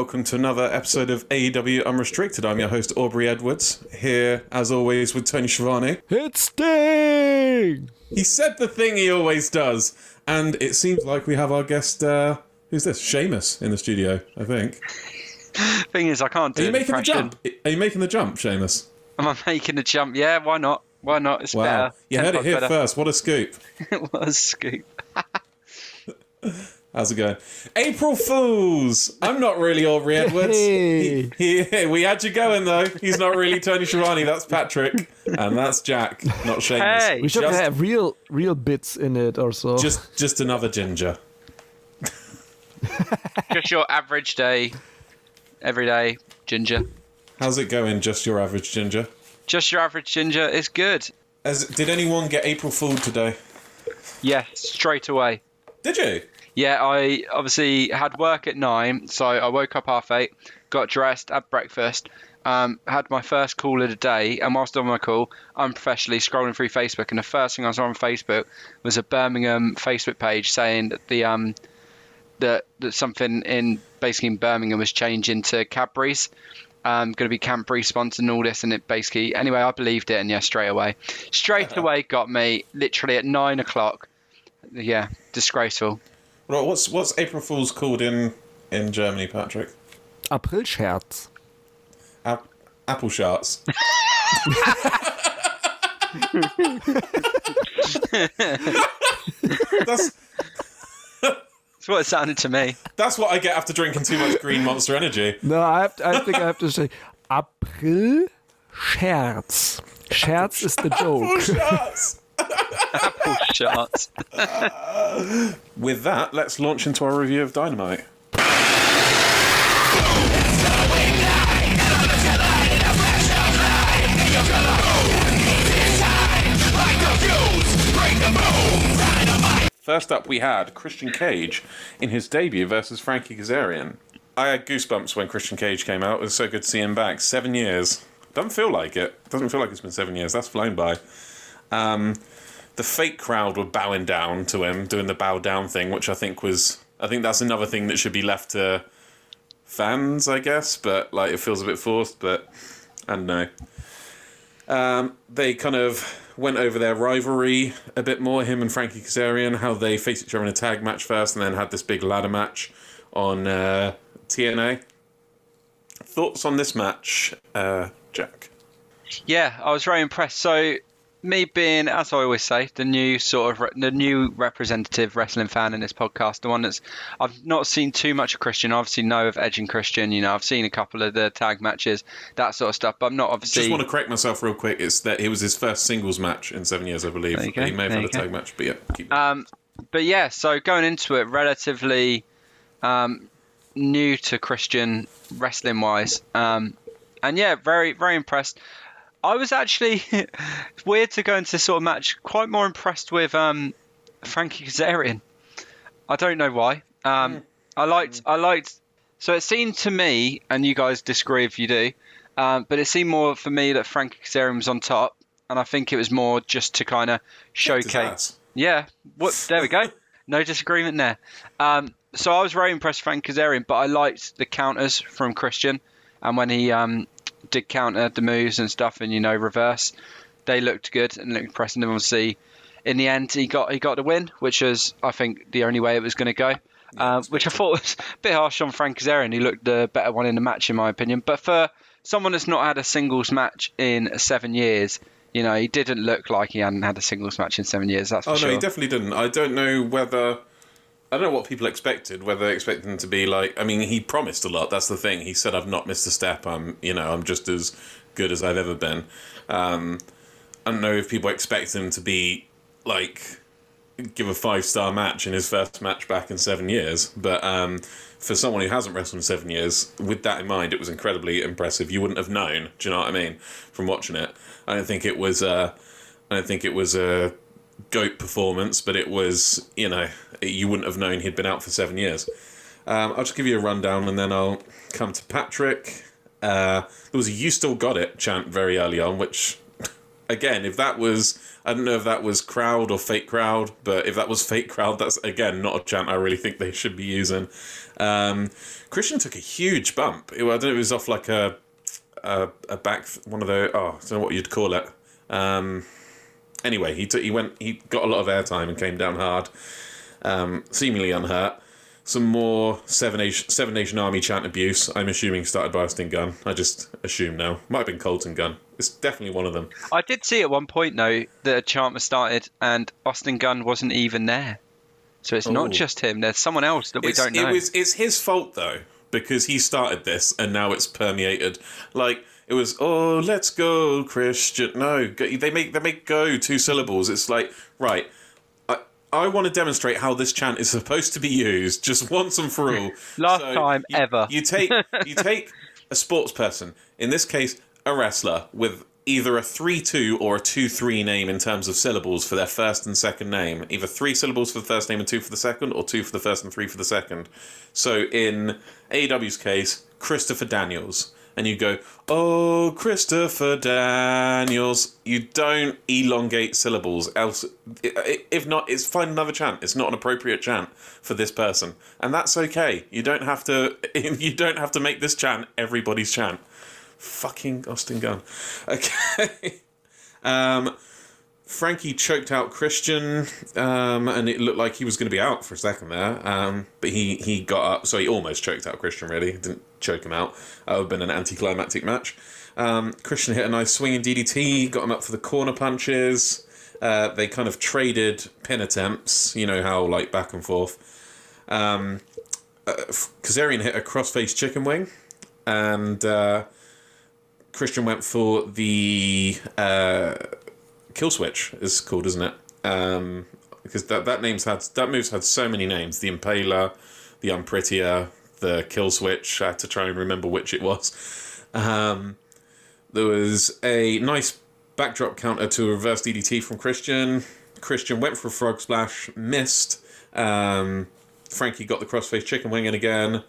welcome to another episode of AEW Unrestricted. I'm your host, Aubrey Edwards, here as always with Tony Schiavone. It's Sting! He said the thing he always does, and it seems like we have our guest, uh, who's this? Seamus in the studio, I think. Thing is, I can't do Are you making the jump? Are you making the jump, Seamus? Am I making the jump? Yeah, why not? Why not? It's Wow. better. You Ten heard it here better. first. What a scoop. it was scoop. How's it going? April Fools! I'm not really Aubrey Edwards. Hey. He, he- we had you going though. He's not really Tony Schiavone. That's Patrick, and that's Jack, not Seamus. Hey! We should Just- have real real bits in it or so. Just, just another ginger. Just your average day, everyday ginger. How's it going? Just your average ginger. Just your average ginger is good. As, did anyone get April Fool today? Yeah, straight away. Did you? Yeah, I obviously had work at nine, so I woke up half eight, got dressed, had breakfast, um, had my first call of the day, and whilst on my call, I'm professionally scrolling through Facebook, and the first thing I saw on Facebook was a Birmingham Facebook page saying that the um that that something in basically in Birmingham was changing to Cadbury's. Um, going to be Cadbury sponsored and all this, and it basically anyway I believed it, and yeah, straight away, straight away got me literally at nine o'clock. Yeah, disgraceful. Right. What's what's April Fool's called in in Germany, Patrick? Aprilscherz. Ap- apple sharts. that's That's what it sounded to me. that's what I get after drinking too much green Monster Energy. No, I have I think I have to say April Scherz Scherz is the Apple joke. Oh, Apple shots. With that, let's launch into our review of Dynamite. First up, we had Christian Cage in his debut versus Frankie Kazarian. I had goosebumps when Christian Cage came out. It was so good to see him back. Seven years. Doesn't feel like it. Doesn't feel like it's been seven years. That's flown by. Um, the fake crowd were bowing down to him, doing the bow down thing, which I think was. I think that's another thing that should be left to fans, I guess. But like, it feels a bit forced. But I don't know. Um, they kind of went over their rivalry a bit more, him and Frankie Kazarian, how they faced each other in a tag match first and then had this big ladder match on uh, TNA. Thoughts on this match, uh, Jack? Yeah, I was very impressed. So, me being, as I always say, the new sort of re- the new representative wrestling fan in this podcast, the one that's I've not seen too much of Christian. I obviously know of Edge and Christian. You know, I've seen a couple of the tag matches, that sort of stuff. But I'm not obviously. Just want to correct myself real quick. It's that it was his first singles match in seven years, I believe. There you go, He may have there had a tag match, but yeah, keep Um, but yeah, so going into it, relatively um, new to Christian wrestling wise, um, and yeah, very very impressed. I was actually it's weird to go into this sort of match. Quite more impressed with um, Frankie Kazarian. I don't know why. Um, I liked I liked. So it seemed to me, and you guys disagree if you do, um, but it seemed more for me that Frankie Kazarian was on top, and I think it was more just to kind of showcase. Yeah, what? There we go. No disagreement there. Um, so I was very impressed with Frank Kazarian, but I liked the counters from Christian, and when he um, did counter the moves and stuff, and you know reverse, they looked good and looked impressive. And obviously, in the end, he got he got the win, which was I think the only way it was going to go. Uh, which I thought was a bit harsh on Frank Kazarian. He looked the better one in the match, in my opinion. But for someone that's not had a singles match in seven years, you know, he didn't look like he hadn't had a singles match in seven years. That's for Oh sure. no, he definitely didn't. I don't know whether I don't know what people expected. Whether they expected him to be like. I mean, he promised a lot. That's the thing. He said, "I've not missed a step. I'm, you know, I'm just as good as I've ever been." Um, I don't know if people expect him to be like give a five star match in his first match back in seven years, but um, for someone who hasn't wrestled in seven years, with that in mind, it was incredibly impressive. You wouldn't have known. Do you know what I mean? From watching it, I don't think it was. Uh, I don't think it was a goat performance, but it was, you know, you wouldn't have known he'd been out for seven years. Um, I'll just give you a rundown and then I'll come to Patrick. Uh, there was a "You still got it" chant very early on, which again, if that was, I don't know if that was crowd or fake crowd, but if that was fake crowd, that's again not a chant I really think they should be using. Um, Christian took a huge bump. It- I don't know it was off like a a, a back one of the oh I don't know what you'd call it. Um, anyway, he took he went he got a lot of airtime and came down hard, um, seemingly unhurt. Some more Seven Nation, Seven Nation Army chant abuse. I'm assuming started by Austin Gunn. I just assume now. Might have been Colten Gunn. It's definitely one of them. I did see at one point though that a chant was started and Austin Gunn wasn't even there. So it's Oh. not just him. There's someone else that we don't know. It was it's his fault though because he started this and now it's permeated. Like it was oh let's go Christian. No, go, they make they make go two syllables. It's like right. I I want to demonstrate how this chant is supposed to be used just once and for all. Last time you, ever. You take you take a sports person, in this case a wrestler, with either a 3-2 or a 2-3 name in terms of syllables for their first and second name. Either three syllables for the first name and two for the second, or two for the first and three for the second. So in AEW's case, Christopher Daniels. And you go, oh, Christopher Daniels. You don't elongate syllables. Else, if not, it's find another chant. It's not an appropriate chant for this person, and that's okay. You don't have to. You don't have to make this chant everybody's chant. Fucking Austin Gunn. Okay. Um, Frankie choked out Christian, um, and it looked like he was going to be out for a second there. Um, but he, he got up, so he almost choked out Christian, really. Didn't choke him out. That would have been an anticlimactic match. Um, Christian hit a nice swinging DDT, got him up for the corner punches. Uh, they kind of traded pin attempts, you know how, like, back and forth. Um, uh, Kazarian hit a crossface chicken wing, and uh, Christian went for the. Uh, kill switch is called, isn't it? Um, because that that name's had that move's had so many names: the Impaler, the Unprettier, the kill switch. I had to try and remember which it was. Um, there was a nice backdrop counter to a reverse DDT from Christian. Christian went for a frog splash, missed. Um, Frankie got the crossface chicken wing in again.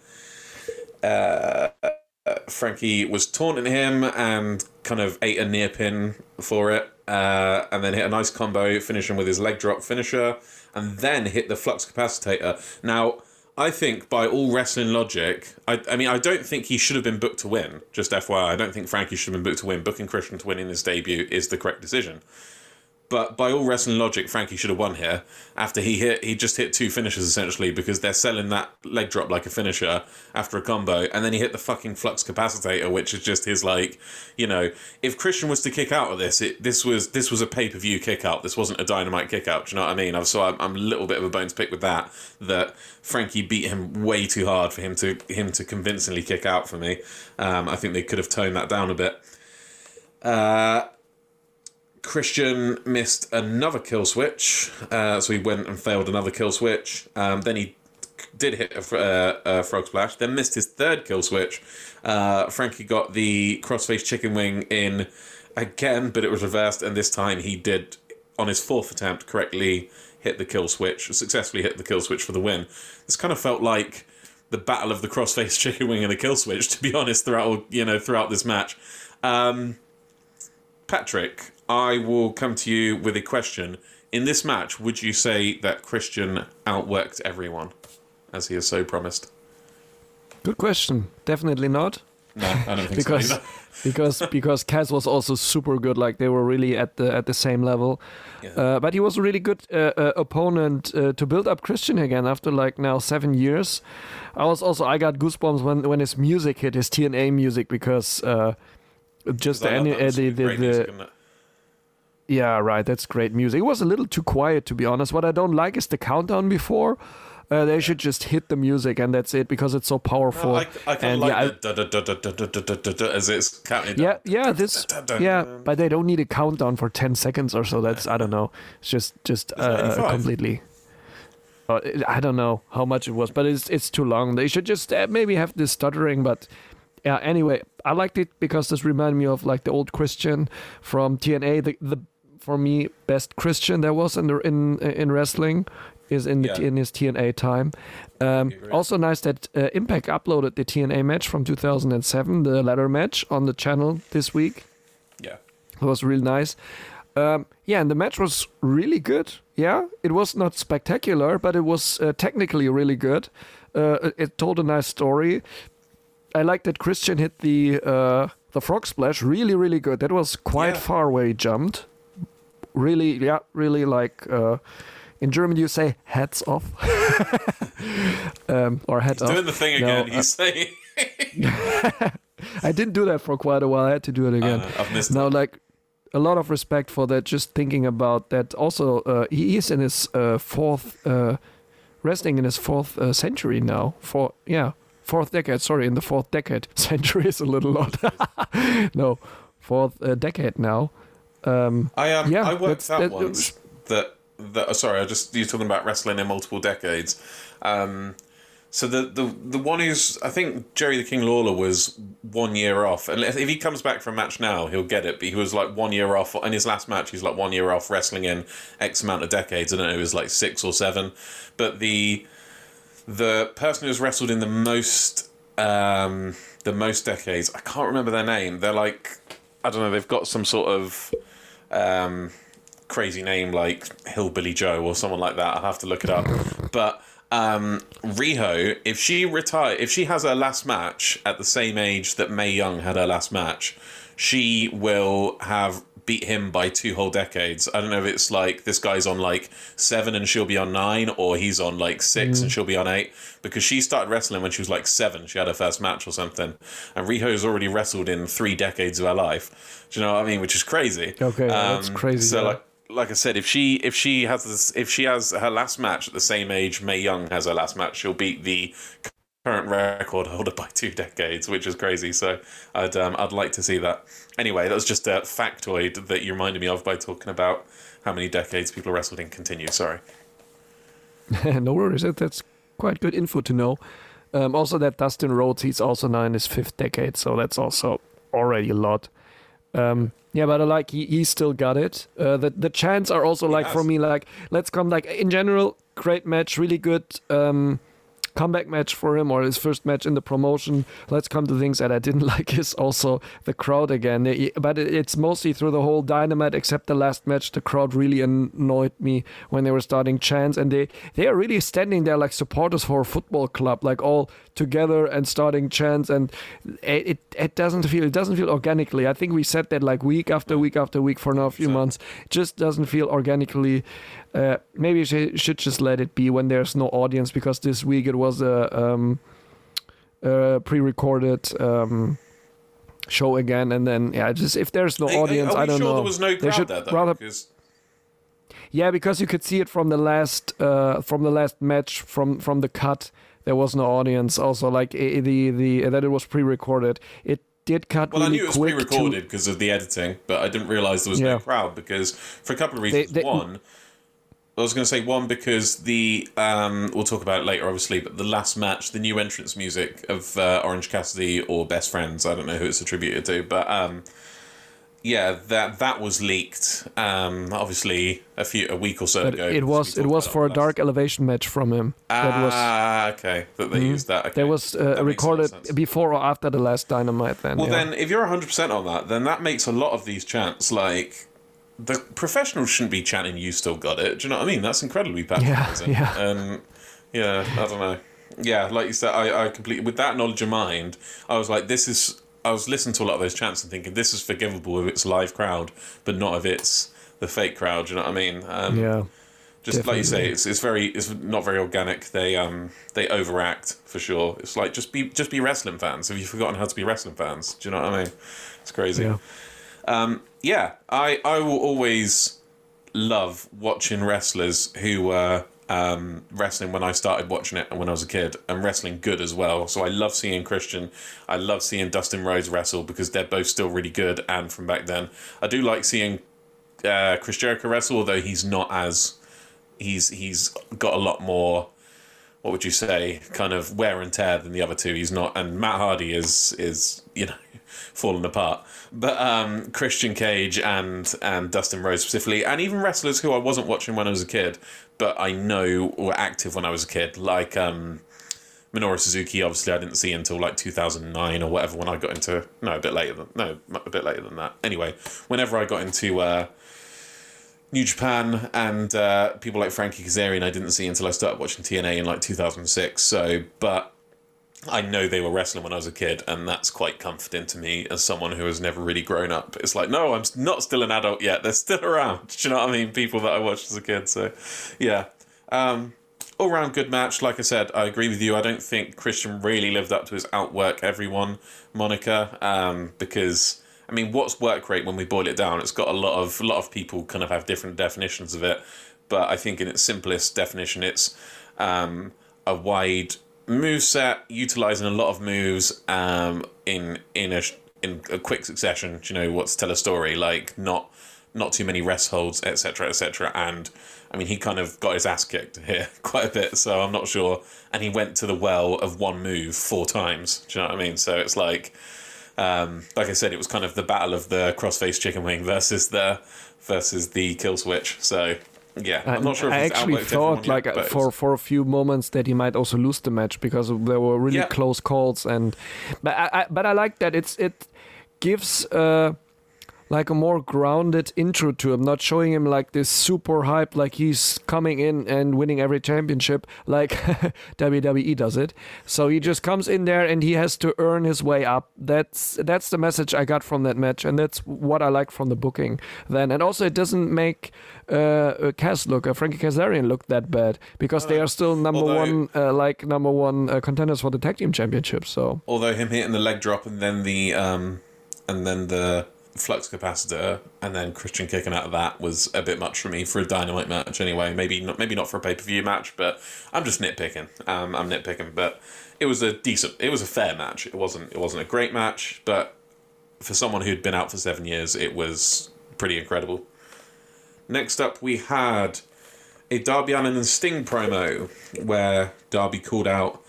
Frankie was taunting him and kind of ate a near pin for it, uh, and then hit a nice combo, finishing with his leg drop finisher, and then hit the flux capacitator. Now, I think by all wrestling logic, I, I mean, I don't think he should have been booked to win. Just FYI, I don't think Frankie should have been booked to win. Booking Christian to win in his debut is the correct decision. But by all wrestling logic, Frankie should have won here. After he hit, he just hit two finishes essentially because they're selling that leg drop like a finisher after a combo, and then he hit the fucking flux capacitator, which is just his like, you know, if Christian was to kick out of this, it this was this was a pay per view kick out. This wasn't a dynamite kick out. Do you know what I mean? So I'm, I'm a little bit of a bone to pick with that. That Frankie beat him way too hard for him to him to convincingly kick out for me. Um, I think they could have toned that down a bit. Uh, Christian missed another kill switch, uh, so he went and failed another kill switch. Um, then he did hit a, uh, a frog splash, then missed his third kill switch. Uh, Frankie got the crossface chicken wing in again, but it was reversed, and this time he did, on his fourth attempt, correctly hit the kill switch, successfully hit the kill switch for the win. This kind of felt like the battle of the crossface chicken wing and the kill switch, to be honest, throughout you know throughout this match. Um, Patrick, I will come to you with a question. In this match, would you say that Christian outworked everyone, as he has so promised? Good question. Definitely not. No, I don't think because so. because because Kaz was also super good. Like they were really at the at the same level. Yeah. Uh, but he was a really good uh, uh, opponent uh, to build up Christian again after like now seven years. I was also I got goosebumps when when his music hit his TNA music because uh, just the, uh, the, the, the it? Yeah, right. That's great music. It was a little too quiet, to be honest. What I don't like is the countdown before. Uh, they should just hit the music and that's it because it's so powerful. Yeah, I, I of like yeah, as it's counting. Yeah, yeah, this. Yeah, but they don't need a countdown for ten seconds or so. That's I don't know. It's just just uh, completely. Uh, I don't know how much it was, but it's it's too long. They should just maybe have this stuttering, but. Yeah, anyway, I liked it because this reminded me of like the old Christian from TNA, the, the for me best Christian there was in the, in in wrestling is in the Yeah. in his TNA time. Um, Okay, also nice that uh, Impact uploaded the TNA match from 2007, the ladder match, on the channel this week. Yeah. It was really nice. Um, yeah, and the match was really good. Yeah, it was not spectacular, but it was uh, technically really good. Uh, it, it told a nice story. I like that Christian hit the uh, the frog splash really, really good. That was quite Yeah. far where he jumped. Really, yeah, really like. Uh, in German, you say "hats off" um, or "head off." Doing the thing again. uh, He's saying. I didn't do that for quite a while. I had to do it again. Uh, I've missed now, it. like a lot of respect for that. Just thinking about that. Also, uh, he is in his uh, fourth uh, wrestling in his fourth uh, century now. For yeah, fourth decade. Sorry, in the fourth decade. Century is a little lot. no, fourth uh, decade now. Um, I um, Yeah, I worked out that- once that that. Oh, sorry, I just you're talking about wrestling in multiple decades. Um, so the, the the one who's I think Jerry the King Lawler was one year off, and if he comes back for a match now, he'll get it. But he was like one year off in his last match. He's like one year off wrestling in X amount of decades. I don't know, it was like six or seven. But the the person who's wrestled in the most um, the most decades, I can't remember their name. They're like I don't know. They've got some sort of um, crazy name like Hillbilly Joe or someone like that. I'll have to look it up. But um, Riho, if she retire, if she has her last match at the same age that Mae Young had her last match, she will have beat him by two whole decades. I don't know if it's like this guy's on like seven and she'll be on nine, or he's on like 6 mm. and she'll be on eight. Because she started wrestling when she was like seven. She had her first match or something, and Riho's already wrestled in three decades of her life. Do you know what I mean? Which is crazy. Okay, that's um, crazy, So yeah. like like I said, if she if she has this, if she has her last match at the same age Mae Young has her last match, she'll beat the current record holder by two decades, which is crazy. So I'd um, I'd like to see that. Anyway, that was just a factoid that you reminded me of by talking about how many decades people wrestled in continue. Sorry. no worries. That, that's quite good info to know. Um, also, that Dustin Rhodes, he's also now in his fifth decade, so that's also already a lot. Um, yeah, but I like he, he still got it. Uh, the the chants are also like for me like let's come like in general great match, really good um, comeback match for him or his first match in the promotion. Let's come to things that I didn't like is also the crowd again. But it's mostly through the whole dynamite except the last match. The crowd really annoyed me when they were starting chants and they they are really standing there like supporters for a football club, like all together and starting chants and it it, it doesn't feel it doesn't feel organically. I think we said that like week after week after week for now a few So- months. It just doesn't feel organically. Uh, maybe she should just let it be when there's no audience because this week it was a um, uh, pre-recorded um, show again, and then yeah, just if there's no Are- audience, are I don't sure know. there was no They should there though? rather- Because Yeah, because you could see it from the last uh, from the last match from from the cut. There was no audience. Also, like the the that it was pre-recorded. It did cut well, I knew it was pre-recorded because of the editing, but I didn't realize there was Yeah. no crowd because for a couple of reasons. they- one, I was going to say one because the um, we'll talk about it later, obviously, but the last match, the new entrance music of uh, Orange Cassidy or Best Friends, I don't know who it's attributed to, but um, yeah, that that was leaked. Um, obviously, a few a week or so but ago. it was it was for a dark elevation match from him. that was. Ah, okay. That they used that. Okay. that was uh, a recorded before or after the last Dynamite. Then Well, yeah. then, if you're 100% on that, then that makes a lot of these chants like. The professionals shouldn't be chanting, you still got it. Do you know what I mean? That's incredibly patronizing. yeah. Um, yeah, I don't know. Yeah, like you said, I, I completely. With that knowledge in mind, I was like, this is. I was listening to a lot of those chants and thinking, this is forgivable if it's live crowd, but not if it's the fake crowd. Do you know what I mean? Um, yeah. just like you say, it's it's very it's not very organic. They um they overact for sure. It's like just be just be wrestling fans. Have you forgotten how to be wrestling fans? Do you know what I mean? It's crazy. Yeah. Yeah, I I will always love watching wrestlers who were um, wrestling when I started watching it and when I was a kid, and wrestling good as well. So I love seeing Christian. I love seeing Dustin Rhodes wrestle because they're both still really good and from back then. I do like seeing uh, Chris Jericho wrestle, although he's not as he's he's got a lot more. What would you say? Kind of wear and tear than the other two. He's not, and Matt Hardy is is you know falling apart. But um, Christian Cage and and Dustin Rhodes specifically, and even wrestlers who I wasn't watching when I was a kid, but I know were active when I was a kid, like um, Minoru Suzuki, obviously, I didn't see until like 2009 or whatever when I got into. No, a bit later than. No, a bit later than that. Anyway, whenever I got into uh, New Japan and uh, people like Frankie Kazarian, I didn't see until I started watching TNA in like 2006. So, but I know they were wrestling when I was a kid, and that's quite comforting to me as someone who has never really grown up. It's like, no, I'm not still an adult yet. They're still around. Do you know what I mean? People that I watched as a kid. So, yeah. Um, all round good match. Like I said, I agree with you. I don't think Christian really lived up to his outwork everyone Monica, um, because I mean, what's work rate when we boil it down? It's got a lot of a lot of people kind of have different definitions of it, but I think in its simplest definition, it's um, a wide move set utilizing a lot of moves um, in in a in a quick succession. You know what's tell a story like not not too many rest holds, etc., etc. And I mean, he kind of got his ass kicked here quite a bit, so I'm not sure. And he went to the well of one move four times. Do you know what I mean? So it's like, um, like I said, it was kind of the battle of the crossface chicken wing versus the versus the kill switch. So yeah, I'm not sure. If I actually thought, like, yet, for for a few moments that he might also lose the match because there were really Yeah. close calls, and but I, I but I like that it's it gives uh like a more grounded intro to him, not showing him like this super hype, like he's coming in and winning every championship, like WWE does it. So he just comes in there and he has to earn his way up. That's that's the message I got from that match, and that's what I like from the booking. Then, and also it doesn't make uh, uh Kaz look, uh, Frankie Kazarian look that bad because they are still number Although- one, uh, like number one uh, contenders for the tag team championship. So although him hitting the leg drop and then the um and then the flux capacitor and then Christian kicking out of that was a bit much for me for a dynamite match anyway. Maybe not maybe not for a pay-per-view match but I'm just nitpicking. Um, I'm nitpicking but it was a decent it was a fair match. It wasn't it wasn't a great match but for someone who'd been out for seven years it was pretty incredible. Next up we had a Darby Allin and Sting promo where Darby called out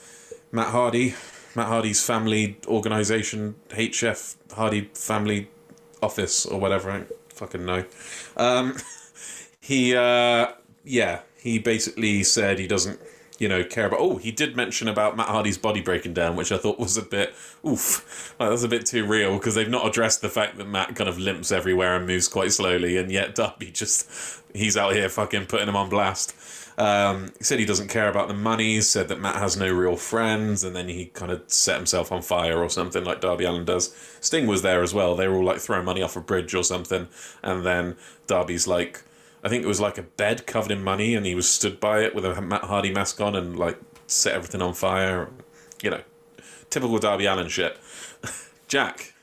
Matt Hardy, Matt Hardy's family organization, HF Hardy Family Office or whatever. I fucking know. Um, he, uh, yeah, he basically said he doesn't, you know, care about. Oh, he did mention about Matt Hardy's body breaking down, which I thought was a bit oof. Like, that's a bit too real because they've not addressed the fact that Matt kind of limps everywhere and moves quite slowly, and yet Darby just he's out here fucking putting him on blast. Um, he said he doesn't care about the money. Said that Matt has no real friends, and then he kind of set himself on fire or something like Darby Allin does. Sting was there as well. They were all like throwing money off a bridge or something, and then Darby's like, I think it was like a bed covered in money, and he was stood by it with a Matt Hardy mask on and like set everything on fire. You know, typical Darby Allin shit. Jack,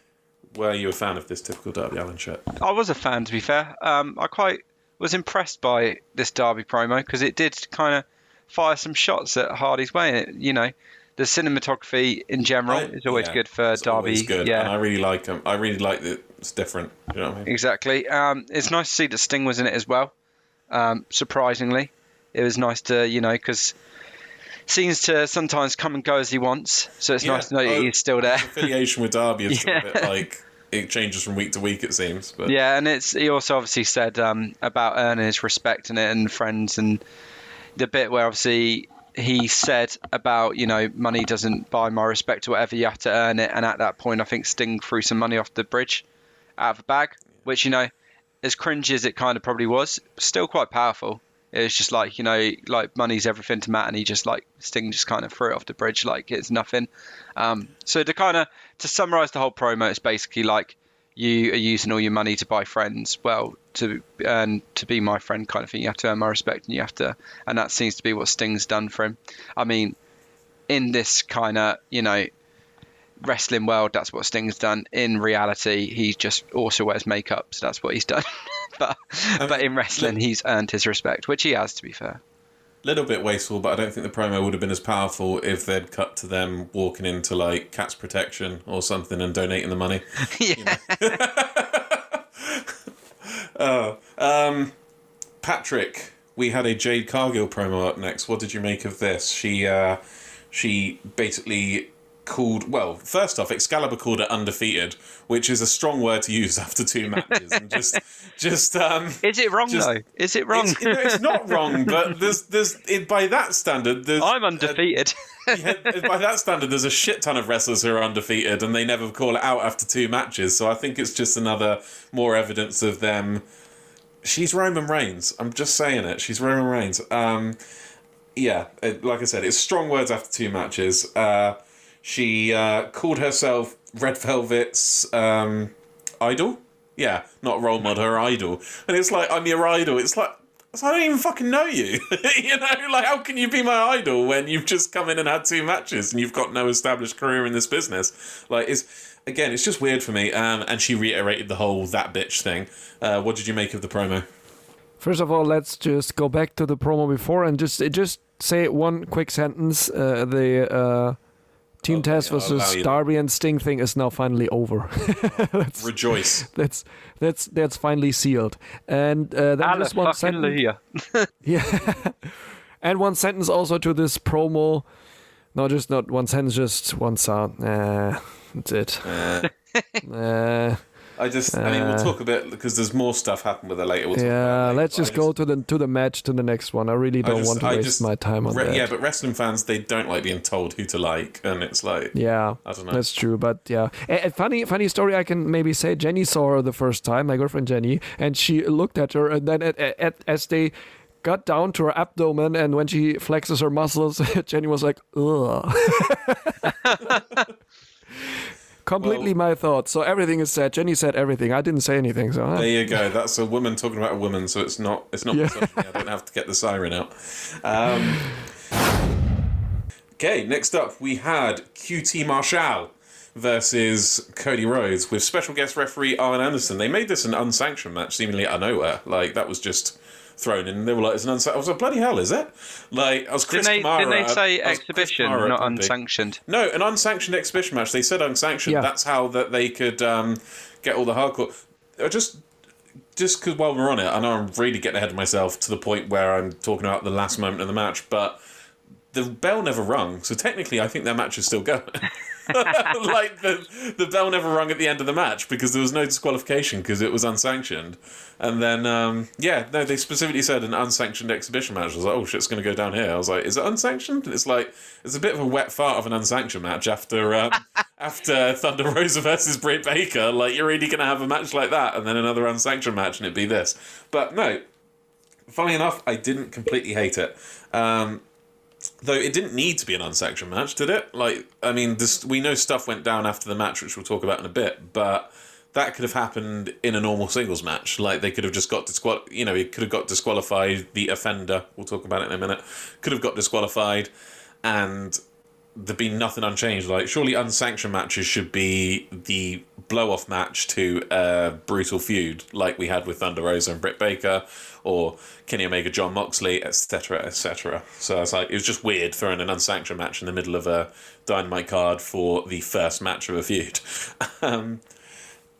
were you a fan of this typical Darby Allin shit? I was a fan, to be fair. Um, I quite was impressed by this Darby promo because it did kind of fire some shots at Hardy's way. And it, you know, the cinematography in general I- is always yeah, good for it's Darby. good, Yeah, and I really like him. I really like that it's different. You know I mean? Exactly. Um, it's nice to see that Sting was in it as well. Um, surprisingly, it was nice to you know because seems to sometimes come and go as he wants. So it's Yeah, nice to know that oh, he's still there. affiliation with Darby is still a bit like it changes from week to week. It seems, but Yeah, and it's he also obviously said um, about earning his respect and it and friends and the bit where obviously he said about you know money doesn't buy my respect or whatever you have to earn it and at that point I think Sting threw some money off the bridge out of a bag which you know as cringy as it kind of probably was still quite powerful it was just like you know like money's everything to Matt and he just like Sting just kind of threw it off the bridge like it's nothing um, so to kind of to summarize the whole promo it's basically like you are using all your money to buy friends. Well, to earn to be my friend kind of thing, you have to earn my respect, and you have to, and that seems to be what Sting's done for him. I mean, in this kind of you know wrestling world, that's what Sting's done. In reality, he just also wears makeup, so that's what he's done. but but in wrestling, he's earned his respect, which he has, to be fair. little bit wasteful. But I don't think the promo would have been as powerful if they'd cut to them walking into like Cats Protection or something and donating the money. yeah. Oh, um, Patrick, we had a Jade Cargill promo up next. What did you make of this? She, uh, she basically called well, first off, Excalibur called it undefeated, which is a strong word to use after two matches, and just just um. Is it wrong Just- though? Is it wrong? It's, it's not wrong, but there's there's it, by that standard, there's I'm undefeated. yeah, by that standard, there's a shit ton of wrestlers who are undefeated, and they never call it out after two matches. So I think it's just another more evidence of them. She's Roman Reigns. I'm just saying it. She's Roman Reigns. Um, yeah, it, like I said, it's strong words after two matches. Uh, she uh, called herself Red Velvet's um, idol. Yeah, not role model, her idol. And it's like, I'm your idol. It's like, I don't even fucking know you. you know, like how can you be my idol when you've just come in and had two matches and you've got no established career in this business? Like, it's again, it's just weird for me. Um, and she reiterated the whole that bitch thing. Uh, what did you make of the promo? First of all, let's just go back to the promo before and just just say one quick sentence. Uh, the uh, Team Okay, Test versus you. Darby and Sting thing is now finally over. that's, Rejoice. that's that's that's finally sealed. And uh, then just one sentence. Hallelujah. Yeah. and one sentence also to this promo. No, just not one sentence, just one sound. Uh, that's it. Uh, Uh, I just, I mean, we'll Uh, talk a bit because there's more stuff happened with her later. We'll talk about yeah, it later, let's but I just go to the to the match to the next one. I really don't just- want to I waste just- my time on Re- that. yeah, but wrestling fans they don't like being told who to like, and it's like Yeah, I don't know. that's true. But yeah, a, a funny funny story. I can maybe say Jenny saw her the first time, my girlfriend Jenny, and she looked at her, and then at, at, as they got down to her abdomen, and when she flexes her muscles, Jenny was like, "Ugh." Completely my thoughts. So everything is said. Jenny said everything. I didn't say anything. So? There you go. That's a woman talking about a woman, so it's not it's not Yeah. I don't have to get the siren out. Um, okay, next up we had QT Marshall versus Cody Rhodes with special guest referee Arn Anderson. They made this an unsanctioned match, seemingly out of nowhere. Like that was just thrown in. They were like, "It's an unsanctioned." I was like, "Bloody hell, is it?" Like I was Chris Didn't they, Kamara. didn't they say I exhibition, Kamara not unsanctioned? No, an unsanctioned exhibition match. They said unsanctioned. Yeah. That's how that they could um, get all the hardcore. Uh, Just, just because while we're on it, I know I'm really getting ahead of myself to the point where I'm talking about the last moment of the match, but the bell never rung. So technically, I think their match is still going. like the the bell never rung at the end of the match because there was no disqualification because it was unsanctioned. And then um, yeah, no, they specifically said an unsanctioned exhibition match. I was like, oh shit, it's going to go down here. I was like, is it unsanctioned? And it's like it's a bit of a wet fart of an unsanctioned match after um, after Thunder Rosa versus Britt Baker. Like you're really going to have a match like that and then another unsanctioned match and it'd be this. But no, funny enough, I didn't completely hate it. Um, though it didn't need to be an unsanctioned match, did it? Like, I mean, this we know stuff went down after the match, which we'll talk about in a bit, but that could have happened in a normal singles match. Like, they could have just got disqual, you know, he could have got disqualified. The offender, we'll talk about it in a minute, could have got disqualified, and there'd be nothing unchanged. Like, surely unsanctioned matches should be the blow off match to a brutal feud, like we had with Thunder Rosa and Britt Baker, or Kenny Omega, Jon Moxley, etc., etc. So it's like it was just weird throwing an unsanctioned match in the middle of a Dynamite card for the first match of a feud. um,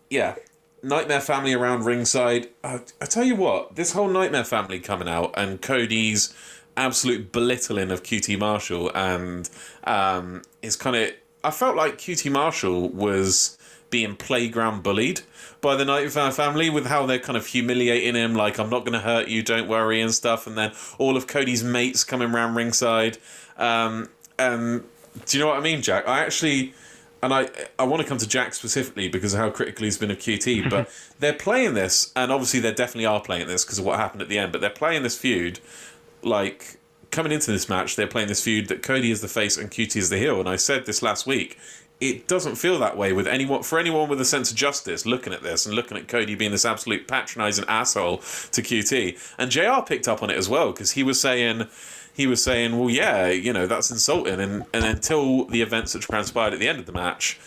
yeah. Nightmare Family around ringside. I, I tell you what, this whole Nightmare Family coming out and Cody's absolute belittling of QT Marshall and um, is kind of. I felt like QT Marshall was being playground bullied by the Nightmare Family with how they're kind of humiliating him, like I'm not going to hurt you, don't worry, and stuff. And then all of Cody's mates coming round ringside. Um, and do you know what I mean, Jack? I actually and I I want to come to Jack specifically because of how critical he's been of QT, but they're playing this, and obviously they definitely are playing this because of what happened at the end. But they're playing this feud, like coming into this match, they're playing this feud that Cody is the face and QT is the heel. And I said this last week. It doesn't feel that way with anyone for anyone with a sense of justice looking at this and looking at Cody being this absolute patronizing asshole to QT. And JR picked up on it as well because he was saying he was saying, "Well, yeah, you know that's insulting." And and until the events that transpired at the end of the match,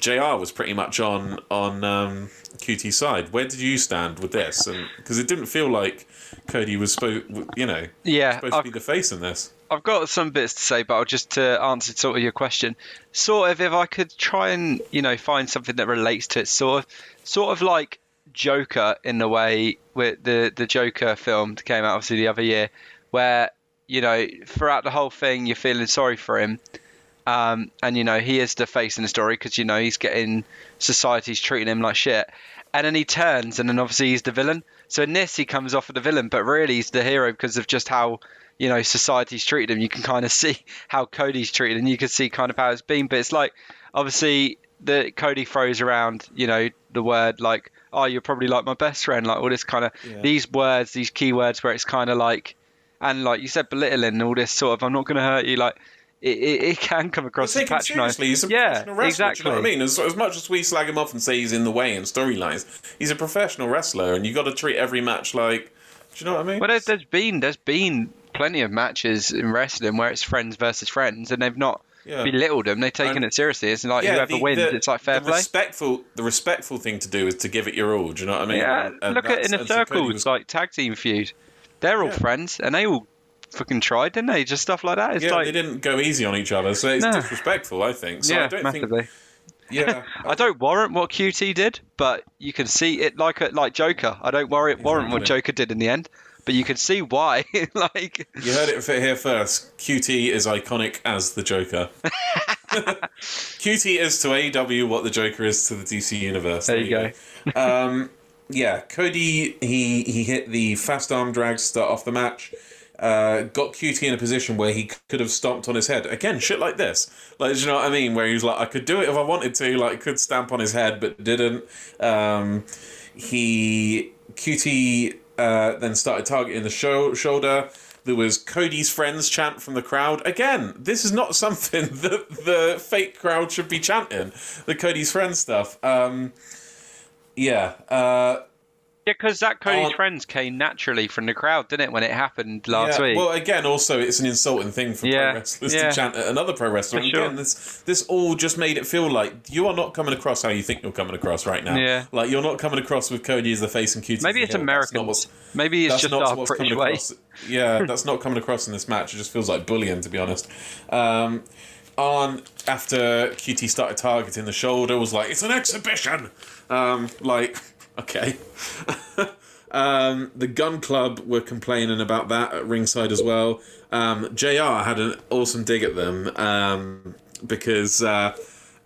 Jr. was pretty much on on um, QT's side. Where did you stand with this? And because it didn't feel like Cody was supposed, you know, Yeah, supposed to I've, be the face in this. I've got some bits to say, but I'll just to answer sort of your question. Sort of, if I could try and you know find something that relates to it, sort of, sort of like Joker in the way with the the Joker film that came out obviously the other year, where you know throughout the whole thing you're feeling sorry for him, Um, and you know he is the face in the story because you know he's getting society's treating him like shit, and then he turns and then obviously he's the villain. So in this he comes off of the villain, but really he's the hero because of just how you know society's treated him. You can kind of see how Cody's treated, and you can see kind of how it's been. But it's like obviously the Cody throws around you know the word like oh you're probably like my best friend like all this kind of Yeah. these words these keywords where it's kind of like and like you said belittling and all this sort of I'm not going to hurt you like it, it, it can come across as patronising. He's a yeah, wrestler. exactly. You know what I mean? As, as much as we slag him off and say he's in the way in storylines, he's a professional wrestler, and you've got to treat every match like. Do you know what I mean? Well, there's, there's been there's been plenty of matches in wrestling where it's friends versus friends, and they've not Yeah. belittled them. They've taken And- it seriously. It's like whoever the- wins, the- it's like fair the play. Respectful, the respectful thing to do is to give it your all. Do you know what I mean? Yeah, And look at in a circle, so Cody circles was- like tag team feud. They're all Yeah. friends, and they all fucking tried, didn't they? Just stuff like that. It's yeah, like they didn't go easy on each other, so it's No. disrespectful. I think. So yeah, I don't massively. think. Yeah, I don't warrant what QT did, but you can see it like a, like Joker. I don't worry it warrant what Joker did in the end, but you can see why. like You heard it here first. QT is iconic as the Joker. QT is to AEW what the Joker is to the DC universe. There you um, yeah, Cody he he hit the fast arm drag to start off the match. Uh, got QT in a position where he could have stomped on his head again. Shit like this, like do you know what I mean? Where he was like, I could do it if I wanted to. Like, could stamp on his head, but didn't. Um, he QT uh, then started targeting the sho- shoulder. There was Cody's friends chant from the crowd. Again, this is not something that the fake crowd should be chanting. The Cody's friends stuff. Um, yeah. Uh, because that Cody's Aren't- friends came naturally from the crowd, didn't it? When it happened last yeah. week. Well, again, also it's an insulting thing for Yeah, pro wrestlers yeah. to chant at another pro wrestler. For And sure. again, this this all just made it feel like you are not coming across how you think you're coming across right now. Yeah. Like you're not coming across with Cody as the face and QT. Maybe it's not Maybe it's just not our what's British coming way. across. Yeah, that's not coming across in this match. It just feels like bullying, to be honest. Um, on after QT started targeting the shoulder, was like, "It's an exhibition." Um, like, okay. um, the Gunn Club were complaining about that at ringside as well. Um, Jr. had an awesome dig at them um, because. Uh,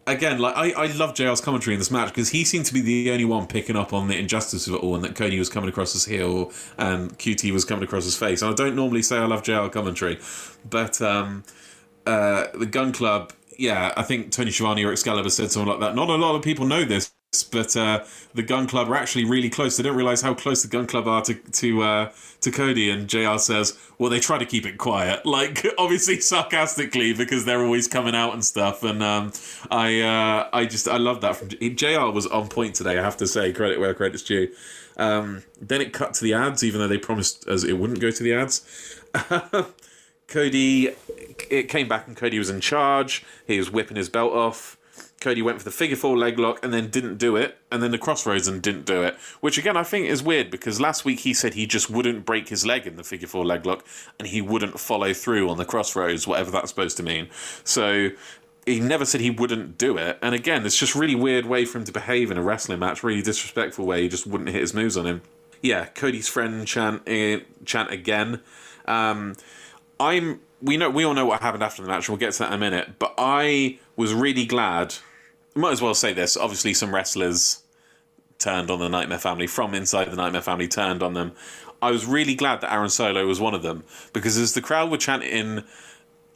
Again, like I, I love JR's commentary in this match because he seemed to be the only one picking up on the injustice of it all, and that Cody was coming across his heel and QT was coming across his face. And I don't normally say I love JR commentary, but um, uh, the Gunn Club, yeah, I think Tony Schiavone or Excalibur said something like that. Not a lot of people know this, but uh, the Gunn Club are actually really close. They don't realize how close the Gunn Club are to to uh, to Cody. And Jr. says, "Well, they try to keep it quiet, like obviously sarcastically because they're always coming out and stuff." And um, I uh, I just I love that from Jr. was on point today. I have to say, credit where credit's due. Um, then it cut to the ads, even though they promised as it wouldn't go to the ads. Cody, it came back and Cody was in charge. He was whipping his belt off. Cody went for the figure four leg lock and then didn't do it, and then the crossroads and didn't do it. Which again I think is weird because last week he said he just wouldn't break his leg in the figure four leg lock and he wouldn't follow through on the crossroads, whatever that's supposed to mean. So he never said he wouldn't do it. And again, it's just really weird way for him to behave in a wrestling match, really disrespectful way. He just wouldn't hit his moves on him. Yeah, Cody's friend chant uh, chant again. Um, I'm we know we all know what happened after the match. and We'll get to that in a minute. But I was really glad. Might as well say this. Obviously, some wrestlers turned on the Nightmare Family from inside the Nightmare Family turned on them. I was really glad that Aaron Solo was one of them because as the crowd were chanting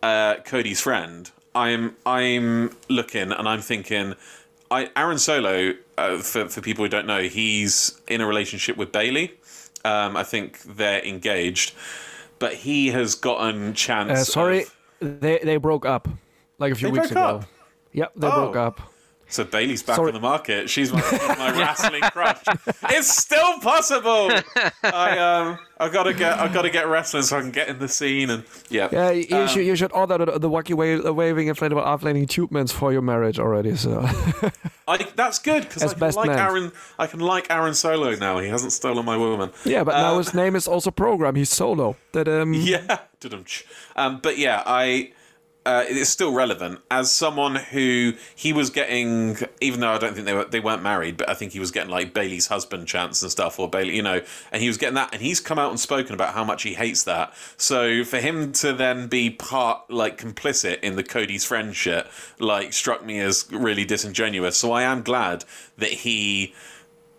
uh, Cody's friend, I'm I'm looking and I'm thinking, I Aaron Solo uh, for for people who don't know, he's in a relationship with Bayley. Um, I think they're engaged, but he has gotten chance. Uh, sorry, of- they they broke up like a few They weeks ago. up? Yep, they Oh. broke up. So Bayley's back Sorry. on the market. She's my, my wrestling crush. It's still possible. I um I gotta get I gotta get wrestling so I can get in the scene and yeah. Yeah, you Um, should you should order the, the wacky wa- waving inflatable offlaning tubemans for your marriage already. So I, that's good because I can like man. Aaron. I can like Aaron Solo now. He hasn't stolen my woman. yeah, but now Um, his name is also program. He's solo. That um Yeah, um, but yeah, I uh, it's still relevant as someone who he was getting, even though I don't think they were they weren't married, but I think he was getting like Bayley's husband chance and stuff, or Bayley, you know, and he was getting that, and he's come out and spoken about how much he hates that. So for him to then be part like complicit in the Cody's friendship, like struck me as really disingenuous. So I am glad that he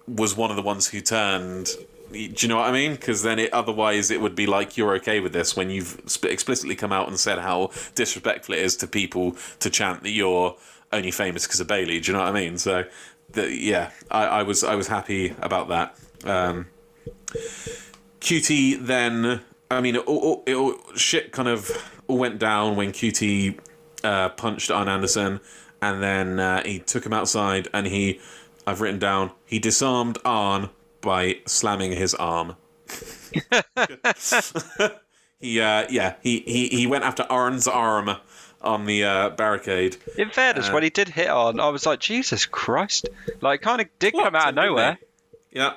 was one of the ones who turned do you know what I mean? Because then it otherwise it would be like you're okay with this when you've explicitly come out and said how disrespectful it is to people to chant that you're only famous because of Bayley. Do you know what I mean? So, the, yeah, I, I was I was happy about that. Um, QT then, I mean, it, all, it, shit kind of all went down when QT uh, punched Arn Anderson, and then uh, he took him outside and he, I've written down, he disarmed Arn by slamming his arm. he, uh, yeah, he, he, he went after Arn's arm on the uh, barricade. In fairness, Uh, when he did hit on, I was like, Jesus Christ! Like, kind of did come out of Didn't nowhere. Yeah.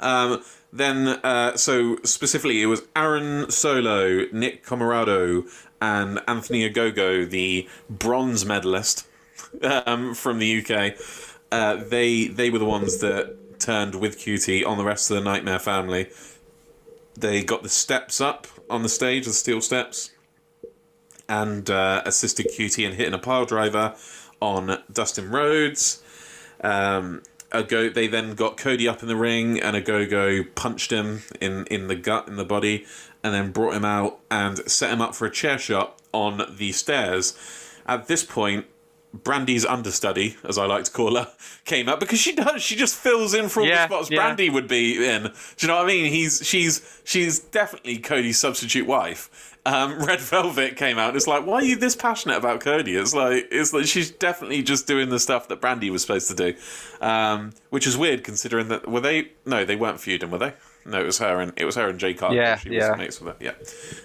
Um, then, uh, so specifically, it was Aaron Solo, Nick Comoroto, and Anthony Ogogo, the bronze medalist um, from the UK. Uh, they they were the ones that turned with QT on the rest of the Nightmare family. They got the steps up on the stage, the steel steps, and uh, assisted QT in hitting a pile driver on Dustin Rhodes. Um, go. They then got Cody up in the ring, and Ogogo punched him in in the gut in the body, and then brought him out and set him up for a chair shot on the stairs. At this point, Brandi's understudy, as I like to call her, came up because she does. She just fills in for all Yeah, the spots yeah. Brandi would be in. Do you know what I mean? He's she's she's definitely Cody's substitute wife. Um, Red Velvet came out. and It's like, why are you this passionate about Cody? It's like it's like she's definitely just doing the stuff that Brandi was supposed to do, um, which is weird considering that were they? No, they weren't feuding, were they? No, it was her and it was her and Jade Cargill. Yeah, she yeah. was mates with her. Yeah.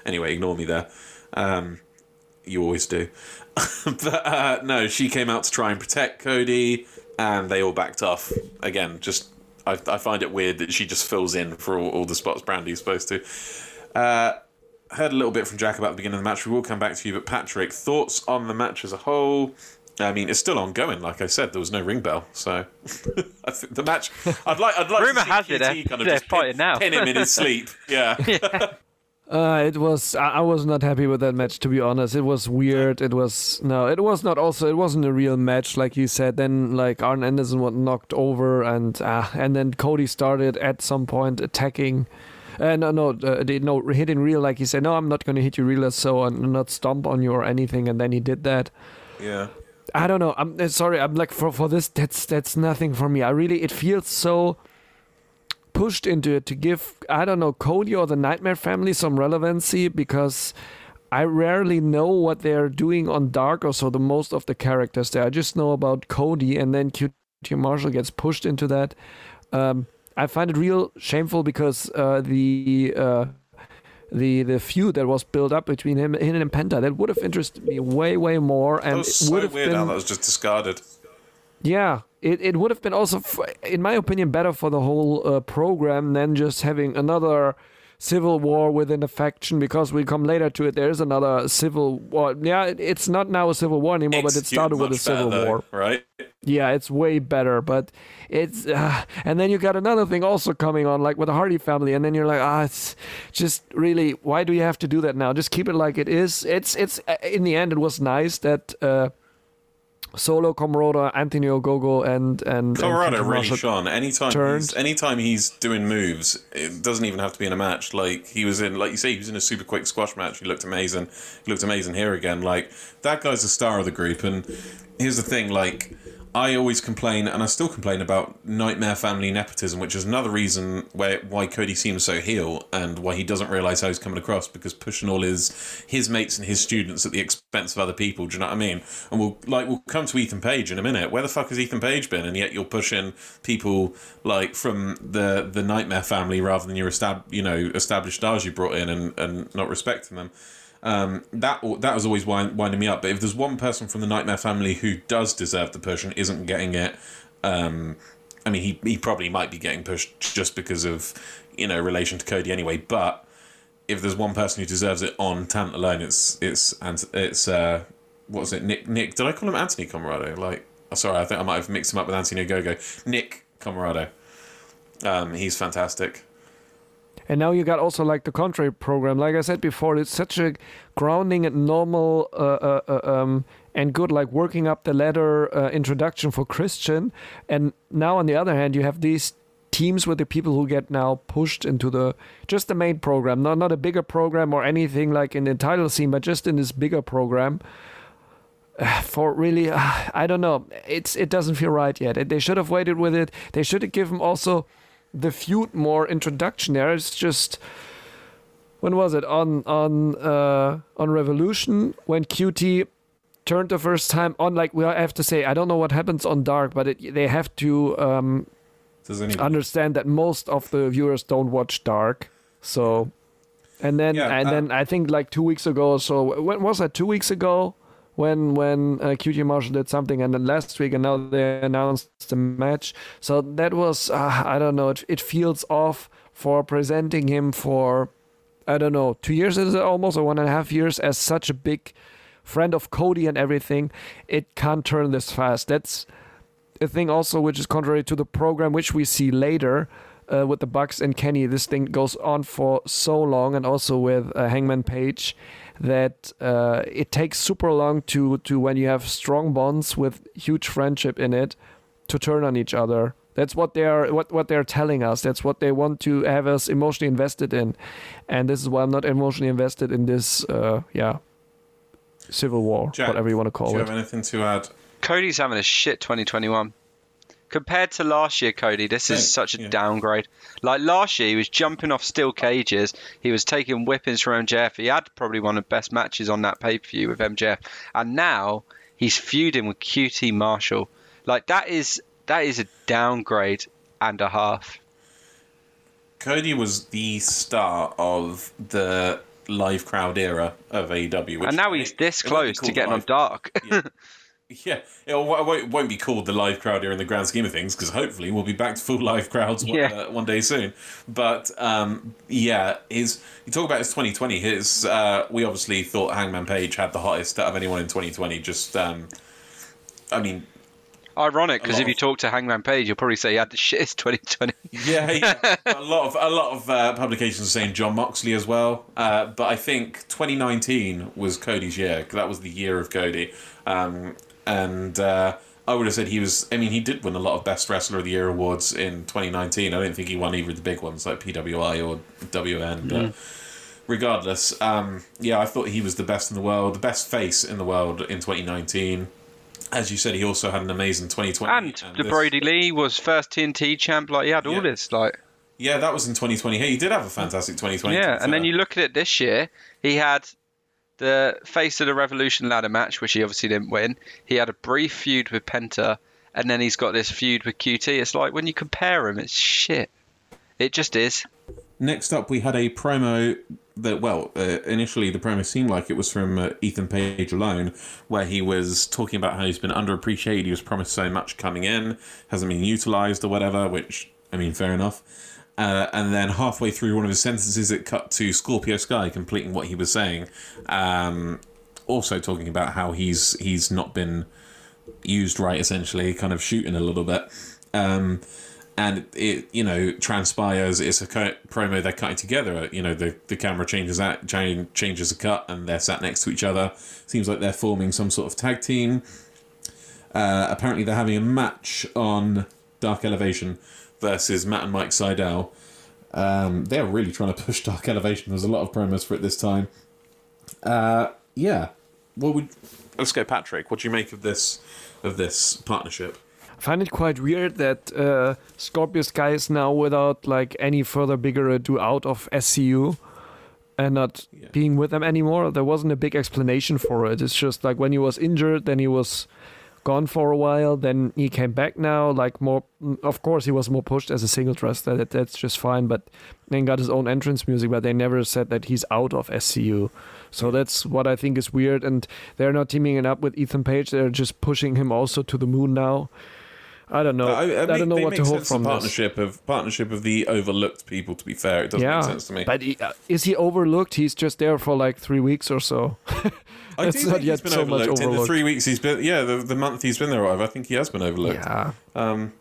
Anyway, ignore me there. Um, you always do. but uh, no, she came out to try and protect Cody, and they all backed off. Again, just I, I find it weird that she just fills in for all, all the spots Brandi's supposed to. Uh, heard a little bit from Jack about the beginning of the match. We will come back to you, but Patrick, thoughts on the match as a whole? I mean, it's still ongoing. Like I said, there was no ring bell, so I think the match. I'd like. I'd like Rumour to see has it, uh, kind of just pin, now. pin him in his sleep. Yeah. Uh, it was. I, I was not happy with that match, to be honest. It was weird. It was no. It was not. Also, it wasn't a real match, like you said. Then, like Arn Anderson was knocked over, and uh, and then Cody started at some point attacking. Uh, no, no, uh, they- no, hitting real, like he said. No, I'm not going to hit you real, so I'm not stomp on you or anything. And then he did that. yeah. I don't know. I'm uh, sorry. I'm like for for this. That's that's nothing for me. I really. It feels so pushed into it to give I don't know Cody or the Nightmare Family some relevancy because I rarely know what they're doing on Dark or so. The most of the characters there, I just know about Cody, and then QT Marshall gets pushed into that. Um, I find it real shameful because uh, the. Uh, the the feud that was built up between him, him and Penta that would have interested me way way more and That was it so would have weird been how that was just discarded. Yeah, it, it would have been also, f- in my opinion, better for the whole uh, program than just having another civil war within a faction because we come later to it. There is another civil war. Yeah, it, it's not now a civil war anymore, but it started with a much better, civil war. right? Yeah, it's way better, but it's uh, and then you got another thing also coming on, like with the Hardy family, and then you're like, ah, it's just really, why do you have to do that now? Just keep it like it is. It's it's uh, in the end, it was nice that. Uh, Solo, Comoroto, Anthony Ogogo, and and and really shone. Anytime turned. he's anytime he's doing moves, it doesn't even have to be in a match. Like he was in, like you say, he was in a super quick squash match. He looked amazing. He looked amazing here again. Like that guy's the star of the group. And here's the thing, like. I always complain, and I still complain about Nightmare Family nepotism, which is another reason where why Cody seems so heel and why he doesn't realize how he's coming across because pushing all his his mates and his students at the expense of other people. Do you know what I mean? And we'll like we'll come to Ethan Page in a minute. Where the fuck has Ethan Page been? And yet you're pushing people like from the the Nightmare Family rather than your estab- you know established stars you brought in and, and not respecting them um, that that was always wind, winding me up. But if there's one person from the Nightmare family who does deserve the push and isn't getting it, um, I mean, he he probably might be getting pushed just because of you know relation to Cody anyway. But if there's one person who deserves it on talent alone, it's it's and it's uh, what was it? Nick. Nick. Did I call him Anthony Comoroto? Like, oh, sorry, I think I might have mixed him up with Anthony Ogogo. Nick Comoroto. Um, he's fantastic. And now you got also like the contrary program. Like I said before, it's such a grounding and normal uh, uh, uh, um, and good, like working up the ladder uh, introduction for Christian. And now on the other hand, you have these teams with the people who get now pushed into the just the main program, not not a bigger program or anything like in the title scene, but just in this bigger program. For really, I don't know. It's it doesn't feel right yet. They should have waited with it. They should have given also the feud more introduction there. It's just when was it on on uh, on Revolution when QT turned the first time on. Like we have to say, I don't know what happens on Dark, but it, they have to um, understand that most of the viewers don't watch Dark. So, and then Yeah, and uh, then I think like two weeks ago so. When was that? Two weeks ago. When when uh, QT Marshall did something, and then last week, and now they announced the match. So that was uh, I don't know. It, it feels off for presenting him for I don't know two years is almost or one and a half years as such a big friend of Cody and everything. It can't turn this fast. That's a thing also which is contrary to the program which we see later uh, with the Bucks and Kenny. This thing goes on for so long, and also with uh, Hangman Page, that uh, it takes super long to to when you have strong bonds with huge friendship in it to turn on each other. That's what they are what, what they're telling us. That's what they want to have us emotionally invested in, and this is why I'm not emotionally invested in this. Uh, yeah, civil war, Jack, whatever you want to call it. Do you it. have anything to add? Cody's having a shit 2021. Compared to last year, Cody, this is Yeah, such a yeah. downgrade. Like last year, he was jumping off steel cages. He was taking whippings from MJF. He had probably one of the best matches on that pay per view with MJF. And now he's feuding with QT Marshall. Like that is that is a downgrade and a half. Cody was the star of the live crowd era of AEW. And now he's this close to getting on dark. Yeah, yeah. it won't, be called the live crowd here in the grand scheme of things because hopefully we'll be back to full live crowds one, Yeah. uh, one day soon. But um, yeah, his you talk about his 2020. His uh, we obviously thought Hangman Page had the hottest out of anyone in 2020. Just um, I mean, Ironic, because if you talk to Hangman Page, you'll probably say he had the shittest 2020. Yeah, yeah. a lot of a lot of uh, publications are saying Jon Moxley as well. Uh, but I think 2019 was Cody's year. That was the year of Cody, um, and uh, I would have said he was. I mean, he did win a lot of Best Wrestler of the Year awards in 2019. I don't think he won either of the big ones like PWI or WN, but. Regardless, um, yeah, I thought he was the best in the world, the best face in the world in 2019. As you said, he also had an amazing 2020. And the this- Brodie Lee was first TNT champ. Like he had all Yeah. this. Like Yeah, that was in 2020. Hey, he did have a fantastic 2020. yeah, and then you look at it this year. He had the face of the Revolution ladder match, which he obviously didn't win. He had a brief feud with Penta, and then he's got this feud with QT. It's like when you compare him, it's shit. It just is. Next up, we had a promo that, well, uh, initially the promo seemed like it was from uh, Ethan Page alone, where he was talking about how he's been underappreciated. He was promised so much coming in, hasn't been utilized or whatever, which, I mean, fair enough. Uh, and then halfway through one of his sentences, it cut to Scorpio Sky completing what he was saying. Um, also talking about how he's he's not been used right, essentially, kind of shooting a little bit. Um, and it you know transpires it's a promo they're cutting together you know the the camera changes that cha- changes a cut and they're sat next to each other seems like they're forming some sort of tag team uh, apparently they're having a match on dark elevation versus matt and mike Sydal um, they're really trying to push dark elevation there's a lot of promos for it this time uh, yeah what would let's go patrick what do you make of this of this partnership I find it quite weird that uh, Scorpio Sky is now without like any further bigger ado out of SCU and not Yeah. being with them anymore. There wasn't a big explanation for it. It's just like when he was injured, then he was gone for a while. Then he came back now. Like more, mm, of course, he was more pushed as a single wrestler. That that's just fine. But then got his own entrance music. But they never said that he's out of SCU. So that's what I think is weird. And they're not teaming it up with Ethan Page. They're just pushing him also to the moon now. I don't know. I, I, I don't know what to hope from this. partnership of partnership of the overlooked people. To be fair, it doesn't Yeah, make sense to me. but he, uh, is he overlooked? He's just there for like three weeks or so. I do it's think he's been so much overlooked. In the three weeks he's been, yeah, the, the month he's been there, or I think he has been overlooked. yeah, Um,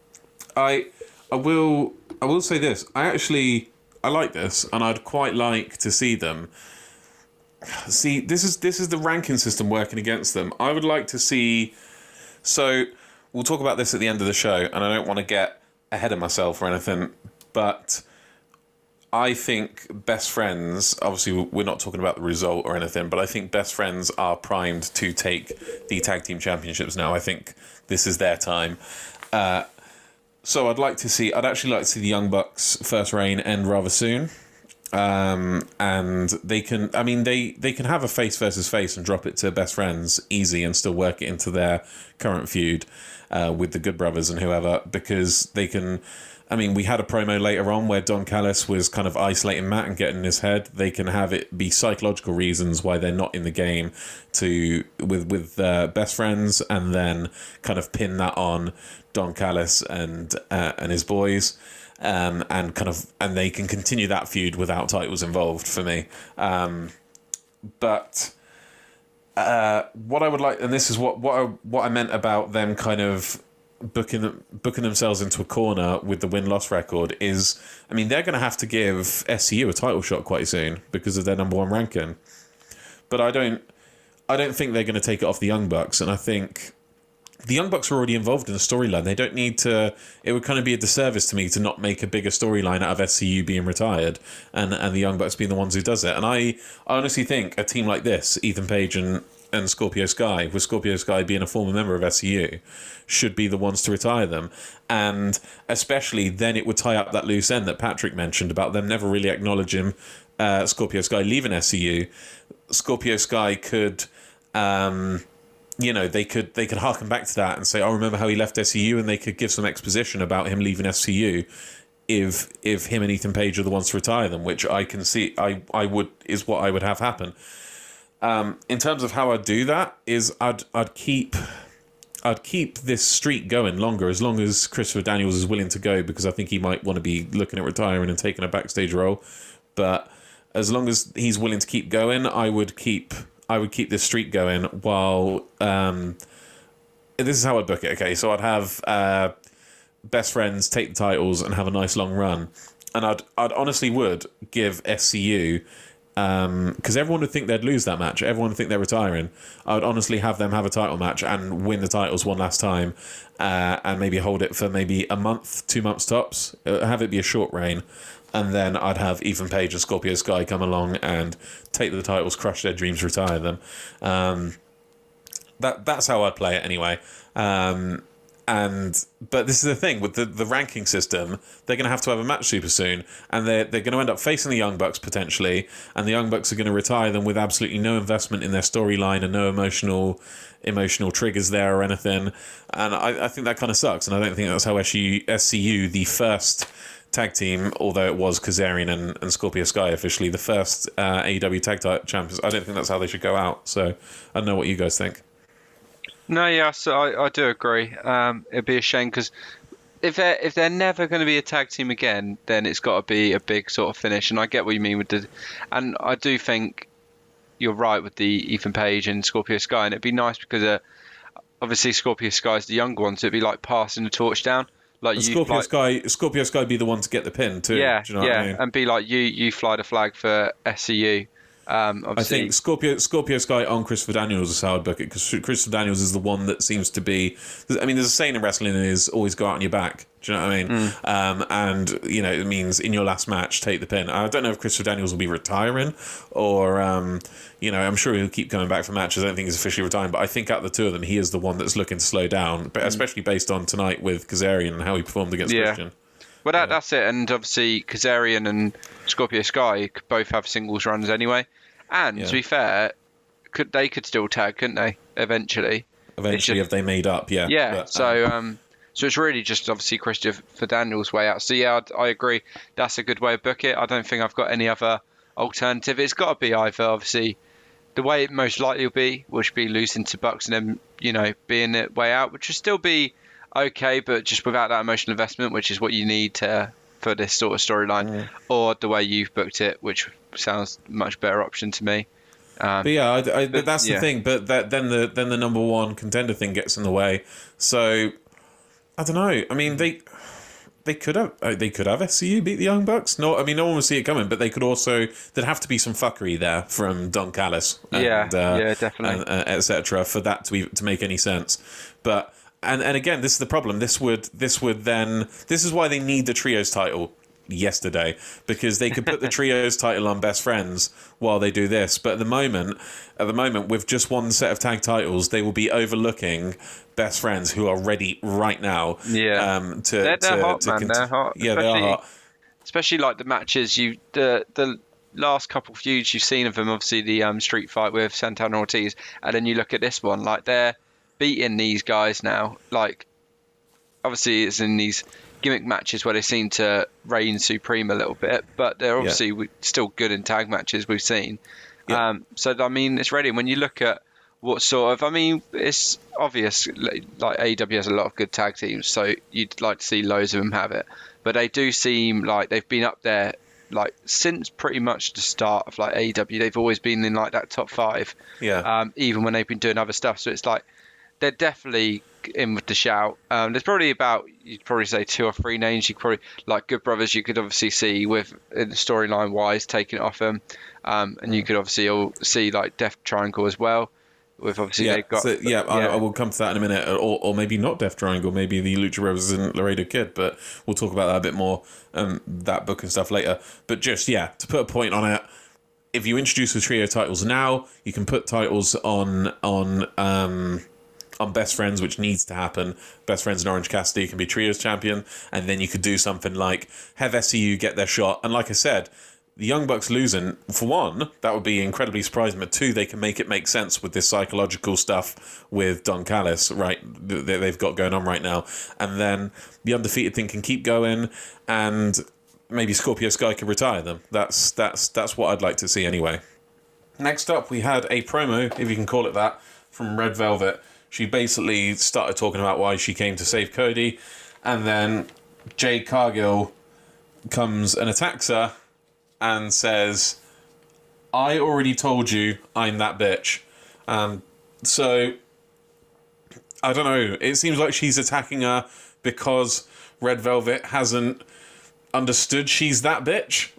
I I will I will say this. I actually I like this, and I'd quite like to see them. See, this is this is the ranking system working against them. I would like to see. So we'll talk about this at the end of the show, and I don't want to get ahead of myself or anything, but. I think best friends. Obviously, we're not talking about the result or anything, but I think best friends are primed to take the tag team championships now. I think this is their time. Uh, so I'd like to see. I'd actually like to see the Young Bucks first reign end rather soon. Um, and they can. I mean, they they can have a face versus face and drop it to best friends easy and still work it into their current feud uh, with the Good Brothers and whoever because they can. I mean, we had a promo later on where Don Callis was kind of isolating Matt and getting in his head. They can have it be psychological reasons why they're not in the game to with with uh, best friends, and then kind of pin that on Don Callis and uh, and his boys, um, and kind of and they can continue that feud without titles involved for me. Um, but uh, what I would like, and this is what what I, what I meant about them kind of booking booking themselves into a corner with the win loss record is, I mean, they're going to have to give SCU a title shot quite soon because of their number one ranking. But I don't, I don't think they're going to take it off the Young Bucks, and I think the Young Bucks are already involved in the storyline. They don't need to. It would kind of be a disservice to me to not make a bigger storyline out of SCU being retired and and the Young Bucks being the ones who does it. And I, I honestly think a team like this, Ethan Page and and Scorpio Sky, with Scorpio Sky being a former member of SCU, should be the ones to retire them. And especially then it would tie up that loose end that Patrick mentioned about them never really acknowledging uh, Scorpio Sky leaving SCU. Scorpio Sky could. Um, you know they could they could harken back to that and say, "I remember how he left SCU," and they could give some exposition about him leaving SCU. If if him and Ethan Page are the ones to retire them, which I can see, I I would is what I would have happen. Um, in terms of how I'd do that, is I'd I'd keep I'd keep this streak going longer as long as Christopher Daniels is willing to go because I think he might want to be looking at retiring and taking a backstage role. But as long as he's willing to keep going, I would keep I would keep this streak going while um, this is how I'd book it. Okay, so I'd have uh, best friends take the titles and have a nice long run, and I'd I'd honestly would give SCU because everyone would think they'd lose that match. Everyone would think they're retiring. I would honestly have them have a title match and win the titles one last time, uh, and maybe hold it for maybe a month, two months tops. Have it be a short reign, and then I'd have Ethan Page and Scorpio Sky come along and take the titles, crush their dreams, retire them. Um, that that's how I'd play it anyway. Um, and but this is the thing with the, the ranking system, they're going to have to have a match super soon, and they're they're going to end up facing the Young Bucks potentially, and the Young Bucks are going to retire them with absolutely no investment in their storyline and no emotional emotional triggers there or anything. And I, I think that kind of sucks, and I don't think that's how SCU, SCU the first tag team, although it was Kazarian and, and Scorpio Sky officially the first uh, AEW tag champions. I don't think that's how they should go out. So I don't know what you guys think. No, yeah, so I, I do agree. Um, it'd be a shame because if they're if they're never going to be a tag team again, then it's got to be a big sort of finish. And I get what you mean with the, and I do think you're right with the Ethan Page and Scorpio Sky, and it'd be nice because uh, obviously Scorpio Sky's the younger one, so it'd be like passing the torch down. Like And you, Scorpio like- Sky, Scorpio Sky be the one to get the pin too. yeah, Do you know yeah, what I mean? and be like you, you fly the flag for SCU. Um, I think Scorpio Scorpio Sky on Christopher Daniels is how I'd book it because Christopher Daniels is the one that seems to be. I mean, there's a saying in wrestling is always go out on your back. Do you know what I mean? Mm. Um, and you know it means in your last match take the pin. I don't know if Christopher Daniels will be retiring or um, you know I'm sure he'll keep coming back for matches. I don't think he's officially retiring, but I think out of the two of them, he is the one that's looking to slow down. But especially based on tonight with Kazarian and how he performed against Mm. Yeah. Christian. Well, that, that's it. And obviously, Kazarian and Scorpio Sky both have singles runs anyway. And Yeah. to be fair, could they could still tag, couldn't they? Eventually. Eventually, just- if they made up, yeah. Yeah. But, so, um, um, so it's really just obviously Christopher for Daniels' way out. So yeah, I, I agree. That's a good way to book it. I don't think I've got any other alternative. It's got to be either obviously the way it most likely will be, which be losing to Bucks and then you know being the way out, which would still be okay, but just without that emotional investment, which is what you need to for this sort of storyline, or the way you've booked it, which sounds much better option to me. Um, But yeah, I, I, but that's yeah. the thing. But that then the then the number one contender thing gets in the way. So I don't know. I mean, they they could have uh, they could have SCU beat the Young Bucks. No, I mean no one would see it coming. But they could also there'd have to be some fuckery there from Don Callis. And, Yeah, uh, yeah, definitely. uh, etc. For that to be to make any sense. But and and again, this is the problem. This would this would then this is why they need the trios title yesterday because they could put the trios title on best friends while they do this. But at the moment at the moment with just one set of tag titles they will be overlooking best friends who are ready right now Yeah. um to They're- they're to, hot, to man, cont- they're hot, yeah they are especially- hot. especially like the matches. You the the last couple of feuds you've seen of them obviously the um, street fight with Santana Ortiz and then you look at this one like they're beating these guys now. Like obviously it's in these gimmick matches where they seem to reign supreme a little bit but they're obviously we- still good in tag matches we've seen. Yeah. um, so I mean it's ready. When you look at what sort of I mean it's obvious like like AEW has a lot of good tag teams so you'd like to see loads of them have it. But they do seem like they've been up there like since pretty much the start of like AEW they've always been in like that top 5 yeah. um, even when they've been doing other stuff. So it's like they're definitely in with the shout. Um, there's probably about you'd probably say two or three names you probably like Good Brothers you could obviously see with the storyline wise taking it off them. Um, and you could obviously all see like Death Triangle as well. With obviously yeah, they've got so, yeah, I, yeah. I will come to that in a minute, or, or maybe not Death Triangle, maybe the Lucha Brothers and Laredo Kid, but we'll talk about that a bit more, um, that book and stuff later. But just yeah, to put a point on it, if you introduce the trio titles now, you can put titles on on um, on Best Friends, which needs to happen. Best Friends and Orange Cassidy can be trios champion, and then you could do something like have SCU get their shot. And like I said, the Young Bucks losing, for one, that would be incredibly surprising. But two, they can make it make sense with this psychological stuff with Don Callis, right? That they've got going on right now. And then the undefeated thing can keep going, and maybe Scorpio Sky could retire them. That's that's that's what I'd like to see anyway. Next up, we had a promo, if you can call it that, from Red Velvet. She basically started talking about why she came to save Cody, and then Jade Cargill comes and attacks her and says, I already told you I'm that bitch. Um, so, I don't know. It seems like she's attacking her because Red Velvet hasn't understood she's that bitch.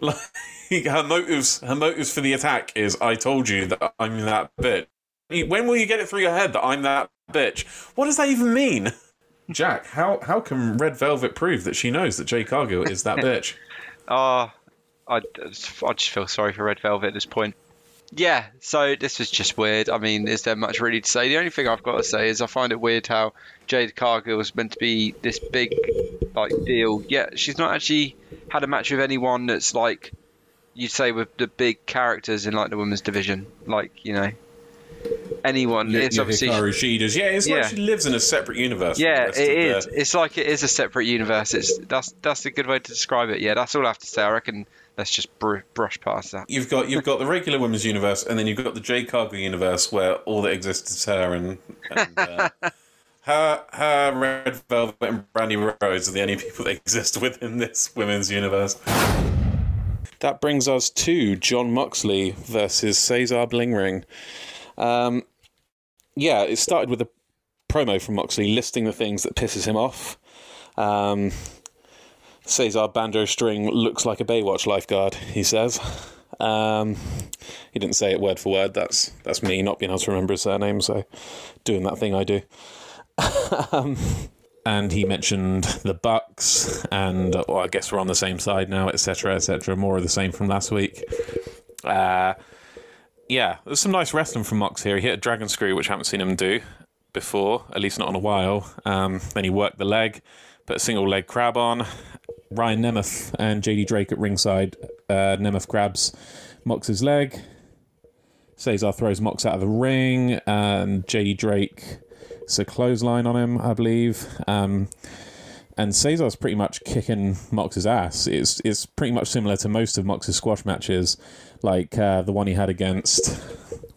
Like her motives, her motives for the attack is, I told you that I'm that bitch. When will you get it through your head that I'm that bitch? What does that even mean? Jack, how how can Red Velvet prove that she knows that Jade Cargill is that bitch? Oh, I, I just feel sorry for Red Velvet at this point. Yeah, so this was just weird. I mean, is there much really to say? The only thing I've got to say is I find it weird how Jade Cargill was meant to be this big like deal. Yeah, she's not actually had a match with anyone that's like you'd say with the big characters in like the women's division. Like you know, anyone. it's Your obviously Shida's. Yeah, it's Yeah. like she lives in a separate universe. yeah, it is. the- It's like it is a separate universe. It's that's that's a good way to describe it. Yeah, that's all I have to say. I reckon let's just br- brush past that. You've got you've got the regular women's universe, and then you've got the Jade Cargill universe, where all that exists is her and, and uh, her, her, Red Velvet, and Brandi Rhodes are the only people that exist within this women's universe. That brings us to Jon Moxley versus Cesar Blingring. Um, yeah, it started with a promo from Moxley listing the things that pisses him off. Um, Cesar Bando String looks like a Baywatch lifeguard, he says. Um, he didn't say it word for word. That's that's me not being able to remember his surname, so doing that thing I do. um, and he mentioned the Bucks, and uh, well, I guess we're on the same side now, etc., etc. More of the same from last week. Uh, yeah, there's some nice wrestling from Mox here. He hit a dragon screw, which I haven't seen him do before, at least not in a while. Um, then he worked the leg, put a single leg crab on. Ryan Nemeth and JD Drake at ringside. Uh, Nemeth grabs Mox's leg. Cesar throws Mox out of the ring, and JD Drake it's a clothesline on him, I believe. Um, and Cesar's pretty much kicking Mox's ass. It's it's pretty much similar to most of Mox's squash matches, like uh, the one he had against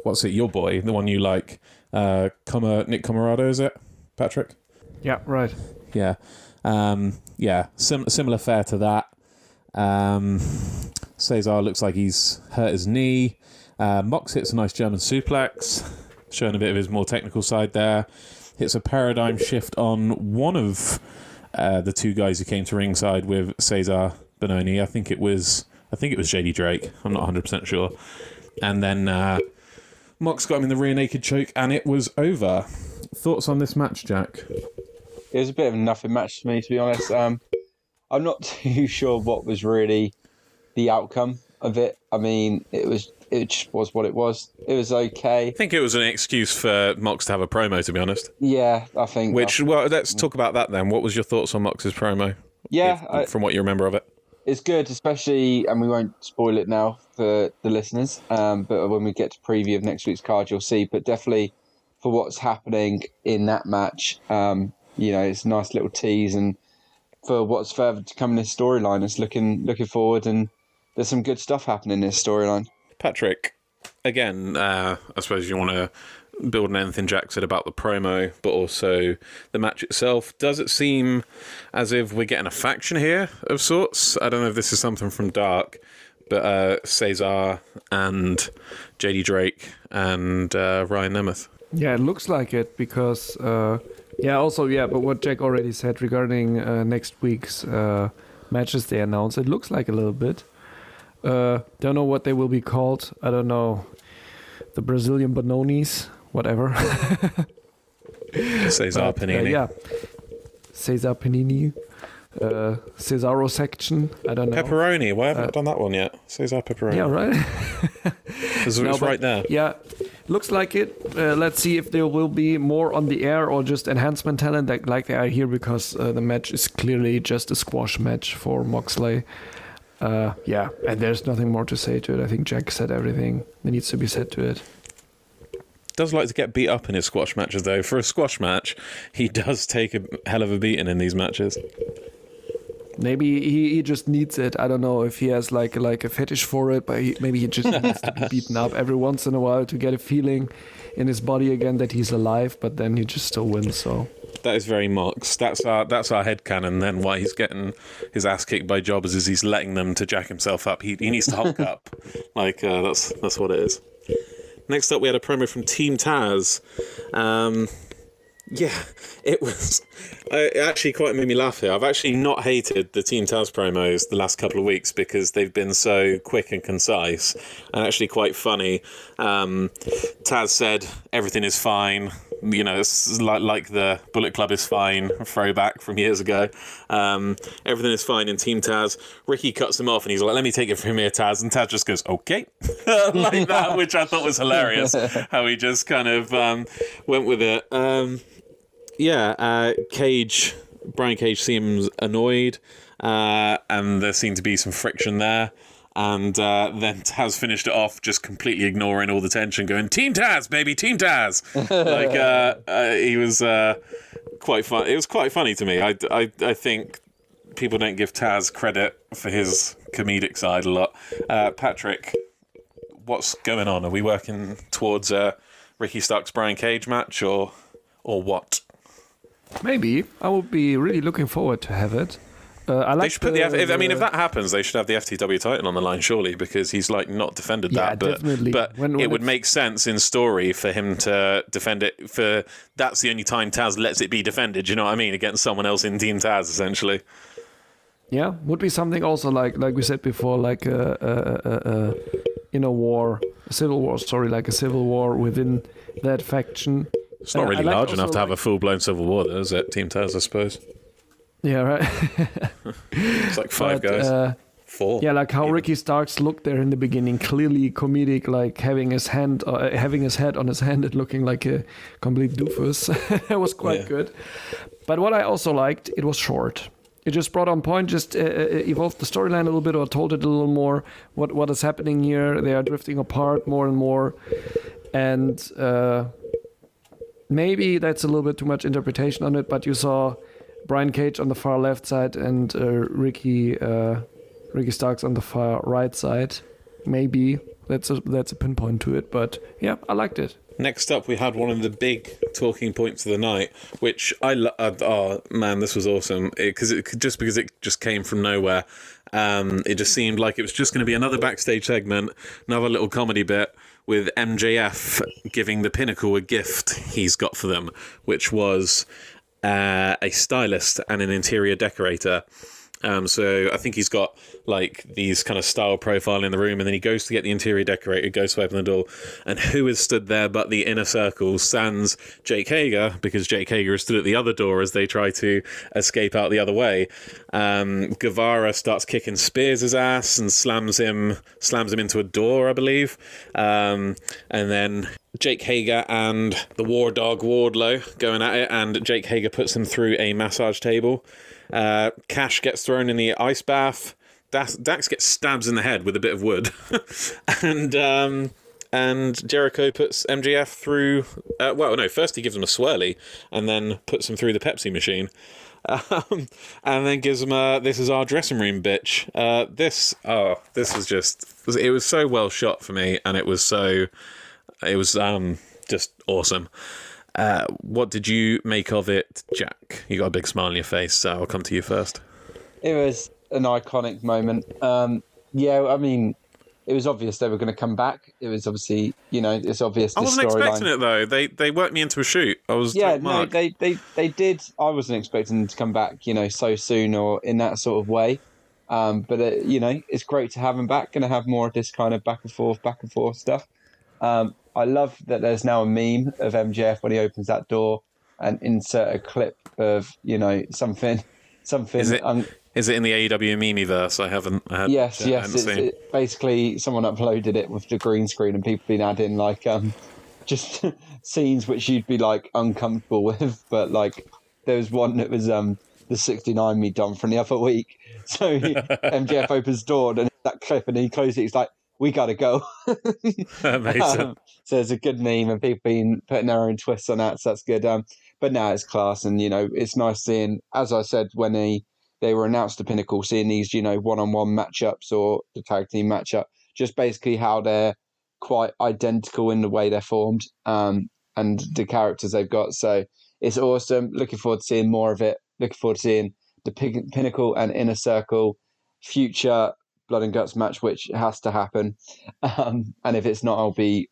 what's it, your boy, the one you like, uh, Comer, Nick Comoroto, is it, Patrick? Yeah, right. Yeah, um, yeah, sim- similar fare to that. Um, Cesar looks like he's hurt his knee. Uh, Mox hits a nice German suplex, showing a bit of his more technical side there. Hits a paradigm shift on one of uh, the two guys who came to ringside with Cesar Bononi. I think it was I think it was JD Drake. I'm not 100 percent sure. And then uh, Mox got him in the rear naked choke, and it was over. Thoughts on this match, Jack? It was a bit of a nothing match to me, to be honest. Um, I'm not too sure what was really the outcome of it. I mean, it was it just was what it was. It was okay. I think it was an excuse for Mox to have a promo, to be honest. Yeah, I think. Which, well, let's talk about that then. What was your thoughts on Mox's promo? yeah, if- I, from what you remember of it. It's good, especially, and we won't spoil it now for the listeners. Um, but when we get to preview of next week's card, you'll see. But definitely for what's happening in that match, um, you know, it's a nice little tease, and for what's further to come in this storyline, it's looking looking forward, and there's some good stuff happening in this storyline. Patrick, again, uh, I suppose you want to build on anything Jack said about the promo, but also the match itself. Does it seem as if we're getting a faction here of sorts? I don't know if this is something from Dark, but uh, Cesar and JD Drake and uh, Ryan Nemeth. Yeah, it looks like it because uh, yeah, also yeah, but what Jack already said regarding uh, next week's uh, matches they announced, it looks like a little bit. Uh, don't know what they will be called. I don't know. The Brazilian Bononis, whatever. Cesar But, uh, Panini. yeah. Cesar Panini. Uh, Cesaro section. I don't know. Pepperoni. Why haven't I done that one yet? Cesar Pepperoni. Yeah, right. It's, No, right there. Yeah, looks like it. Uh, let's see if there will be more on the air or just enhancement talent that, like they are here because uh, the match is clearly just a squash match for Moxley. Uh, yeah, and there's nothing more to say to it. I think Jack said everything that needs to be said to it. Does like to get beat up in his squash matches, though. For a squash match, he does take a hell of a beating in these matches. Maybe he, he just needs it. I don't know if he has like like a fetish for it, but he, maybe he just needs to be beaten up every once in a while to get a feeling in his body again that he's alive. But then he just still wins. So That is very Mox. That's our that's our headcanon then why he's getting his ass kicked by jobbers is he's letting them to jack himself up. He he needs to hulk up. Like uh, that's that's what it is. Next up we had a promo from Team Taz. Um yeah, it was. It actually quite made me laugh here. I've actually not hated the Team Taz promos the last couple of weeks because they've been so quick and concise and actually quite funny. Um, Taz said everything is fine. You know, it's like like the Bullet Club is fine throwback from years ago. Um, everything is fine in Team Taz. Ricky cuts him off and he's like, "Let me take it from here, Taz." And Taz just goes, "Okay," like that, which I thought was hilarious. How he just kind of um, went with it. Yeah, uh, Cage, Brian Cage seems annoyed, uh, and there seemed to be some friction there. And uh, then Taz finished it off, just completely ignoring all the tension, going "Team Taz, baby, Team Taz." like uh, uh, he was uh, quite fun. It was quite funny to me. I, I, I think people don't give Taz credit for his comedic side a lot. Uh, Patrick, what's going on? Are we working towards a Ricky Starks Brian Cage match, or or what? Maybe I would be really looking forward to have it. Uh, I like They should put the. F- if, I mean, if that happens, they should have the FTW title on the line, surely, because he's like not defended Yeah, that. But definitely. but When- it would make sense in story for him to defend it. For that's the only time Taz lets it be defended. You know what I mean? Against someone else in Team Taz, essentially. Yeah, would be something also like like we said before, like a, a, a, a in a war, a civil war story, like a civil war within that faction. It's not Uh, really like large enough to have like- a full blown civil war, though, is it? Team Taz, I suppose. Yeah, right. It's like five But, guys, uh, four. yeah, like how even. Ricky Starks looked there in the beginning, clearly comedic, like having his hand, uh, having his head on his hand and looking like a complete doofus. it was quite Yeah. good. But what I also liked, it was short. It just brought on point, just uh, uh, evolved the storyline a little bit, or told it a little more. What what is happening here? They are drifting apart more and more, and uh, maybe that's a little bit too much interpretation on it. But you saw Brian Cage on the far left side and uh, Ricky uh, Ricky Starks on the far right side. Maybe That's a that's a pinpoint to it. But yeah, I liked it. Next up, we had one of the big talking points of the night, which I lo- uh, oh man, this was awesome because it, just because it just came from nowhere. Um, it just seemed like it was just going to be another backstage segment, another little comedy bit with MJF giving the Pinnacle a gift he's got for them, which was uh, a stylist and an interior decorator. Um, so I think he's got like these kind of style profile in the room, and then he goes to get the interior decorator, goes to open the door, and who is stood there but the inner circle? Sans Jake Hager, because Jake Hager is stood at the other door as they try to escape out the other way. Um, Guevara starts kicking Spears' ass and slams him, slams him into a door, I believe, um, and then Jake Hager and the War Dog Wardlow going at it, and Jake Hager puts him through a massage table. Uh, Cash gets thrown in the ice bath. Dax, Dax gets stabs in the head with a bit of wood, and um, and Jericho puts MJF through. Uh, well, no, first he gives him a swirly, and then puts him through the Pepsi machine. Um, and then gives him a "This is our dressing room, bitch." Uh, this, oh, this was just it was so well shot for me, and it was so it was um just awesome. Uh, what did you make of it, Jack? You got a big smile on your face, so I'll come to you first. It was an iconic moment. Um, yeah, I mean, it was obvious they were going to come back. It was obviously, you know, it's obvious. I wasn't expecting storyline- it though. They they worked me into a shoot. I was Yeah, no, they, they they did. I wasn't expecting them to come back, you know, so soon or in that sort of way. Um, but uh, you know, it's great to have them back. Going to have more of this kind of back and forth, back and forth stuff. Um, I love that there's now a meme of MJF when he opens that door and insert a clip of you know something, something. Is it- un- Is it in the AEW Mimiverse? I haven't. I had, Yes, I yes. It's, seen. it, basically, someone uploaded it with the green screen, and people been adding like um, just scenes which you'd be like uncomfortable with. But like, there was one that was um the '69 me done from the other week. So he, MJF opens the door and that clip, and he closes it. He's like, "We gotta go." Amazing. Um, so it's a good meme, and people been putting their own twists on that. So that's good. Um, but now it's class, and you know, it's nice seeing, as I said when they they were announced the pinnacle, seeing these, you know, one on one matchups or the tag team matchup, just basically how they're quite identical in the way they're formed, um, and the characters they've got. So it's awesome. Looking forward to seeing more of it. Looking forward to seeing the pin- pinnacle and inner circle future blood and guts match, which has to happen. Um, and if it's not, I'll be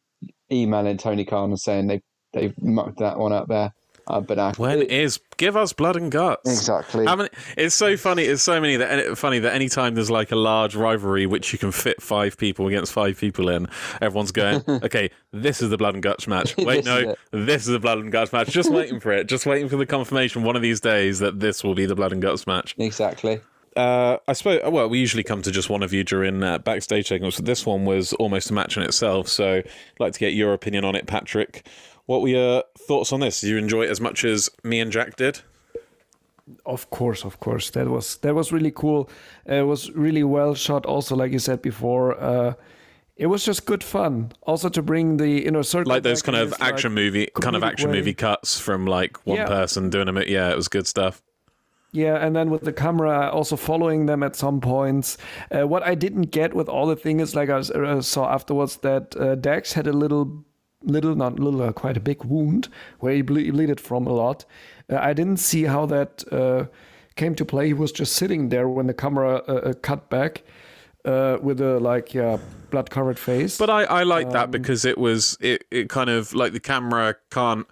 emailing Tony Khan and saying they they've mucked that one up there. Uh, but uh, when is give us blood and guts? exactly, How many, it's so funny. It's so many that and funny that anytime there's like a large rivalry which you can fit five people against five people in, everyone's going, "Okay, this is the blood and guts match." Wait, This no, is this is the blood and guts match. Just waiting for it. Just waiting for the confirmation one of these days that this will be the blood and guts match. exactly. Uh, I suppose. Well, we usually come to just one of you during uh, backstage segments. But this one was almost a match in itself. So, I'd like to get your opinion on it, Patrick. What were your thoughts on this? Did you enjoy it as much as me and Jack did? Of course, of course. That was that was really cool. Uh, it was really well shot. Also, like you said before, uh, it was just good fun. Also, to bring the inner circle, Like those kind in of this, like, action movie, kind of action way. movie cuts from like one Yeah. person doing them. Yeah, it was good stuff. Yeah, and then with the camera also following them at some points. Uh, what I didn't get with all the thing is like I was, uh, saw afterwards that uh, Dax had a little, little not little, uh, quite a big wound where he ble- bleeded from a lot. Uh, I didn't see how that uh, came to play. He was just sitting there when the camera cut back uh, with a like yeah blood covered face. But I, I like that Um, because it was it, it kind of like the camera can't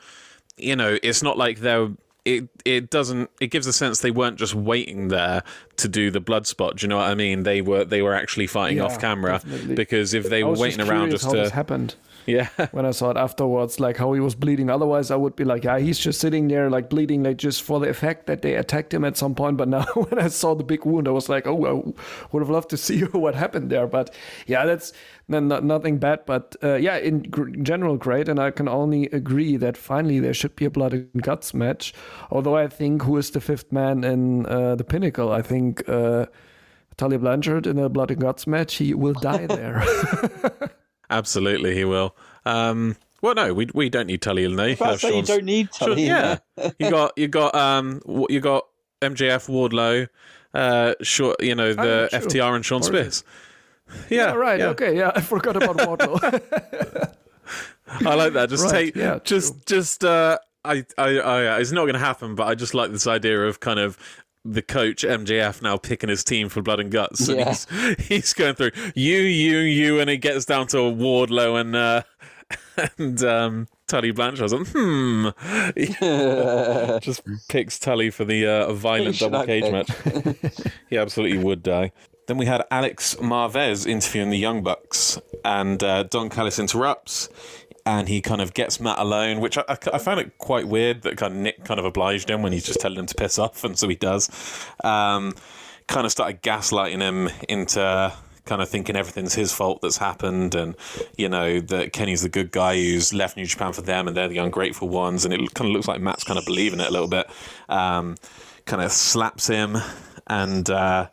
you know it's not like they're it it doesn't it gives a sense they weren't just waiting there to do the blood spot. Do you know what I mean? They were they were actually fighting Yeah, off camera definitely. because if they I were waiting around just to happened. Yeah when I saw it afterwards, like how he was bleeding. Otherwise, I would be like, yeah, he's just sitting there, like bleeding, like just for the effect that they attacked him at some point. But now, when I saw the big wound, I was like, oh, I would have loved to see what happened there. But yeah, that's no, no, nothing bad. But uh, yeah, in gr- general, great. And I can only agree that finally there should be a blood and guts match. Although I think who is the fifth man in uh, the pinnacle? I think. Uh, Tully Blanchard in a blood and guts match, he will die there. Absolutely he will. Um, well, no, we we don't need Tully in there. You can That's why you don't need Tully. in yeah, you got you got um you got MJF Wardlow, uh, short you know the Oh, true. FTR and Sean Or- Spears. Yeah, right. yeah. Okay. Yeah, I forgot about Wardlow. I like that. Just Right, take, yeah, just, just. Uh, I, I, I, it's not going to happen. But I just like this idea of kind of the coach MJF now picking his team for blood and guts. And Yeah. he's, he's going through you, you, you, and it gets down to Wardlow and uh, and um, Tully Blanchard. Like, hmm. just picks Tully for the uh, violent double cage pick? match. he absolutely would die. Then we had Alex Marvez interviewing the Young Bucks, and uh, Don Callis interrupts, and he kind of gets Matt alone, which I, I, found it quite weird that kind of Nick kind of obliged him when he's just telling him to piss off, and so he does. Um, kind of started gaslighting him into kind of thinking everything's his fault that's happened, and you know that Kenny's the good guy who's left New Japan for them, and they're the ungrateful ones, and it kind of looks like Matt's kind of believing it a little bit. Um, kind of slaps him and. Uh,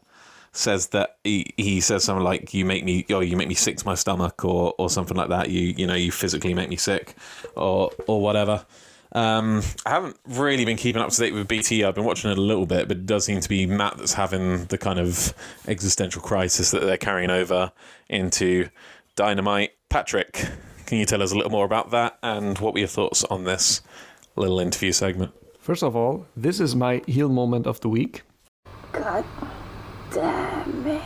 says that he, he says something like you make me oh you make me sick to my stomach or or something like that you you know you physically make me sick or or whatever um, I haven't really been keeping up to date with BT. I've been watching it a little bit, but it does seem to be Matt that's having the kind of existential crisis that they're carrying over into Dynamite. Patrick, can you tell us a little more about that and what were your thoughts on this little interview segment? First of all, this is my heel moment of the week. God damn it.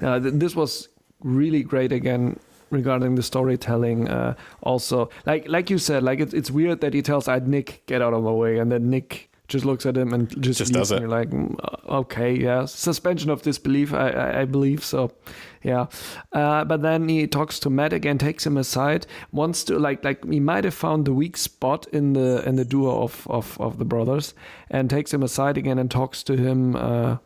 Uh, th- this was really great again regarding the storytelling. Uh, also, like like you said, like it's it's weird that he tells uh, Nick get out of my way, and then Nick just looks at him and just, Just leaves, does and it. You're like, mm, uh, okay, yeah, suspension of disbelief, I I, I believe so, yeah. Uh, but then he talks to Matt again, takes him aside, wants to like like he might have found the weak spot in the in the duo of of of the brothers, and takes him aside again and talks to him. Uh,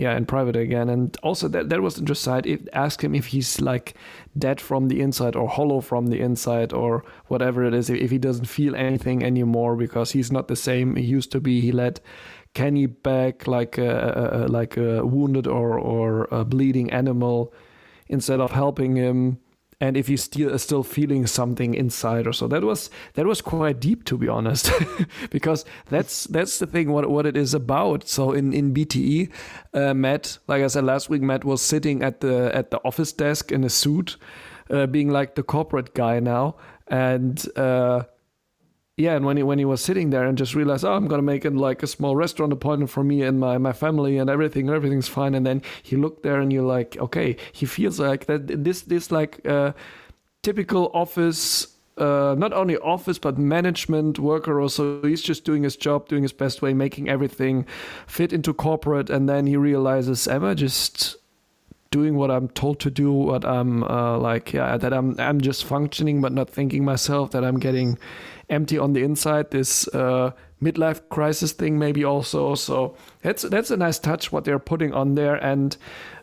yeah, in private again. And also that that was interesting. If ask him if he's like dead from the inside or hollow from the inside or whatever it is. If he doesn't feel anything anymore because he's not the same he used to be. He let Kenny back like a, a like a wounded or or a bleeding animal instead of helping him. And if you still still feeling something inside or so, that was that was quite deep to be honest, because that's that's the thing what what it is about. So in in BTE, uh, Matt, like I said last week, Matt was sitting at the at the office desk in a suit, uh, being like the corporate guy now, and uh, yeah, and when he when he was sitting there and just realized, oh, I'm gonna make it like a small restaurant appointment for me and my my family and everything, everything's fine. And then he looked there and you're like, okay, he feels like that. This this like uh, typical office. Uh, not only office but management worker also he's just doing his job doing his best way making everything fit into corporate and then he realizes am i just doing what I'm told to do, what I'm uh, like, yeah, that I'm I'm just functioning but not thinking myself, that I'm getting empty on the inside. This uh, midlife crisis thing, maybe also. So that's that's a nice touch what they're putting on there, and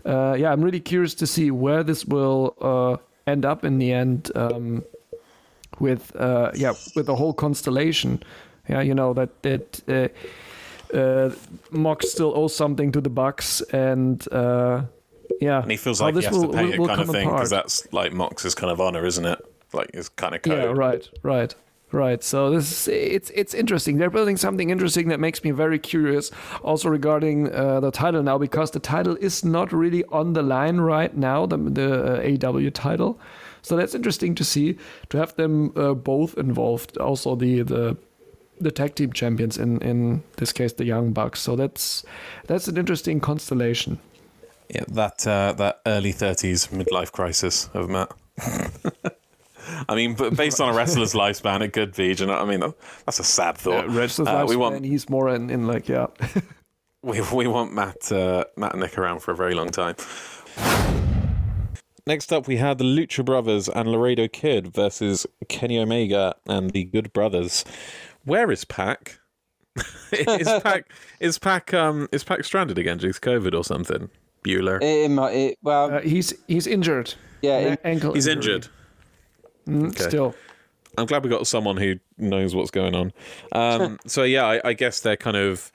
uh, yeah, I'm really curious to see where this will uh, end up in the end. Um, with uh, yeah, with the whole constellation, yeah, you know that that. Uh, uh, Mox still owes something to the Bucks, and uh, yeah, And he feels like he this has will- to pay will- it will kind of thing because that's like Mox's kind of honor, isn't it? Like his kind of code. Yeah, right, right, right. So this is, it's it's interesting. They're building something interesting that makes me very curious. Also regarding uh, the title now, because the title is not really on the line right now. The the uh, AW title. So that's interesting to see to have them uh, both involved. Also the the the tag team champions in in this case the Young Bucks. So that's that's an interesting constellation. Yeah, that uh, that early thirties midlife crisis of Matt. I mean, but based on a wrestler's lifespan, it could be. Do you know I mean? That's a sad thought. Reg Uh, we want he's more in, in like yeah. we, we want Matt uh, Matt and Nick around for a very long time. Next up, we had the Lucha Brothers and Laredo Kid versus Kenny Omega and the Good Brothers. Where is Pac? is Pac is Pac um is Pac stranded again due to COVID or something? Bueller. It, it well, Uh, he's he's injured. yeah, An ankle. He's injury. injured. Mm, Okay. Still, I'm glad we got someone who knows what's going on. Um, so yeah, I, I guess they're kind of.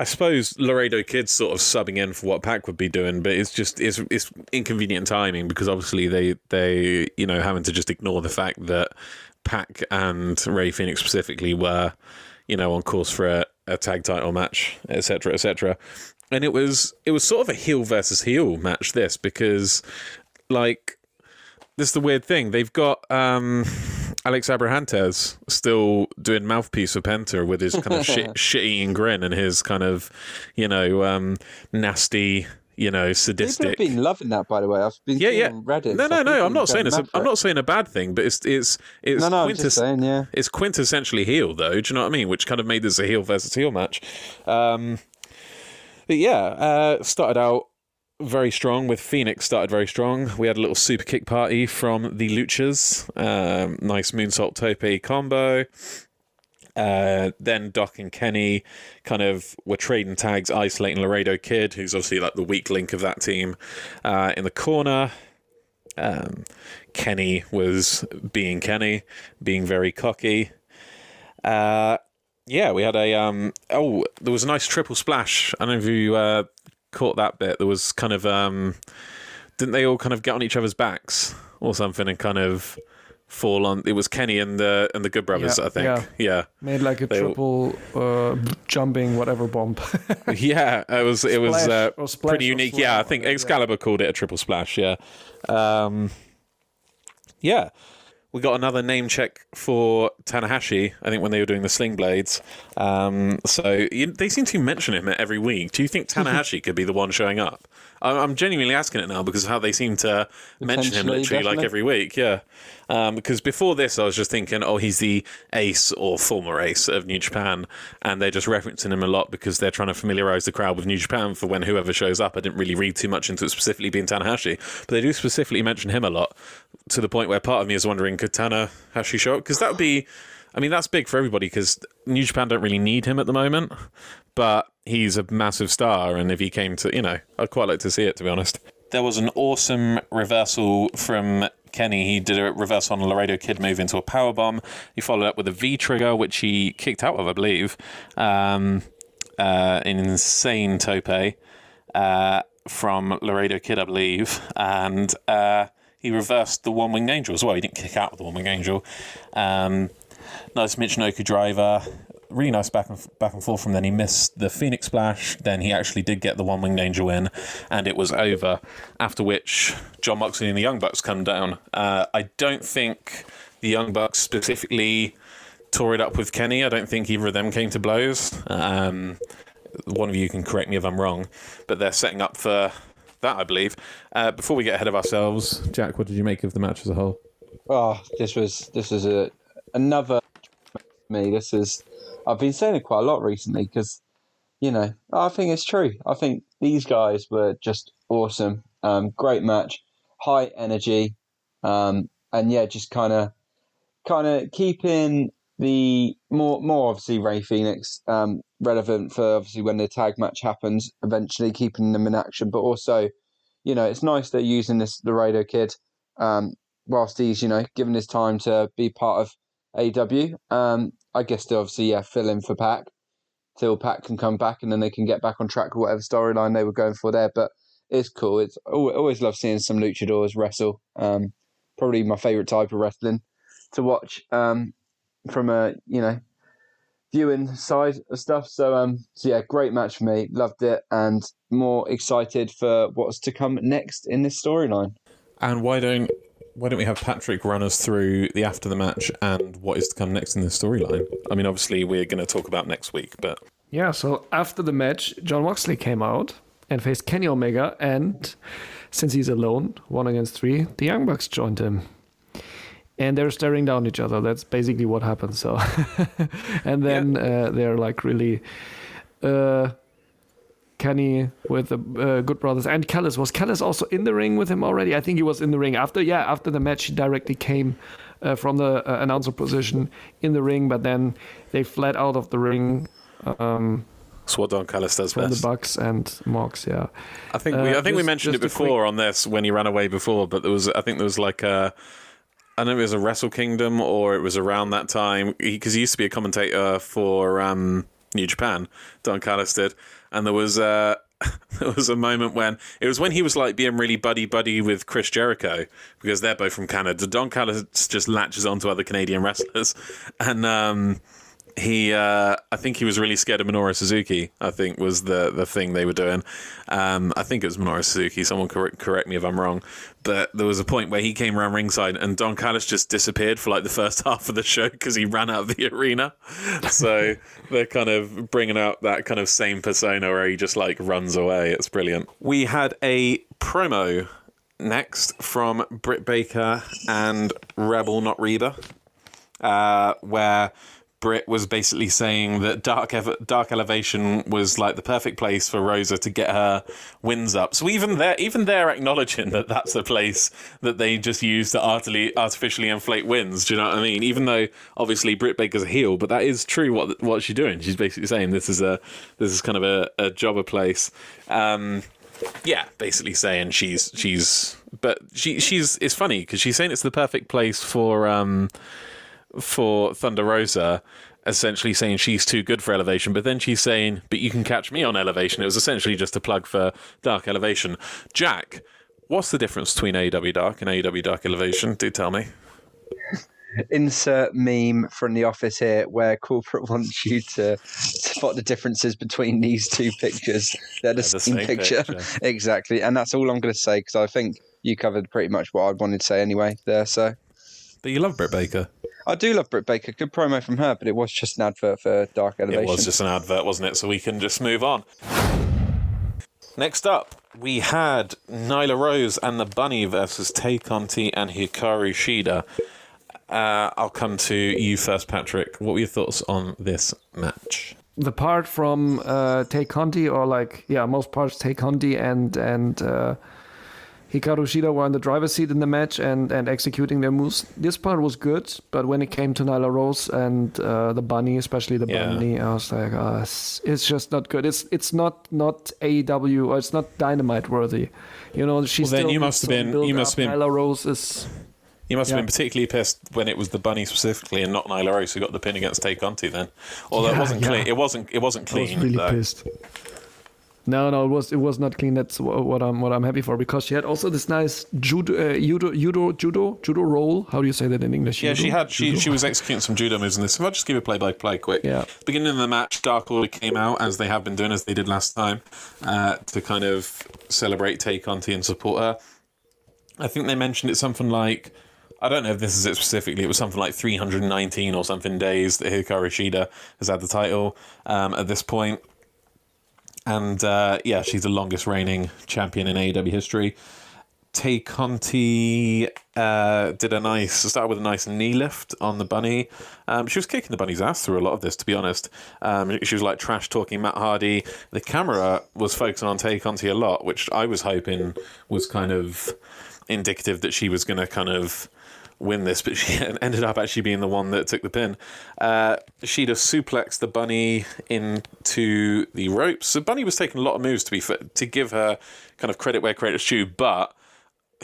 I suppose Laredo Kid's sort of subbing in for what Pac would be doing, but it's just it's it's inconvenient timing because obviously they they you know having to just ignore the fact that Pac and Rey Fénix specifically were you know on course for a, a tag title match, etc. etc. and it was it was sort of a heel versus heel match. This because like this is the weird thing. They've got um, Alex Abrahantes still doing mouthpiece for Penta with his kind of shit, shit-eating grin and his kind of, you know, um, nasty, you know, sadistic. People have been loving that, by the way. I've been Yeah, yeah. Reddit. No, no, no. I'm not saying it's. A, I'm not saying a bad thing, but it's it's it's No, no, quintes- saying, yeah. it's quintessentially heel though. Do you know what I mean? Which kind of made this a heel versus heel match. Um, but yeah, uh, started out very strong with Phoenix. Started very strong. We had a little super kick party from the Luchas. Um, nice moonsault tope combo. Uh, then Doc and Kenny kind of were trading tags, isolating Laredo Kid, who's obviously like the weak link of that team, uh, in the corner. Um, Kenny was being Kenny, being very cocky. Uh, yeah, we had a um. Oh, there was a nice triple splash. I don't know if you uh, caught that bit. There was kind of um. Didn't they all kind of get on each other's backs or something and kind of fall on? It was Kenny and the and the Good Brothers, Yeah, I think. yeah. Yeah, Made like a They- triple uh, jumping whatever bomb. yeah. It was it was uh, pretty unique. Yeah, I think yeah. Excalibur called it a triple splash. Yeah, um, yeah. We got another name check for Tanahashi. I think when they were doing the sling blades. Um, so you, they seem to mention him every week. Do you think Tanahashi could be the one showing up? I'm genuinely asking it now because of how they seem to mention him literally like every week. Yeah. Um, because before this, I was just thinking, oh, he's the ace or former ace of New Japan, and they're just referencing him a lot because they're trying to familiarize the crowd with New Japan for when whoever shows up. I didn't really read too much into it specifically being Tanahashi, but they do specifically mention him a lot to the point where part of me is wondering, could Tanahashi show up? Because that would be. I mean, that's big for everybody because New Japan don't really need him at the moment, but he's a massive star. And if he came to, you know, I'd quite like to see it, to be honest. There was an awesome reversal from Kenny. He did a reverse on a Laredo Kid move into a power bomb. He followed up with a V trigger, which he kicked out of, I believe. Um, uh, an insane tope uh, from Laredo Kid, I believe. And uh, he reversed the one winged angel as well. He didn't kick out of the one winged angel. Um, nice Michinoku driver. Really nice back and back and forth from then. He missed the Phoenix splash. Then he actually did get the one winged angel in, and it was over. After which, Jon Moxley and the Young Bucks come down. Uh, I don't think the Young Bucks specifically tore it up with Kenny. I don't think either of them came to blows. Um, one of you can correct me if I'm wrong, but they're setting up for that, I believe. Uh, before we get ahead of ourselves, Jack, what did you make of the match as a whole? Oh, this was this was a another me. This is I've been saying it quite a lot recently because you know I think it's true. I think these guys were just awesome. Um, great match, high energy, um, and yeah, just kind of kind of keeping the more more obviously Rey Fénix um, relevant for obviously when the tag match happens. Eventually, keeping them in action, but also you know it's nice they're using this the Laredo kid. Um, whilst he's you know given his time to be part of AW. Um, I guess they obviously yeah fill in for Pac till Pac can come back and then they can get back on track with whatever storyline they were going for there. But it's cool. It's I always love seeing some luchadors wrestle. Um, probably my favorite type of wrestling to watch um, from a you know viewing side of stuff. So um, so yeah, great match for me. Loved it and more excited for what's to come next in this storyline. And why don't why don't we have Patrick run us through the after the match and what is to come next in the storyline? I mean, obviously we're going to talk about next week, but Yeah, so after the match, Jon Moxley came out and faced Kenny Omega, and since he's alone, one against three, the Young Bucks joined him. And they're staring down each other. That's basically what happened. So, and then uh, they're like really, uh, Kenny with the uh, Good Brothers and Callis was Callis also in the ring with him already. I think he was in the ring after. Yeah, after the match, he directly came uh, from the uh, announcer position in the ring, but then they fled out of the ring. Um, that's what Don Callis does from best. the Bucks and Mox. Yeah, I think we Uh, I think we just- mentioned it a quick- before on this when he ran away before, but there was I think there was like a I don't know if it was a Wrestle Kingdom or it was around that time because he, used to be a commentator for um, New Japan. Don Callis did, and there was uh, there was a moment when it was when he was like being really buddy buddy with Chris Jericho because they're both from Canada. Don Callis just latches onto other Canadian wrestlers, and um, he uh, I think he was really scared of Minoru Suzuki. I think was the the thing they were doing. Um, I think it was Minoru Suzuki. Someone correct, correct me if I'm wrong. But there was a point where he came around ringside and Don Callis just disappeared for like the first half of the show because he ran out of the arena. So they're kind of bringing out that kind of same persona where he just like runs away. It's brilliant. We had a promo next from Britt Baker and Rebel Not Reba, uh, where Britt was basically saying that Dark Ev- Dark Elevation was like the perfect place for Rosa to get her wins up. So even there, even they're acknowledging that that's a place that they just use to artily, artificially inflate wins. Do you know what I mean? Even though obviously Britt Baker's a heel, but that is true. What what she's doing? She's basically saying this is a this is kind of a, a jobber place. Um, yeah, basically saying she's she's but she she's it's funny because she's saying it's the perfect place for um for Thunder Rosa essentially saying she's too good for Elevation, but then she's saying, but you can catch me on Elevation. It was essentially just a plug for Dark Elevation. Jack, what's the difference between AEW Dark and AEW Dark Elevation? Do tell me. Insert meme from the office here where corporate wants you to spot the differences between these two pictures. They're the, the same, same picture. picture. exactly. And that's all I'm going to say because I think you covered pretty much what I wanted to say anyway there. So But you love Britt Baker. I do love Britt Baker. Good promo from her, but it was just an advert for Dark Elevation. It was just an advert, wasn't it? So we can just move on. Next up, we had Nyla Rose and the Bunny versus Tay Conti and Hikaru Shida. Uh, I'll come to you first, Patrick. What were your thoughts on this match? the part from uh, Tay Conti, or like yeah, most parts Tay Conti and and uh, Hikaru Shida were in the driver's seat in the match and and executing their moves. This part was good, but when it came to Nyla Rose and uh, the bunny, especially the Yeah. bunny, I was like, uh, it's, it's just not good. It's it's not not AEW or it's not Dynamite worthy. You know, she's Well, then still you must have been- you must up. have been- Nyla Rose is You must have Yeah. been particularly pissed when it was the bunny specifically and not Nyla Rose who got the pin against Tay Conti. Then, although it wasn't yeah. clean, it wasn't it wasn't clean. I was really though. pissed. No, no, it was it was not clean. That's what I'm what I'm happy for because she had also this nice judo uh, judo judo judo judo roll. How do you say that in English? Yeah, Judo? she had she Judo? she was executing some judo moves in this. If I just give a play by play quick. Yeah. Beginning of the match, Dark Order came out as they have been doing as they did last time, uh, to kind of celebrate Tay Conti and support her. I think they mentioned it's something like I don't know if this is it specifically. It was something like 319 or something days that Hikaru Shida has had the title um, at this point. And uh, yeah, she's the longest reigning champion in AEW history. Tay Conti uh, did a nice started with a nice knee lift on the bunny. Um, she was kicking the bunny's ass through a lot of this, to be honest. Um, she was like trash talking Matt Hardy. The camera was focusing on Tay Conti a lot, which I was hoping was kind of indicative that she was going to kind of win this, but she ended up actually being the one that took the pin. Uh, She'd have suplexed the bunny into the ropes. So Bunny was taking a lot of moves to be to give her kind of credit where credit's due, but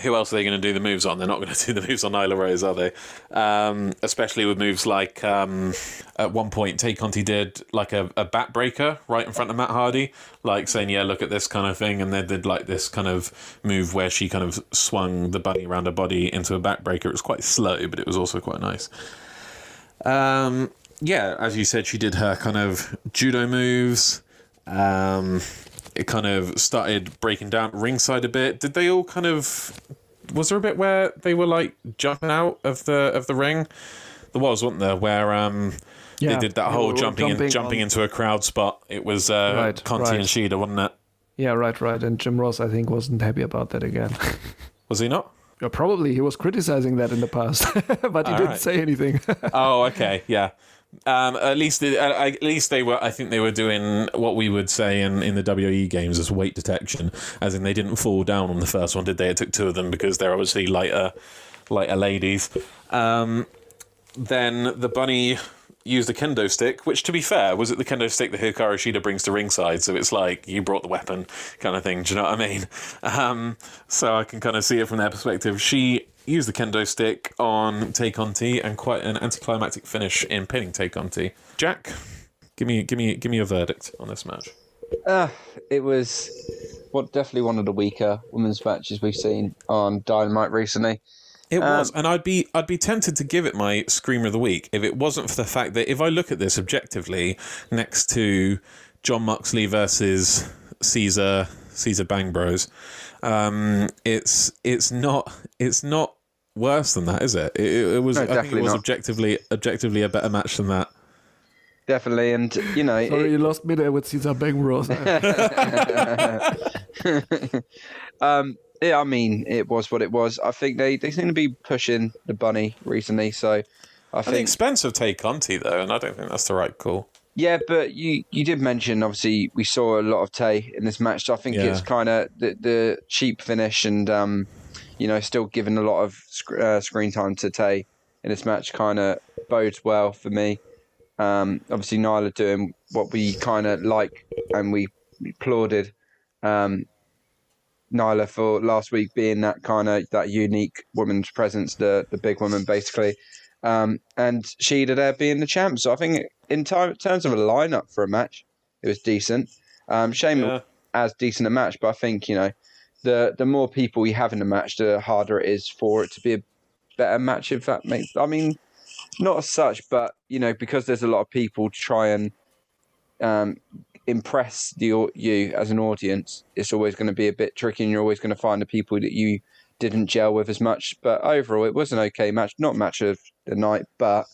who else are they going to do the moves on? They're not going to do the moves on Nyla Rose, are they? Um, especially with moves like um, at one point, Tay Conti did like a, a bat breaker right in front of Matt Hardy, like saying, "Yeah, look at this kind of thing," and they did like this kind of move where she kind of swung the bunny around her body into a back breaker. It was quite slow, but it was also quite nice. Um, yeah, as you said, she did her kind of judo moves. Um, it kind of started breaking down ringside a bit. Did they all kind of? Was there a bit where they were like jumping out of the of the ring? There was, wasn't there? Where um, Yeah, they did that they whole were jumping in, jumping jumping on- into a crowd spot. It was uh, Right, Conti right. and Shida, wasn't it? Yeah, right, right. And Jim Ross, I think, wasn't happy about that again. Was he not? Yeah, probably he was criticizing that in the past, but he All didn't right. say anything. oh, okay, yeah. Um, at least, uh, at least they were. I think they were doing what we would say in, in the WE games as weight detection, as in they didn't fall down on the first one, did they? It took two of them because they're obviously lighter, lighter ladies. Um, then the bunny used a kendo stick, which, to be fair, was it the kendo stick that Hikaru Shida brings to ringside? So it's like you brought the weapon, kind of thing. Do you know what I mean? Um, so I can kind of see it from their perspective. She used the kendo stick on Take On Conti and quite an anticlimactic finish in pinning Take On Conti. Jack, give me, give me, give me a verdict on this match. Uh, it was what definitely one of the weaker women's matches we've seen on Dynamite recently. It was, and I'd be I'd be tempted to give it my screamer of the week if it wasn't for the fact that if I look at this objectively, next to Jon Moxley versus Caesar Caesar Bang Bros, um, it's it's not it's not worse than that, is it? It, it, it was No, I think it was not. objectively objectively a better match than that. Definitely, and you know, Sorry, it- you lost me there with Caesar Bang Bros. um, yeah, I mean, it was what it was. I think they, they seem to be pushing the bunny recently, so I At the think expense of Tay Conti though, and I don't think that's the right call. yeah. But you you did mention obviously we saw a lot of Tay in this match, so I think Yeah. it's kind of the the cheap finish and um, you know, still giving a lot of sc- uh, screen time to Tay in this match kind of bodes well for me. Um, obviously, Nyla doing what we kind of like and we applauded um, Nyla for last week being that kind of that unique woman's presence, the the big woman basically, um, and Shida there being the champ. So I think in time, terms of a lineup for a match, it was decent. Um, shame Yeah. as decent a match, but I think you know the the more people you have in the match, the harder it is for it to be a better match. If that makes, I mean, not as such, but you know, because there's a lot of people to try and um, impress the you as an audience, it's always going to be a bit tricky, and you're always going to find the people that you didn't gel with as much. But overall, it was an okay match, not match of the night, but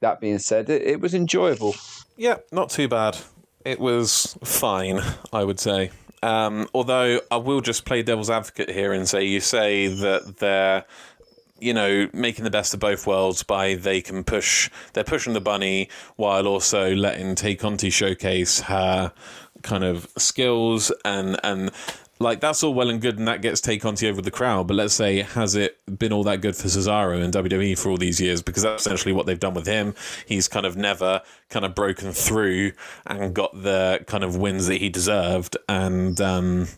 that being said, it, it was enjoyable. Yeah, not too bad. It was fine, I would say. Um, although I will just play devil's advocate here and say you say that they're, you know, making the best of both worlds by they can push, they're pushing the bunny while also letting Tay Conti showcase her kind of skills and and like that's all well and good and that gets Tay Conti over the crowd. But let's say has it been all that good for Cesaro in WWE for all these years? Because that's essentially what they've done with him. He's kind of never kind of broken through and got the kind of wins that he deserved. And um,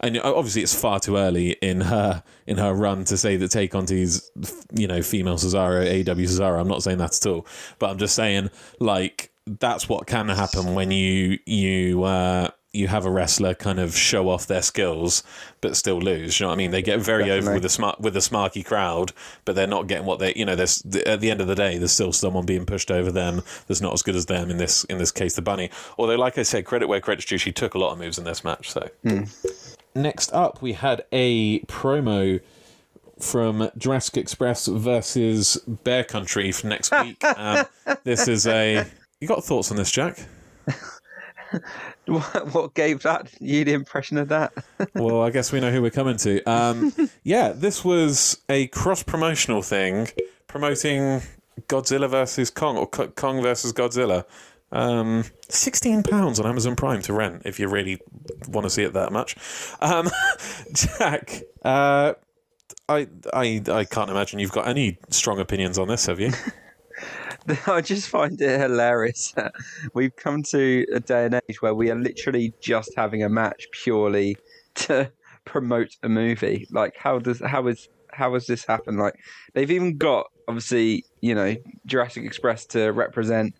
and obviously it's far too early in her in her run to say that Tay Conti's you know female Cesaro, aw Cesaro. I'm not saying that at all, but I'm just saying like that's what can happen when you you uh, you have a wrestler kind of show off their skills but still lose. You know what I mean? They get very over with a smart with a smarky crowd, but they're not getting what they you know. There's at the end of the day, there's still someone being pushed over them that's not as good as them. In this in this case, the bunny. Although, like I said, credit where credit's due. She took a lot of moves in this match. So next up, we had a promo from Jurassic Express versus Bear Country for next week. um, this is a. You got thoughts on this, Jack? What, what gave that you the impression of that? Well, I guess we know who we're coming to. Um, yeah, this was a cross promotional thing promoting Godzilla versus Kong or Kong versus Godzilla. Um, Sixteen pounds on Amazon Prime to rent if you really want to see it that much. Um, Jack, uh, I, I I can't imagine you've got any strong opinions on this, have you? I just find it hilarious that we've come to a day and age where we are literally just having a match purely to promote a movie. Like, how does how is how has this happened? Like, they've even got obviously you know Jurassic Express to represent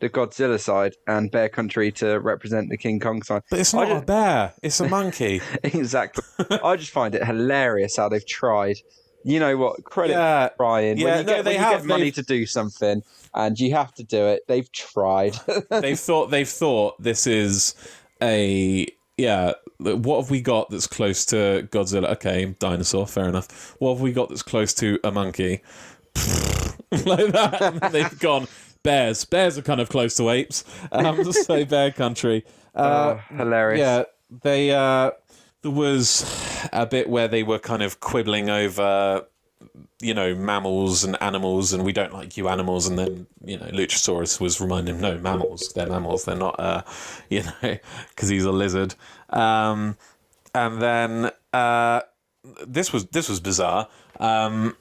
the Godzilla side and Bear Country to represent the King Kong side. But it's not a bear; it's a monkey. exactly. I just find it hilarious how they've tried. You know what? Credit Yeah. Brian. Yeah, when you no, get, they when you have. get money They've- to do something and you have to do it, they've tried. they've thought they've thought this is a yeah what have we got that's close to godzilla okay dinosaur fair enough what have we got that's close to a monkey like that And they've gone bears bears are kind of close to apes um so bear country uh, oh, hilarious. yeah, they uh there was a bit where they were kind of quibbling over you know mammals and animals and we don't like you animals and then you know luchasaurus was reminding him no mammals they're mammals they're not uh you know because he's a lizard um and then uh this was this was bizarre um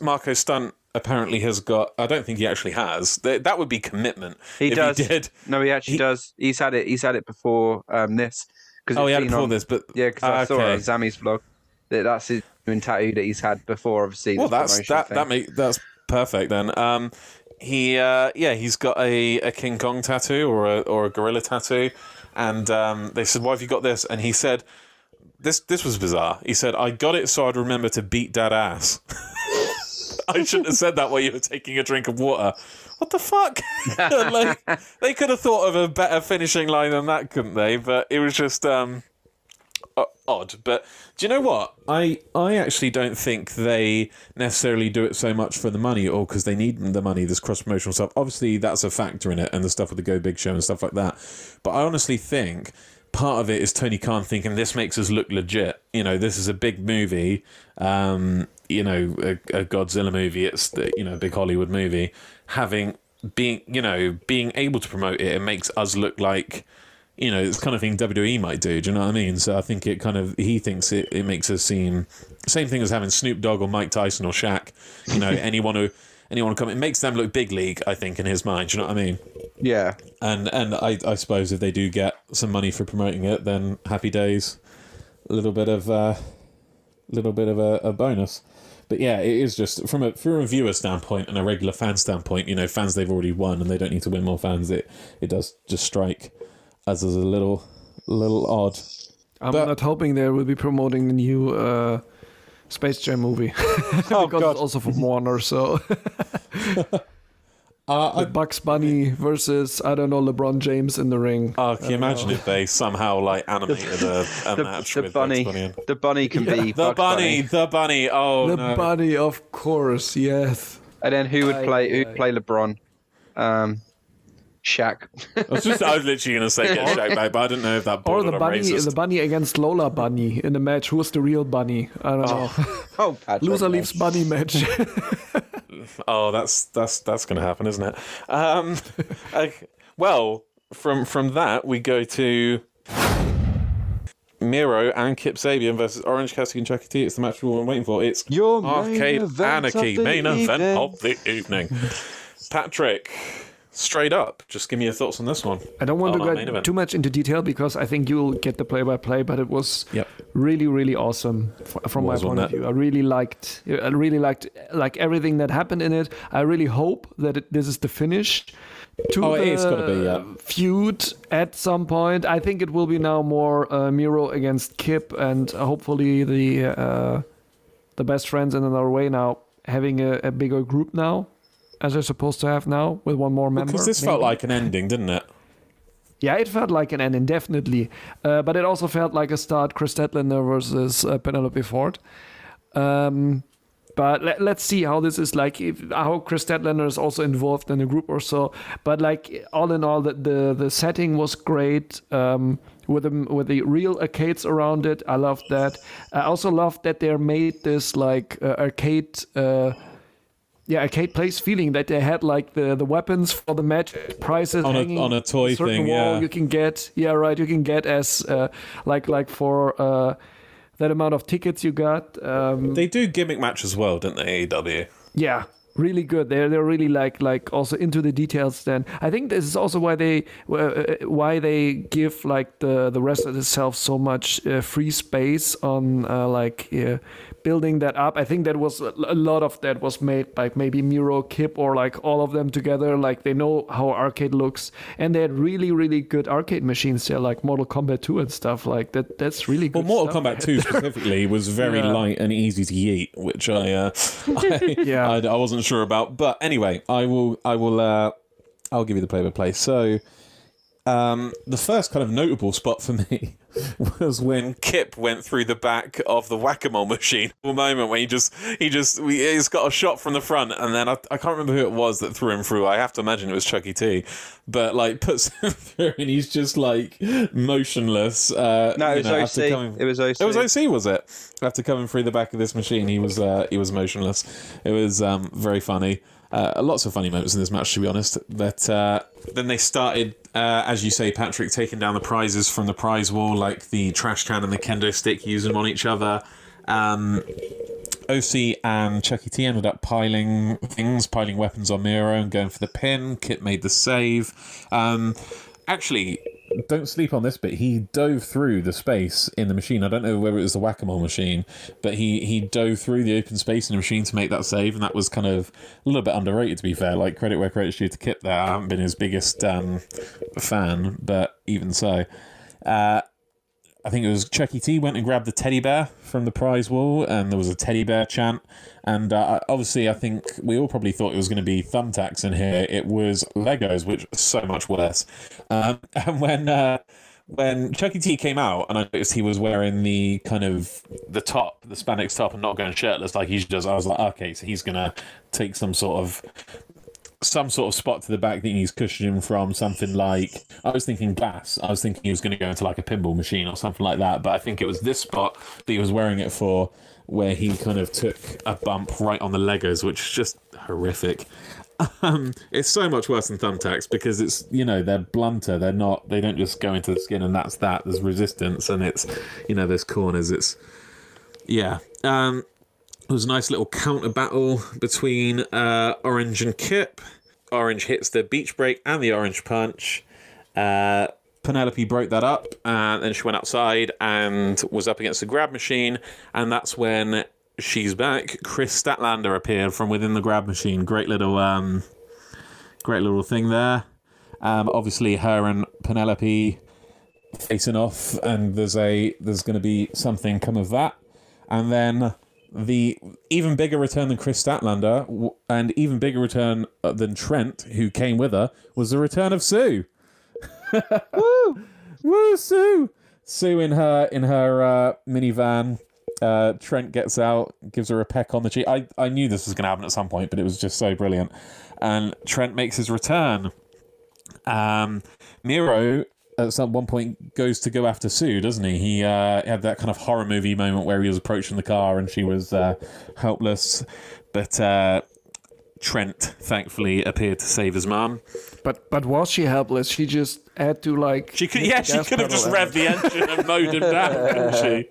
Marko Stunt apparently has got i don't think he actually has Th- that would be commitment He if does. he did No, he actually He- does. He's had it. He's had it before um, this. Cause oh he had it before on- this but Yeah, because I saw it on Sammy's vlog. That that's his new tattoo that he's had before. Obviously, Well, that's that thing. that make that's perfect then. Um, he uh, yeah, he's got a, a King Kong tattoo or a or a gorilla tattoo, and um, they said, "Why have you got this?" And he said, "This this was bizarre." He said, "I got it so I'd remember to beat dad ass." I shouldn't have said that while you were taking a drink of water. What the fuck? like, they could have thought of a better finishing line than that, couldn't they? But it was just um, odd. But do you know what? I I actually don't think they necessarily do it so much for the money or because they need the money. This cross promotional stuff, obviously, that's a factor in it, and the stuff with the Go Big Show and stuff like that. But I honestly think part of it is Tony Khan thinking this makes us look legit. You know, this is a big movie. Um, you know, a, a Godzilla movie. It's the, you know a big Hollywood movie. Having being you know being able to promote it, it makes us look like you know it's kind of thing WWE might do. Do you know what I mean? So I think it kind of he thinks it, it makes us seem same thing as having Snoop Dogg or Mike Tyson or Shaq. You know, anyone who anyone who come it makes them look big league. I think in his mind. Do you know what I mean? Yeah. And and I, I suppose if they do get some money for promoting it, then happy days. A little bit of uh, little bit of a, a bonus. But yeah, it is just from a from a viewer standpoint and a regular fan standpoint. You know, fans they've already won and they don't need to win more fans. It it does just strike as as a little little odd. I'm But- not hoping they will be promoting the new uh, Space Jam movie Oh because it's also from Warner. So Uh, I, Bugs Bunny versus I don't know LeBron James in the ring. oh, can you imagine if they somehow like animated a, a The, match the with bunny, Bugs Bunny? the bunny can be The Bugs bunny, the bunny. Oh the no! bunny, of course, yes. and then who would Aye, play? Who'd play LeBron? Um, Shaq. I was just I was literally gonna say get Shaq back, but I didn't know if that Or the bunny, racist. the bunny against Lola Bunny in the match. Who's the real bunny? I don't know. oh, Patrick. Loser no. leaves bunny match. Oh, that's that's that's going to happen, isn't it? Um, okay. Well, from from that we go to Miro and Kip Sabian versus Orange Cassidy and Chucky T. It's the match we've all been waiting for. It's Your main Arcade event Anarchy, of the main event evening. of the evening. Patrick, straight up, just give me your thoughts on this one. I don't want our to go too much into detail because I think you'll get the play-by-play. But it was Yep. really, really awesome f- from my point of view. I really liked, I really liked like everything that happened in it. I really hope that it, this is the finish to Oh, the gotta be, yeah. feud at some point. I think it will be now more uh, Miro against Kip, and hopefully the uh, the best friends in another way now having a, a bigger group now. As they're supposed to have now, with one more member. Because this felt like an ending, didn't it? Yeah, it felt like an ending, definitely. Uh, but it also felt like a start Kris Statlander versus uh, Penelope Ford. Um, but let, let's see how this is like. If how Kris Statlander is also involved in the group or so. But like all in all, the the, the setting was great. Um, with the with the real arcades around it, I loved that. I also loved that they made this like uh, arcade. Yeah, arcade place feeling that they had like the, the weapons for the match prices On a- hanging on a toy certain thing, wall yeah. you can get yeah right you can get as uh, like like for uh, that amount of tickets you got um, They do gimmick match as well, don't they? AEW. yeah really good they're they're really like like also into the details then i think this is also why they uh, why they give like the the rest of itself so much uh, free space on uh, like building that up i think that was a lot of that was made by maybe miro kip or like all of them together like they know how arcade looks and they had really really good arcade machines there like mortal kombat 2 and stuff like that that's really good. Well, Mortal. Kombat 2 specifically was very Yeah. light and easy to yeet, which I, uh, I, Yeah. I, I wasn't sure about. But anyway, I will, I will, uh, I'll give you the play by play. So, um, the first kind of notable spot for me was when Kip went through the back of the whack-a-mole machine. A moment when he just, he just, we, he's got a shot from the front, and then I, I can't remember who it was that threw him through. I have to imagine it was Chucky T, but like puts him through, and he's just like motionless. Uh, No, it was know, OC. coming- It was OC. it was OC, was it? After coming through the back of this machine, he was uh, he was motionless. It was um, very funny. Uh, lots of funny moments in this match, to be honest. But uh, then they started, uh, as you say, Patrick, taking down the prizes from the prize wall, like the trash can and the kendo stick, using them on each other. Um, OC and Chucky T ended up piling things, piling weapons on Miro and going for the pin. Kit made the save. Um, actually, don't sleep on this bit. He dove through the space in the machine. I don't know whether it was the whack a mole machine, but he, he dove through the open space in the machine to make that save, and that was kind of a little bit underrated, to be fair. Like, credit where credit's due to Kit there. I haven't been his biggest um, fan, but even so. Uh, I think it was Chucky T went and grabbed the teddy bear from the prize wall, and there was a teddy bear chant. And uh, obviously, I think we all probably thought it was going to be thumbtacks in here. It was Legos, which was so much worse. Um, and when uh, when Chucky T came out, and I noticed he was wearing the kind of the top, the spandex top, and not going shirtless like he does, I was like, okay, so he's gonna take some sort of some sort of spot to the back that he's cushioning from something like I was thinking glass. I was thinking he was going to go into like a pinball machine or something like that. But I think it was this spot that he was wearing it for, where he kind of took a bump right on the Legos, which is just horrific. Um, it's so much worse than thumbtacks because it's you know they're blunter. They're not. They don't just go into the skin and that's that. There's resistance and it's you know there's corners. It's yeah. Um, there was a nice little counter battle between uh, Orange and Kip. Orange hits the beach break and the orange punch. Uh, Penelope broke that up, and then she went outside and was up against the grab machine, and that's when she's back. Kris Statlander appeared from within the grab machine. Great little, um, great little thing there. Um, obviously, her and Penelope facing off, and there's a there's going to be something come of that, and then the even bigger return than Kris Statlander and even bigger return uh, than Trent, who came with her, was the return of Sue. Woo! Woo, Sue! Sue in her in her uh, minivan. Uh, Trent gets out, gives her a peck on the cheek. I, I knew this was going to happen at some point, but it was just so brilliant. And Trent makes his return. Um, Miro at some one point goes to go after Sue, doesn't he? He uh, had that kind of horror movie moment where he was approaching the car and she was uh, helpless, but uh, Trent thankfully appeared to save his mom. But but was she helpless? She just had to like. She could, yeah, she could have just revved the engine and mowed him down, couldn't she?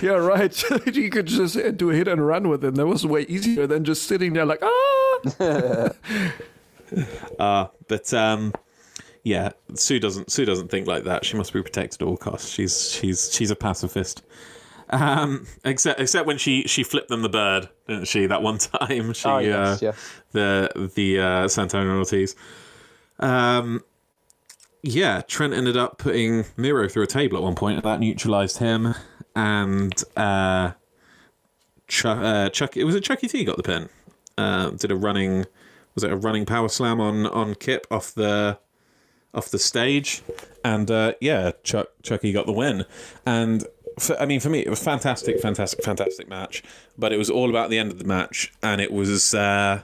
Yeah, right. she could just do a hit and run with him. That was way easier than just sitting there like ah. Uh, but um, yeah, Sue doesn't Sue doesn't think like that. She must be protected at all costs. She's she's she's a pacifist. Um, except except when she she flipped them the bird, didn't she? That one time she Oh, yes, uh, yes. the the uh, Santana Ortiz. Um, yeah, Trent ended up putting Miro through a table at one point, and that neutralized him. And uh, Chuck, uh, Chuck, it was a Chucky T got the pin. Uh, did a running, was it a running power slam on on Kip off the off the stage, and uh, yeah, Chuck Chucky got the win. And for, I mean, for me, it was fantastic, fantastic, fantastic match. But it was all about the end of the match, and it was. Uh,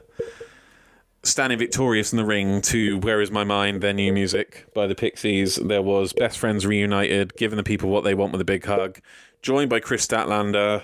standing victorious in the ring to Where Is My Mind, their new music by the Pixies. There was Best Friends Reunited, giving the people what they want with a big hug, joined by Kris Statlander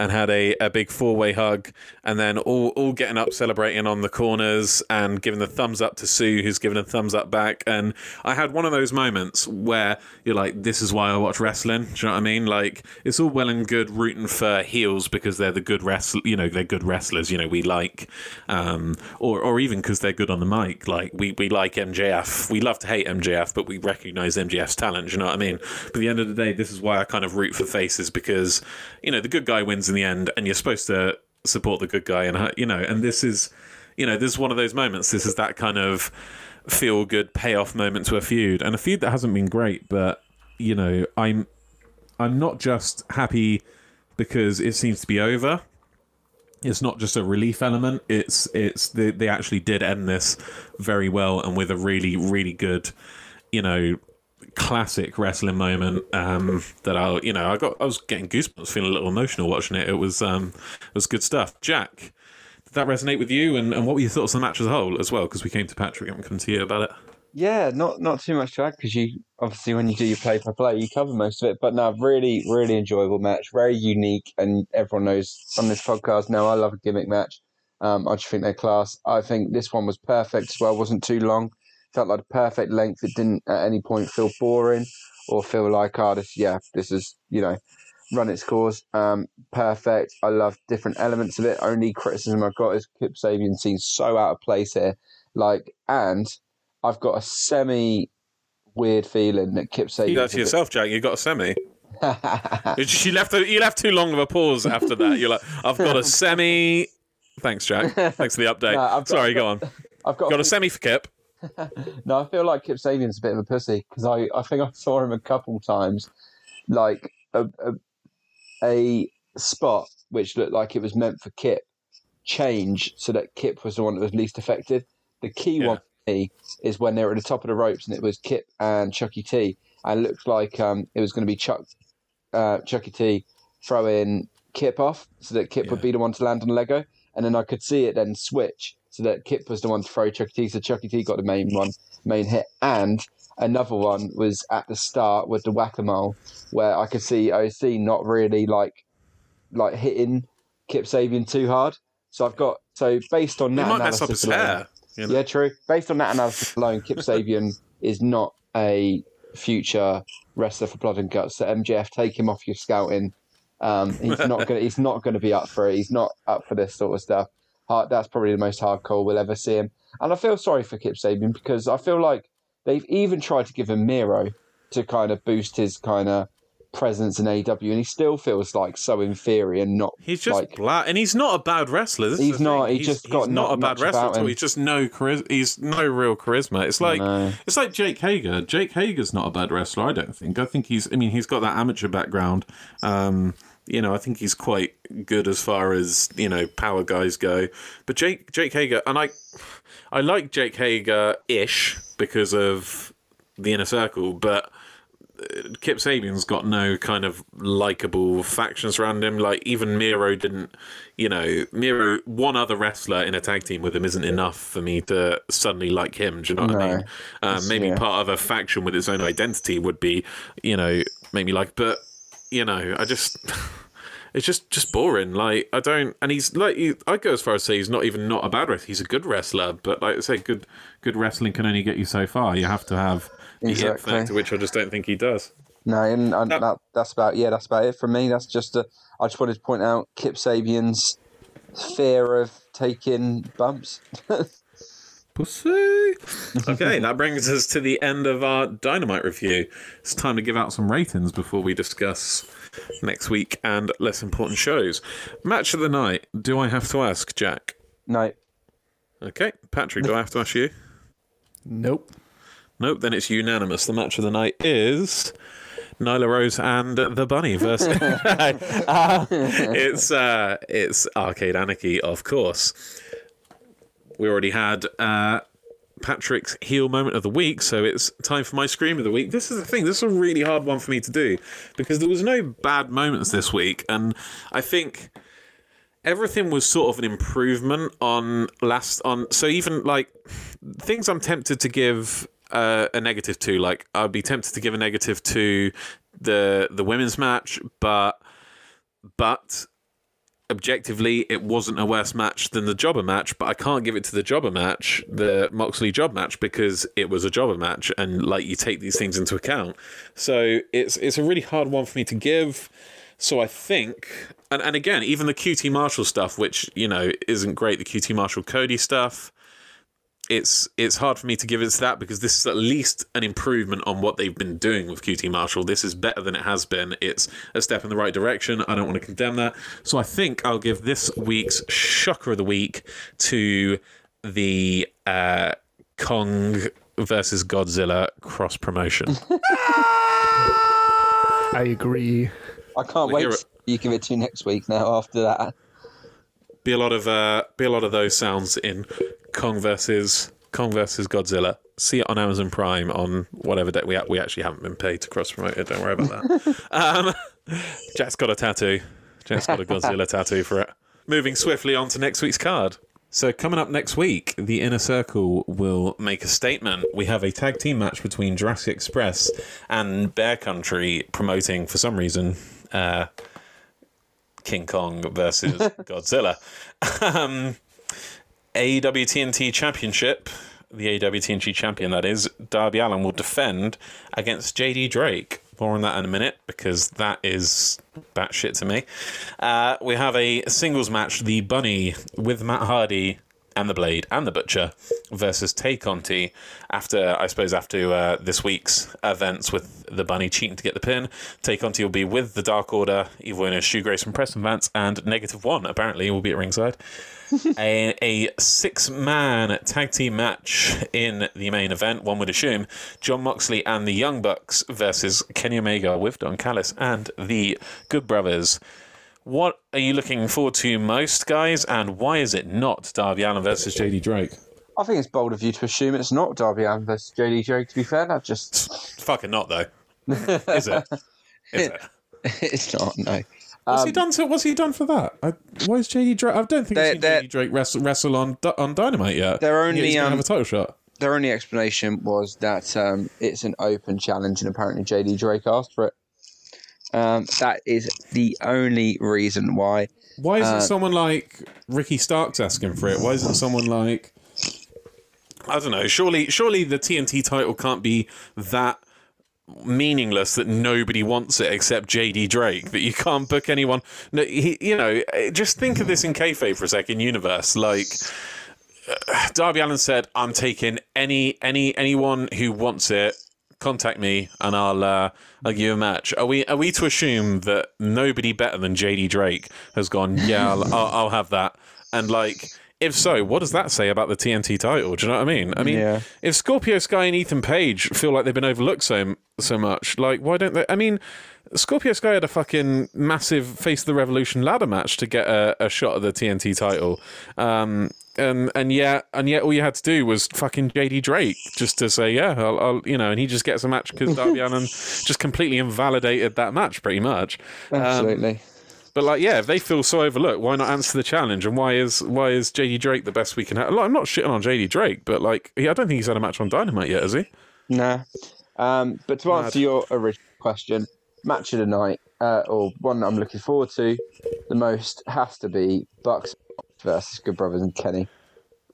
and had a, a big four way hug, and then all, all getting up, celebrating on the corners and giving the thumbs up to Sue, who's giving a thumbs up back. And I had one of those moments where you're like, this is why I watch wrestling. Do you know what I mean? Like, it's all well and good rooting for heels because they're the good wrestlers, you know, they're good wrestlers, you know, we like, um, or, or even because they're good on the mic. Like, we, we like MJF. We love to hate MJF, but we recognize MJF's talent. Do you know what I mean? But at the end of the day, this is why I kind of root for faces because, you know, the good guy wins in the end, and you're supposed to support the good guy, and you know, and this is, you know, this is one of those moments. This is that kind of feel good payoff moment to a feud, and a feud that hasn't been great, but you know, I'm, I'm not just happy because it seems to be over. It's not just a relief element. It's it's they, they actually did end this very well and with a really really good, you know, classic wrestling moment um, that I you know I got I was getting goosebumps, feeling a little emotional watching it. It was um, it was good stuff. Jack, did that resonate with you? And, and what were your thoughts on the match as a whole as well? Because we came to Patrick and come to you about it. Yeah, not not too much to add because you obviously when you do your play by play you cover most of it. But no, really really enjoyable match, very unique, and everyone knows on this podcast now I love a gimmick match. Um, I just think they're class. I think this one was perfect as well. wasn't too long. Felt like the perfect length. It didn't at any point feel boring or feel like oh this yeah this is you know run its course. Um, perfect. I love different elements of it. Only criticism I've got is Kip Sabian seems so out of place here. Like and I've got a semi weird feeling that Kip Sabian. You got to yourself, Jack. You got a semi. She left. A, you left too long of a pause after that. You're like, I've got a semi. Thanks, Jack. Thanks for the update. No, got- Sorry, go on. I've got, Got a semi for Kip. no. I feel like Kip Sabian's a bit of a pussy because I, I think I saw him a couple times like a, a a spot which looked like it was meant for Kip change so that Kip was the one that was least affected. The key Yeah. one for me is when they were at the top of the ropes and it was Kip and Chucky T, and it looked like um, it was going to be Chuck uh, Chucky T throwing Kip off so that Kip would be the one to land on Lego, and then I could see it then switch so that Kip was the one to throw Chucky T, so Chucky T got the main one, main hit, and another one was at the start with the whack a mole where I could see OC not really like like hitting Kip Sabian too hard. So I've got so based on He that might mess up analysis his alone, hair. You know? yeah, true. Based on that analysis alone, Kip Sabian is not a future wrestler for Blood and Guts. So MJF, take him off your scouting. Um, he's not gonna. He's not gonna be up for it. He's not up for this sort of stuff. Hard, that's probably the most hardcore we'll ever see him. And I feel sorry for Kip Sabian because I feel like they've even tried to give him Miro to kind of boost his kind of presence in AEW, and he still feels like so inferior and not He's just like bla and he's not a bad wrestler. This He's not, thing. he's He's, just got he's not not a bad wrestler at all. He's just no charisma. He's no real charisma. It's like it's like Jake Hager. Jake Hager's not a bad wrestler. I don't think. I think he's. I mean, he's got that amateur background. Um, you know, I think he's quite good as far as you know power guys go. But Jake Jake Hager and I, I like Jake Hager ish because of the inner circle, but. Kip Sabian's got no kind of likable factions around him. Like even Miro didn't, you know, Miro. One other wrestler in a tag team with him isn't enough for me to suddenly like him. Do you know what I mean? Uh, maybe yeah. part of a faction with its own identity would be, you know, make me like. But you know, I just. It's just, just boring. Like I don't, and he's like, he, I go as far as say he's not even not a bad wrestler. He's a good wrestler, but like I say, good, good wrestling can only get you so far. You have to have the it Exactly. factor, which I just don't think he does. No, and, and No. that, that's about yeah, that's about it for me. That's just a, I just wanted to point out Kip Sabian's fear of taking bumps. Pussy. Okay, that brings us to the end of our Dynamite review. It's time to give out some ratings before we discuss next week and less important shows. Match of the night. Do I have to ask, Jack? no, Okay, Patrick, do I have to ask you? Nope. Nope, then it's unanimous. The match of the night is Nyla Rose and the Bunny versus. Uh, it's uh, it's Arcade Anarchy, of course. We already had uh, Patrick's heel moment of the week, so it's time for my scream of the week. This is the thing. This is a really hard one for me to do because there was no bad moments this week, and I think everything was sort of an improvement on last on so even like things i'm tempted to give uh, a negative to like i'd be tempted to give a negative to the the women's match but but objectively it wasn't a worse match than the jobber match but i can't give it to the jobber match the moxley job match because it was a jobber match and like you take these things into account. So it's it's a really hard one for me to give. So I think, and, and again, even the QT Marshall stuff, which you know isn't great, the QT Marshall Cody stuff, it's it's hard for me to give it to that because this is at least an improvement on what they've been doing with QT Marshall. This is better than it has been. It's a step in the right direction. I don't want to condemn that. So I think I'll give this week's shocker of the week to the uh, Kong versus Godzilla cross promotion. I agree. I can't Well, wait. here- You give it to next week now. After that, be a lot of uh, be a lot of those sounds in Kong versus Kong versus Godzilla. See it on Amazon Prime on whatever day we we actually haven't been paid to cross promote it. Don't worry about that. um, Jack's got a tattoo. Jack's got a Godzilla tattoo for it. Moving swiftly on to next week's card. So coming up next week, the Inner Circle will make a statement. We have a tag team match between Jurassic Express and Bear Country promoting for some reason. Uh, King Kong versus Godzilla. Um, AEW TNT Championship, the AEW TNT champion, that is, Darby Allin will defend against JD Drake. More on that in a minute because that is batshit to me. Uh, we have a singles match, the Bunny with Matt Hardy and the Blade and the Butcher versus Tay Conti after, I suppose, after uh, this week's events with the Bunny cheating to get the pin. Tay Conti will be with the Dark Order, Evil Uno, Stu Grayson and Preston Vance, and Negative One, apparently, will be at ringside. a, a six man tag team match in the main event, one would assume. Jon Moxley and the Young Bucks versus Kenny Omega with Don Callis and the Good Brothers. What are you looking forward to most, guys, and why is it not Darby Allin versus JD Drake? I think it's bold of you to assume it's not Darby Allin versus JD Drake. To be fair, that just Fucking not, though. Is it? Is it? it's not. No. What's he done? To, what's he done for that? I, why is JD Drake? I don't think I've seen JD Drake wrestle, wrestle on on Dynamite yet. They're only, he's gonna um, have a title shot. Their only explanation was that um, it's an open challenge, and apparently JD Drake asked for it. Um, that is the only reason why. Why isn't uh, someone like Ricky Starks asking for it? Why isn't someone like I don't know? Surely, surely the TNT title can't be that meaningless that nobody wants it except JD Drake. That you can't book anyone. No, he, you know, just think of this in kayfabe for a second. Universe, like uh, Darby Allin said, "I'm taking any any anyone who wants it. Contact me, and I'll uh, I'll give you a match." Are we are we to assume that nobody better than JD Drake has gone? Yeah, I'll, I'll, I'll have that. And like, if so, what does that say about the TNT title? Do you know what I mean? I mean, Yeah. if Scorpio Sky and Ethan Page feel like they've been overlooked so so much, like why don't they? I mean, Scorpio Sky had a fucking massive Face of the Revolution ladder match to get a, a shot at the TNT title, um, and and yet and yet all you had to do was fucking JD Drake just to say yeah, I'll, I'll you know, and he just gets a match because Darby Allin just completely invalidated that match pretty much. Um, Absolutely. but like, yeah, if they feel so overlooked, why not answer the challenge? And why is why is JD Drake the best we can have? Like, I'm not shitting on JD Drake, but like, he, I don't think he's had a match on Dynamite yet, has he? Nah. Um, but to answer your original question, match of the night, uh, or one that I'm looking forward to the most, has to be Bucks versus Good Brothers and Kenny.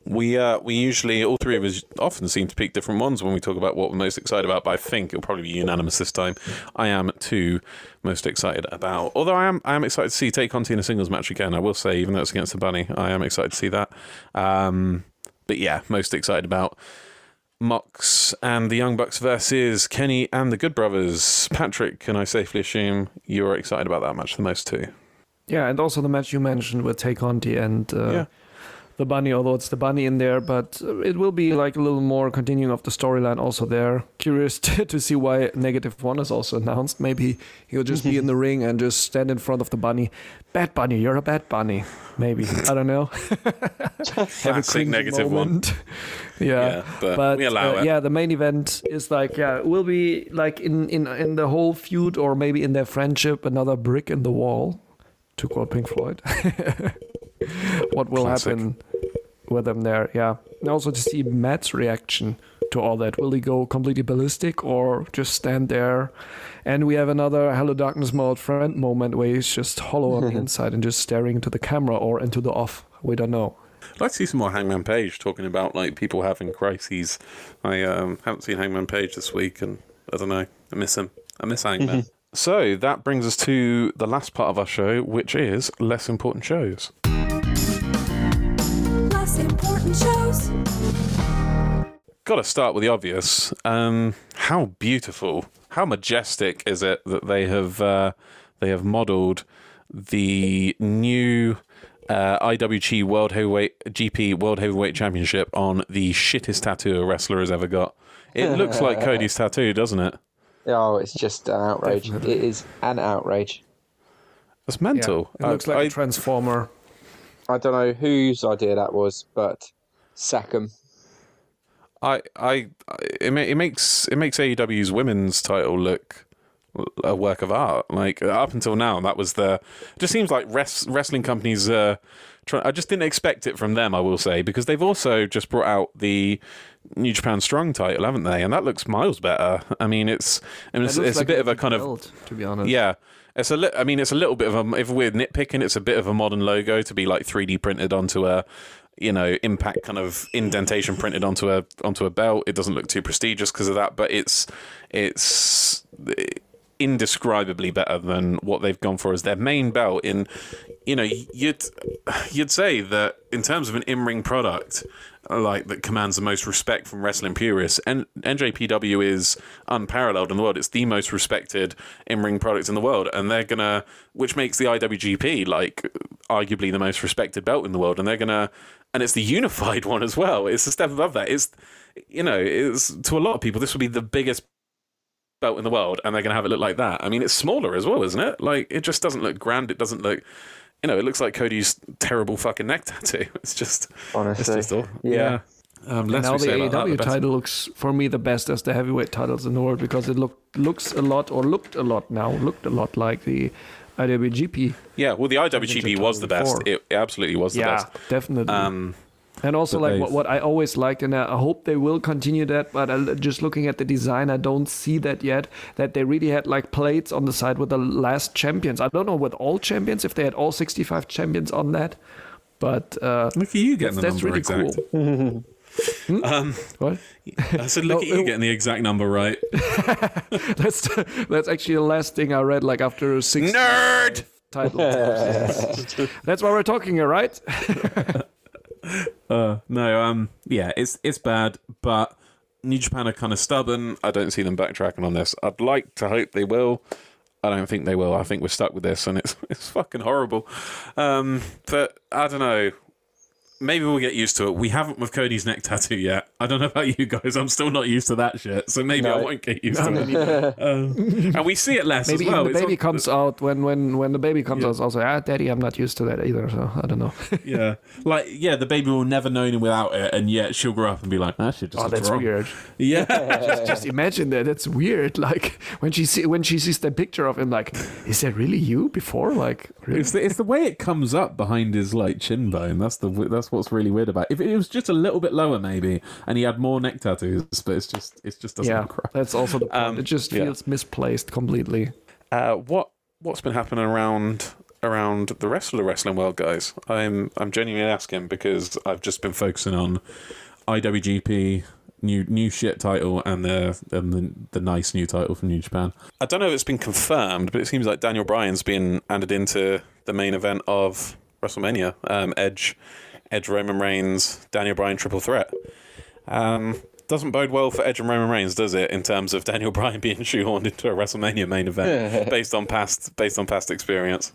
We uh, we usually all three of us often seem to pick different ones when we talk about what we're most excited about. But I think it'll probably be unanimous this time. I am too most excited about. Although I am I am excited to see Tay Conti in a singles match again. I will say, even though it's against the Bunny, I am excited to see that. Um, but yeah, most excited about Mox and the Young Bucks versus Kenny and the Good Brothers. Patrick, can I safely assume you're excited about that match the most too? Yeah, and also the match you mentioned with Tay Conti and uh, Yeah. the bunny, although it's the bunny in there, but uh, it will be like a little more continuing of the storyline also there. Curious to, to see why Negative One is also announced. Maybe he'll just be in the ring and just stand in front of the bunny. Bad bunny, you're a bad bunny. Maybe. I don't know. Have a Classic cringy Negative One. moment. yeah. Yeah, but we allow uh, it. Yeah, the main event is like yeah, will be like in in in the whole feud or maybe in their friendship another brick in the wall, to quote Pink Floyd. what will Classic. happen with them there? Yeah, and also to see Matt's reaction to all that. Will he go completely ballistic or just stand there? And we have another Hello Darkness, my old friend moment where he's just hollow on the inside and just staring into the camera or into the off. We don't know. I'd like to see some more Hangman Page talking about like people having crises. I um, haven't seen Hangman Page this week, and I don't know. I miss him. I miss Hangman. so that brings us to the last part of our show, which is less important shows. Less important shows. Got to start with the obvious. Um, how beautiful, how majestic is it that they have uh, they have modelled the new uh, IWG World Heavyweight GP World Heavyweight Championship on the shittest tattoo a wrestler has ever got. It looks like Cody's tattoo, doesn't it? Oh, it's just an outrage. Definitely. It is an outrage. That's mental. Yeah, it looks I- like I- a transformer. I don't know whose idea that was, but sack 'em. I, I, it, ma- it makes it makes AEW's women's title look a work of art. Like up until now, that was the. It just seems like res- wrestling companies. Uh, try, I just didn't expect it from them. I will say because they've also just brought out the New Japan Strong title, haven't they? And that looks miles better. I mean, it's. I mean, it's, it's like a bit of a kind of to be honest. yeah. It's a li- I mean, it's a little bit of a. If we're nitpicking, it's a bit of a modern logo to be like 3D printed onto a, you know, impact kind of indentation printed onto a onto a belt. It doesn't look too prestigious because of that, but it's it's indescribably better than what they've gone for as their main belt. In you know, you'd you'd say that in terms of an in-ring product, uh, like that commands the most respect from wrestling purists, and NJPW is unparalleled in the world. It's the most respected in-ring product in the world, and they're gonna, which makes the IWGP like arguably the most respected belt in the world, and they're gonna, and it's the unified one as well. It's a step above that. It's you know, it's to a lot of people this would be the biggest belt in the world, and they're gonna have it look like that. I mean, it's smaller as well, isn't it? Like it just doesn't look grand. It doesn't look. You know, it looks like Cody's terrible fucking neck tattoo. It's just, Honestly. it's just all, Yeah. Um, less now the say that, AEW the title looks for me the best as the heavyweight titles in the world because it look looks a lot or looked a lot now looked a lot like the IWGP. Yeah, well, the IWGP was the best. before. It, it absolutely was the yeah, best. definitely. Um, and also like what, what I always liked, and I hope they will continue that. But I, just looking at the design, I don't see that yet. That they really had like plates on the side with the last champions. I don't know with all champions if they had all 65 champions on that, but uh, look at you getting that's, the that's really exact. cool. Um, What? I said, look No, at you it- getting the exact number right. That's that's actually the last thing I read. Like after six Nerd. title. That's why we're talking here, right? Uh, no, um, yeah, it's it's bad, but New Japan are kind of stubborn. I don't see them backtracking on this. I'd like to hope they will. I don't think they will. I think we're stuck with this, and it's it's fucking horrible. Um, but I don't know. Maybe we'll get used to it. We haven't with Cody's neck tattoo yet. I don't know about you guys. I'm still not used to that shit. So maybe I won't get used to it. Um, and we see it less Maybe as well. the baby on- comes out when when when the baby comes out. It's also ah, daddy, I'm not used to that either. So I don't know. Yeah, like yeah, the baby will never know him without it, and yet she'll grow up and be like, "That shit just oh, that's wrong." weird. Yeah, Just imagine that. That's weird. Like when she see when she sees the picture of him, like, is that really you before? Like, really? it's the, it's the way it comes up behind his like chin bone. That's the that's what's really weird about. it. If it was just a little bit lower, maybe, and he had more neck tattoos, but it's just it just doesn't yeah, look right. that's also the point. Um, it just yeah. feels misplaced completely. Uh, what what's been happening around around the rest of the wrestling world, guys? I'm I'm genuinely asking because I've just been focusing on IWGP new new shit title and the and the, the nice new title from New Japan. I don't know if it's been confirmed, but it seems like Daniel Bryan's been added into the main event of WrestleMania. Um, Edge, Edge, Roman Reigns, Daniel Bryan triple threat. Um, doesn't bode well for Edge and Roman Reigns, does it? In terms of Daniel Bryan being shoehorned into a WrestleMania main event based on past based on past experience.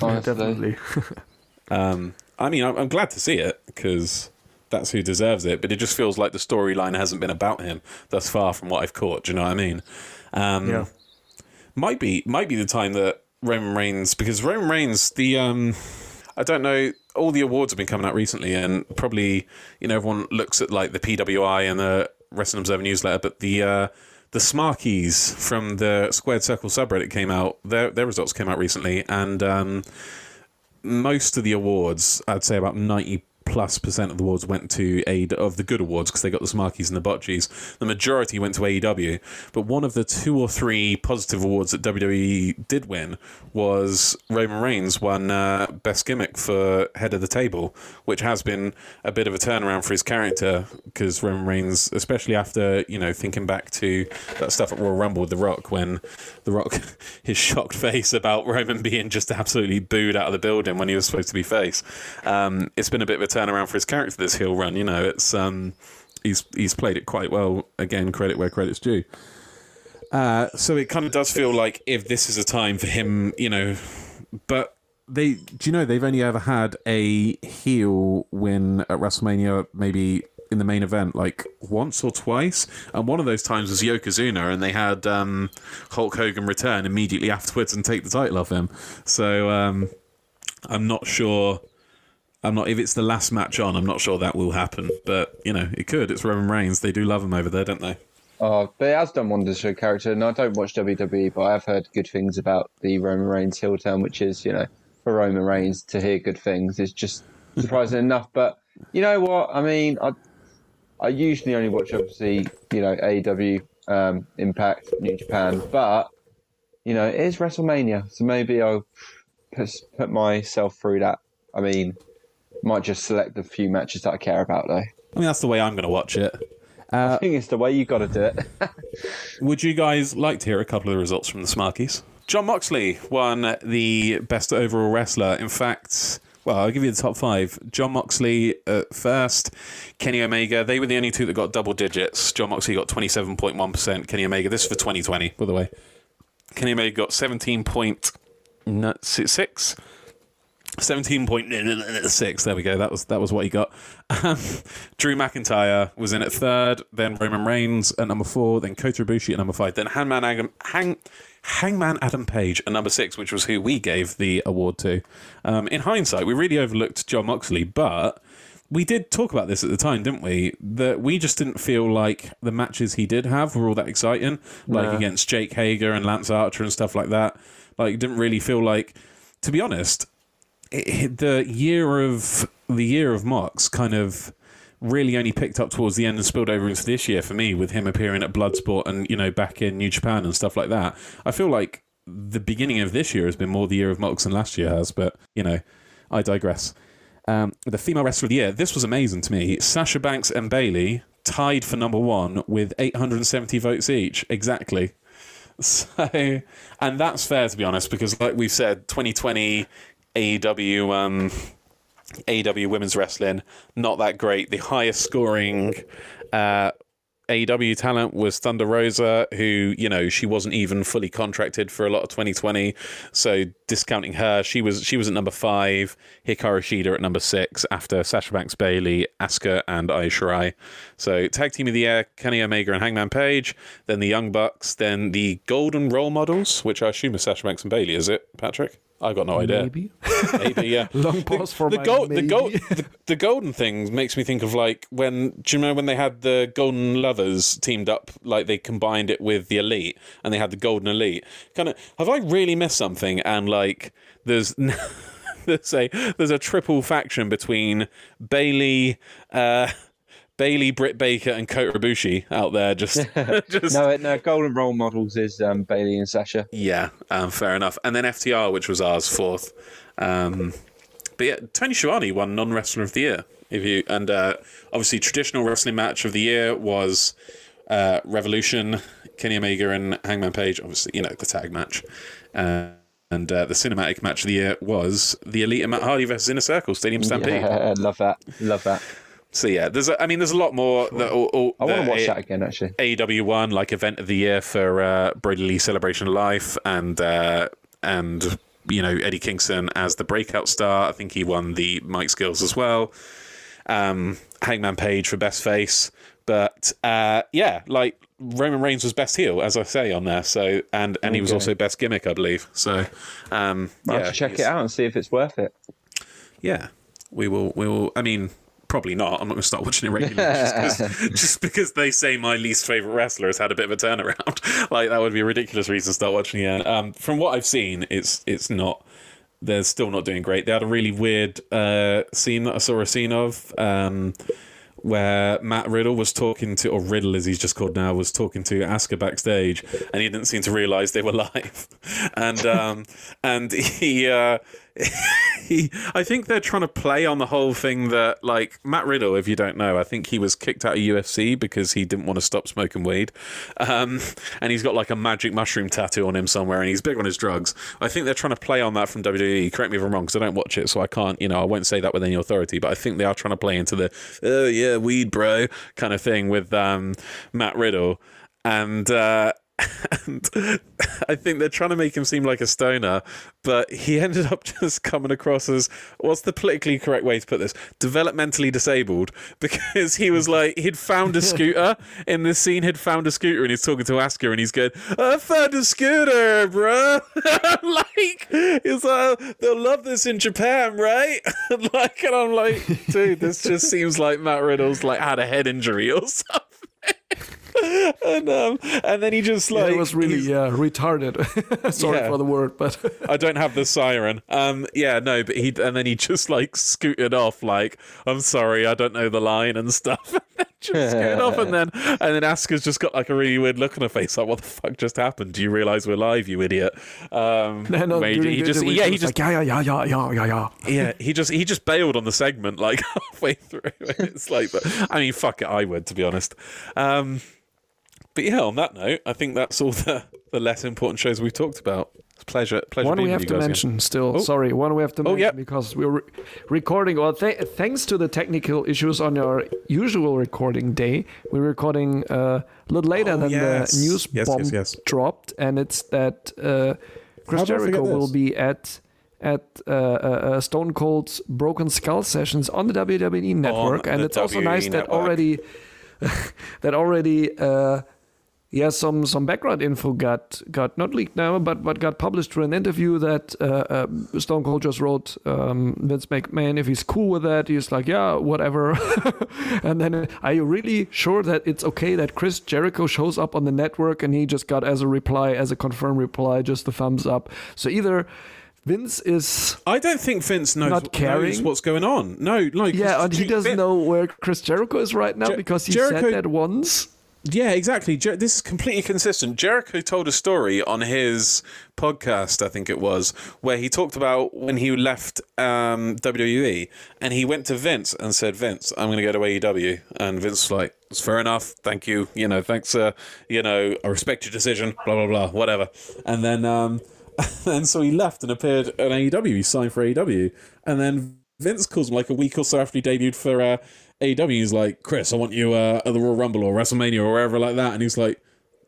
Honestly. Definitely. Um, I mean, I'm, I'm glad to see it because that's who deserves it. But it just feels like the storyline hasn't been about him thus far, from what I've caught. Do you know what I mean? Um, yeah. might be might be the time that Roman Reigns because Roman Reigns the um I don't know all the awards have been coming out recently and probably you know everyone looks at like the PWI and the Wrestling Observer newsletter but the uh the Smarkies from the Squared Circle subreddit came out. Their their results came out recently and um most of the awards I'd say about 90 plus percent of the awards went to A of the good awards because they got the Smarkies and the Botchies. The majority went to AEW, but one of the two or three positive awards that WWE did win was Roman Reigns won uh, best gimmick for head of the table, which has been a bit of a turnaround for his character because Roman Reigns, especially after you know thinking back to that stuff at Royal Rumble with The Rock when The Rock his shocked face about Roman being just absolutely booed out of the building when he was supposed to be face. Um, it's been a bit of a turnaround for his character this heel run. You know, it's um, he's he's played it quite well. Again, credit where credit's due. Uh, so it kind of does feel like if this is a time for him, you know, but they do you know they've only ever had a heel win at WrestleMania maybe in the main event like once or twice and one of those times was Yokozuna and they had um, Hulk Hogan return immediately afterwards and take the title off him so um, I'm not sure I'm not if it's the last match on I'm not sure that will happen but you know it could it's Roman Reigns they do love him over there don't they Oh, it has done wonders for a character, and I don't watch WWE, but I've heard good things about the Roman Reigns heel turn, which is, you know, for Roman Reigns to hear good things is just surprising enough. But you know what? I mean, I I usually only watch obviously, you know, AEW, um, Impact, New Japan, but you know, it is WrestleMania, so maybe I'll put, put myself through that. I mean, might just select the few matches that I care about though. I mean, that's the way I'm going to watch it. Uh, I think it's the way you got to do it. Would you guys like to hear a couple of the results from the Smarkies? Jon Moxley won the best overall wrestler. In fact, well, I'll give you the top five. Jon Moxley at first, Kenny Omega. They were the only two that got double digits. Jon Moxley got 27.1%. Kenny Omega, this is for 2020, by the way. Kenny Omega got 17.6. 17.6 there we go that was that was what he got um, Drew McIntyre was in at third then Roman Reigns at number four then Kota Ibushi at number five then Hangman Adam, Hang, Hangman Adam Page at number six which was who we gave the award to um, in hindsight we really overlooked Jon Moxley but we did talk about this at the time, didn't we? That we just didn't feel like the matches he did have were all that exciting, like No. against Jake Hager and Lance Archer and stuff like that. Like, didn't really feel like, to be honest, the year of the year of Mox kind of really only picked up towards the end and spilled over into this year for me with him appearing at Bloodsport and you know back in New Japan and stuff like that. I feel like the beginning of this year has been more the year of Mox than last year has, but you know, I digress. Um, the female wrestler of the year. This was amazing to me. Sasha Banks and Bayley tied for number one with 870 votes each. Exactly. So, and that's fair to be honest, because like we've said, 2020 AEW, um, AEW women's wrestling, not that great. The highest scoring uh, AEW talent was Thunder Rosa, who you know she wasn't even fully contracted for a lot of 2020. So discounting her, she was she was at number five. Hikaru Shida at number six after Sasha Banks, Bayley, Asuka, and Io Shirai. So tag team of the year: Kenny Omega and Hangman Page. Then the Young Bucks. Then the Golden Role Models, which I assume is Sasha Banks and Bayley. Is it Patrick? I've got no idea. Maybe. Maybe, yeah. Long pause for the my gold, the gold, the, the golden thing makes me think of like when do you remember when they had the golden lovers teamed up, like they combined it with the elite, and they had the golden elite. Kind of, have I really missed something? And like, there's. There's a there's a triple faction between Bayley, uh, Bayley, Britt Baker, and Kota Ibushi out there. Just, just no, no. Golden role models is um, Bayley and Sasha. yeah, um, fair enough. And then FTR, which was ours fourth. Um, but yeah, Tony Schiavone won non wrestler of the year. If you and uh, obviously traditional wrestling match of the year was uh, Revolution, Kenny Omega and Hangman Page. Obviously, you know the tag match. Uh, and uh, the cinematic match of the year was the Elite and Matt Hardy versus Inner Circle Stadium Stampede. Yeah, love that. Love that. So yeah, there's a, I mean there's a lot more that all, all, I want to watch A- that again. Actually, AEW one like event of the year for uh, Brodie Lee Celebration of Life and uh, and you know Eddie Kingston as the breakout star. I think he won the Mike Skills as well. Um, Hangman Page for best face, but uh, yeah, like Roman Reigns was best heel, as I say on there. So and and he was also best gimmick, I believe. So um, yeah, have to check it out and see if it's worth it. yeah, we will. We will. I mean, probably not. I'm not going to start watching it regularly just, just because they say my least favorite wrestler has had a bit of a turnaround. like that would be a ridiculous reason to start watching it. Um, from what I've seen, it's it's not. They're still not doing great. They had a really weird uh, scene that I saw a scene of. Um, where Matt Riddle was talking to, or Riddle as he's just called now, was talking to Asuka backstage, and he didn't seem to realize they were live, and um, and he, uh, I think they're trying to play on the whole thing that like Matt Riddle, if you don't know, I think he was kicked out of UFC because he didn't want to stop smoking weed, um, and he's got like a magic mushroom tattoo on him somewhere, and he's big on his drugs. I think they're trying to play on that from WWE. Correct me if I'm wrong, because I don't watch it, so I can't, you know, I won't say that with any authority, but I think they are trying to play into the oh yeah, weed bro kind of thing with um, Matt Riddle, and. Uh, and I think they're trying to make him seem like a stoner, but he ended up just coming across as what's the politically correct way to put this? Developmentally disabled, because he was like he'd found a scooter in this scene. He'd found a scooter and he's talking to Asuka, and he's going, "I found a scooter, bro." like he's like, oh, "They'll love this in Japan, right?" like, and I'm like, dude, this just seems like Matt Riddle's like had a head injury or something. And um, and then he just Yeah, like it was really yeah retarded. Sorry Yeah. for the word, but I don't have the siren. Um, yeah, no, but he and then he just like scooted off, like I'm sorry, I don't know the line and stuff. just scared off, and then and then Asuka's just got like a really weird look on her face, like, "What the fuck just happened? Do you realize we're live, you idiot?" Um, No, no, where he, just yeah, he just like, yeah, yeah, yeah, yeah, yeah, yeah, yeah. yeah, he just he just bailed on the segment like halfway through. It's like, but I mean, fuck it, I would to be honest. Um, but yeah, on that note, I think that's all the, the less important shows we've talked about. It's pleasure, pleasure. One we have to mention still. Oh. Sorry, one we have to Oh, mention yeah. because we're re- recording. Well, th- thanks to the technical issues on our usual recording day, we're recording uh, a little later Oh, than yes. the news Yes, bomb yes, dropped, and it's that uh, Chris How did I forget Jericho will be at at uh, uh, uh, Stone Cold's Broken Skull sessions on the WWE network, and the it's also WWE nice that already that already. Uh, yeah, some some background info got got not leaked now, but but got published through an interview that uh, uh, Stone Cold just wrote um, Vince McMahon. If he's cool with that, he's like, yeah, whatever. and then, uh, are you really sure that it's okay that Chris Jericho shows up on the network? And he just got as a reply, as a confirmed reply, just a thumbs up. So either Vince is I don't think Vince knows, Not knows caring? what's going on. No, like yeah, and he doesn't know where Chris Jericho is right now Jer- because he Jericho- said that once. Yeah, exactly. Jer- this is completely consistent. Jericho told a story on his podcast, I think it was, where he talked about when he left um, WWE and he went to Vince and said, Vince, I'm going to go to AEW. And Vince was like, it's fair enough. Thank you. You know, thanks. Uh, you know, I respect your decision, blah, blah, blah, whatever. And then, um, and so he left and appeared at AEW. He signed for AEW. And then Vince calls him like a week or so after he debuted for uh, AEW. He's like, Chris, I want you uh, at the Royal Rumble or WrestleMania or wherever like that. And he's like,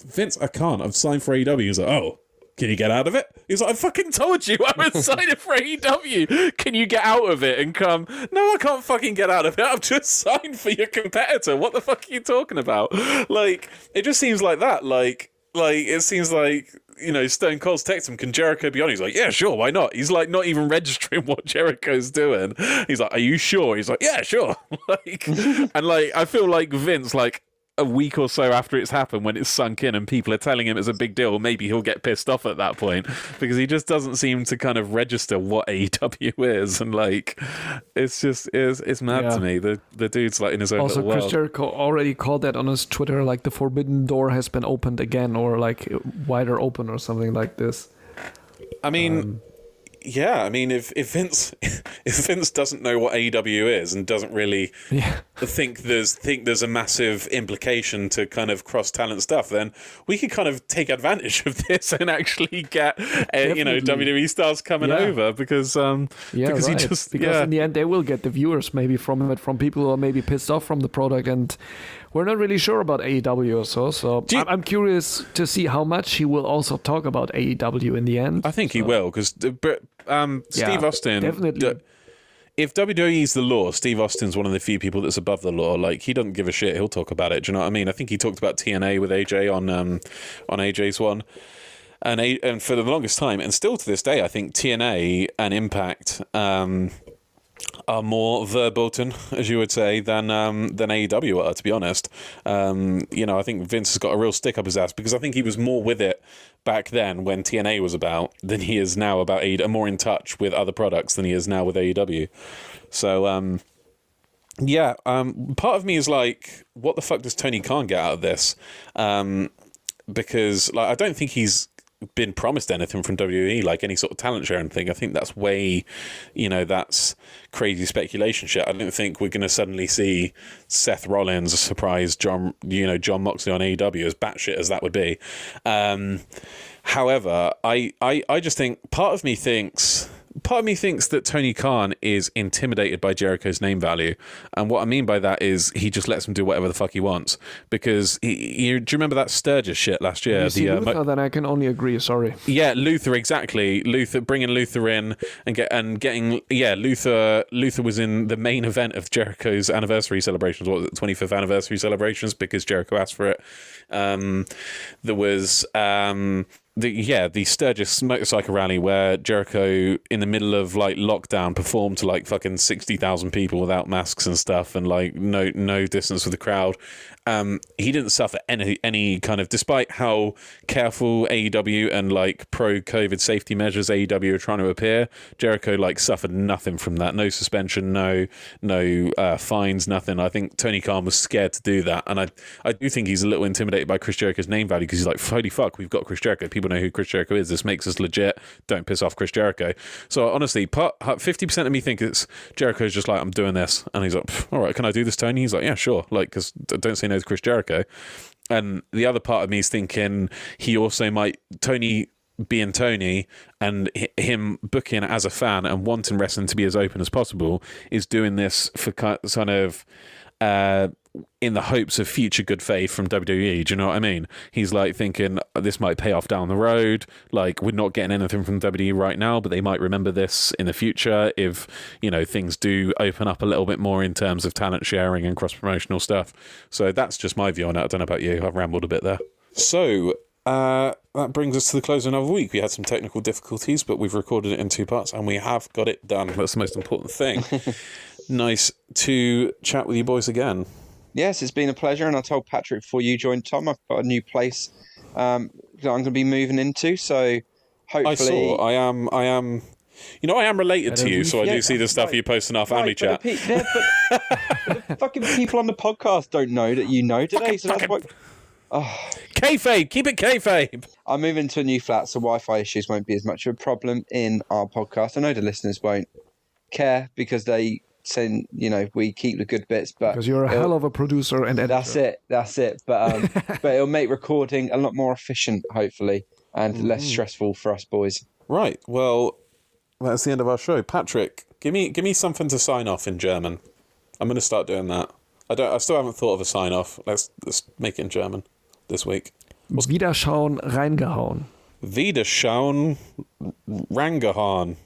Vince, I can't. I've signed for AEW. He's like, oh, can you get out of it? He's like, I fucking told you I was signing for AEW. Can you get out of it and come? No, I can't fucking get out of it. I've just signed for your competitor. What the fuck are you talking about? Like, it just seems like that. Like, like it seems like you know Stone Cold's text him. Can Jericho be on? He's like, yeah, sure, why not? He's like not even registering what Jericho's doing. He's like, are you sure? He's like, yeah, sure. like, and like I feel like Vince like. A week or so after it's happened, when it's sunk in and people are telling him it's a big deal, maybe he'll get pissed off at that point because he just doesn't seem to kind of register what AEW is, and like, it's just it's it's mad Yeah. to me. The the dude's like in his own Also, Chris world. Jericho already called that on his Twitter, like the forbidden door has been opened again, or like wider open, or something like this. I mean, Um, yeah. I mean, if if Vince if Vince doesn't know what AEW is and doesn't really Yeah, think there's think there's a massive implication to kind of cross talent stuff, then we could kind of take advantage of this and actually get uh, you know. WWE stars coming Yeah. over because um yeah, because right. he just because in the end they will get the viewers maybe from it, from people who are maybe pissed off from the product, and we're not really sure about AEW or so. So you- I'm, curious to see how much he will also talk about AEW in the end. I think he will because um, Yeah, Steve Austin definitely. d- if WWE's the law, Steve Austin's one of the few people that's above the law. Like he doesn't give a shit. He'll talk about it. Do you know what I mean? I think he talked about TNA with AJ on um, on AJ's one, and A- and for the longest time, and still to this day, I think TNA and Impact um, are more verboten, as you would say, than um, than AEW are. To be honest, um, you know, I think Vince has got a real stick up his ass because I think he was more with it back then when TNA was about than he is now about AEW, more in touch with other products than he is now with AEW. So, um, yeah, um, part of me is like, what the fuck does Tony Khan get out of this? Um, because like, I don't think he's been promised anything from WWE, like any sort of talent share and thing. I think that's way, you know, that's crazy speculation shit. I don't think we're going to suddenly see Seth Rollins surprise John, you know, Jon Moxley on AEW as batshit as that would be. Um, however, I, I, I just think part of me thinks part of me thinks that Tony Khan is intimidated by Jericho's name value, and what I mean by that is he just lets him do whatever the fuck he wants. Because he, you, do you remember that Sturgis shit last year? you see uh, Luther, Mo- then I can only agree. Sorry. yeah, Luther exactly. Luther bringing Luther in and get and getting yeah Luther. Luther was in the main event of Jericho's anniversary celebrations. What was it, twenty fifth anniversary celebrations? Because Jericho asked for it. Um, there was um, the yeah the Sturgis motorcycle rally where Jericho in the middle of like lockdown performed to like fucking sixty thousand people without masks and stuff and like no no distance with the crowd. Um, he didn't suffer any any kind of despite how careful AEW and like pro COVID safety measures AEW are trying to appear. Jericho like suffered nothing from that. No suspension, no no uh, fines, nothing. I think Tony Khan was scared to do that, and I I do think he's a little intimidated by Chris Jericho's name value because he's like, holy fuck, we've got Chris Jericho. People know who Chris Jericho is. This makes us legit. Don't piss off Chris Jericho. So honestly, fifty percent of me think it's Jericho's just like, I'm doing this, and he's like, all right, can I do this, Tony? He's like, yeah, sure. Like, because I don't say no to Chris Jericho. And the other part of me is thinking he also might Tony being Tony and him booking as a fan and wanting wrestling to be as open as possible is doing this for kind of uh, in the hopes of future good faith from WWE. Do you know what I mean? He's like thinking this might pay off down the road. Like we're not getting anything from WWE right now, but they might remember this in the future if you know things do open up a little bit more in terms of talent sharing and cross promotional stuff. So that's just my view on it. I don't know about you. I've rambled a bit there. So uh, that brings us to the close of another week. We had some technical difficulties, but we've recorded it in two parts and we have got it done. That's the most important thing. nice to chat with you boys again. Yes, it's been a pleasure. And I told Patrick before you joined Tom, I've got a new place um, that I'm going to be moving into. So hopefully. I saw. I am. I am. You know, I am related to you, so I yeah, do see the stuff right, you post in our family right, chat. But the, but the fucking people on the podcast don't know that you know today, so that's why. Oh. Kayfabe, keep it kayfabe. I'm moving to a new flat, so Wi-Fi issues won't be as much of a problem in our podcast. I know the listeners won't care because they saying you know we keep the good bits but because you're a hell of a producer and editor. that's it that's it. But um, but it'll make recording a lot more efficient hopefully and mm. less stressful for us boys. Right well that's the end of our show. Patrick give me give me something to sign off in german. I'm going to start doing that. I don't i still haven't thought of a sign off. Let's let's make it in german this week. What's... wiederschauen reingehauen. Wiederschauen reingehauen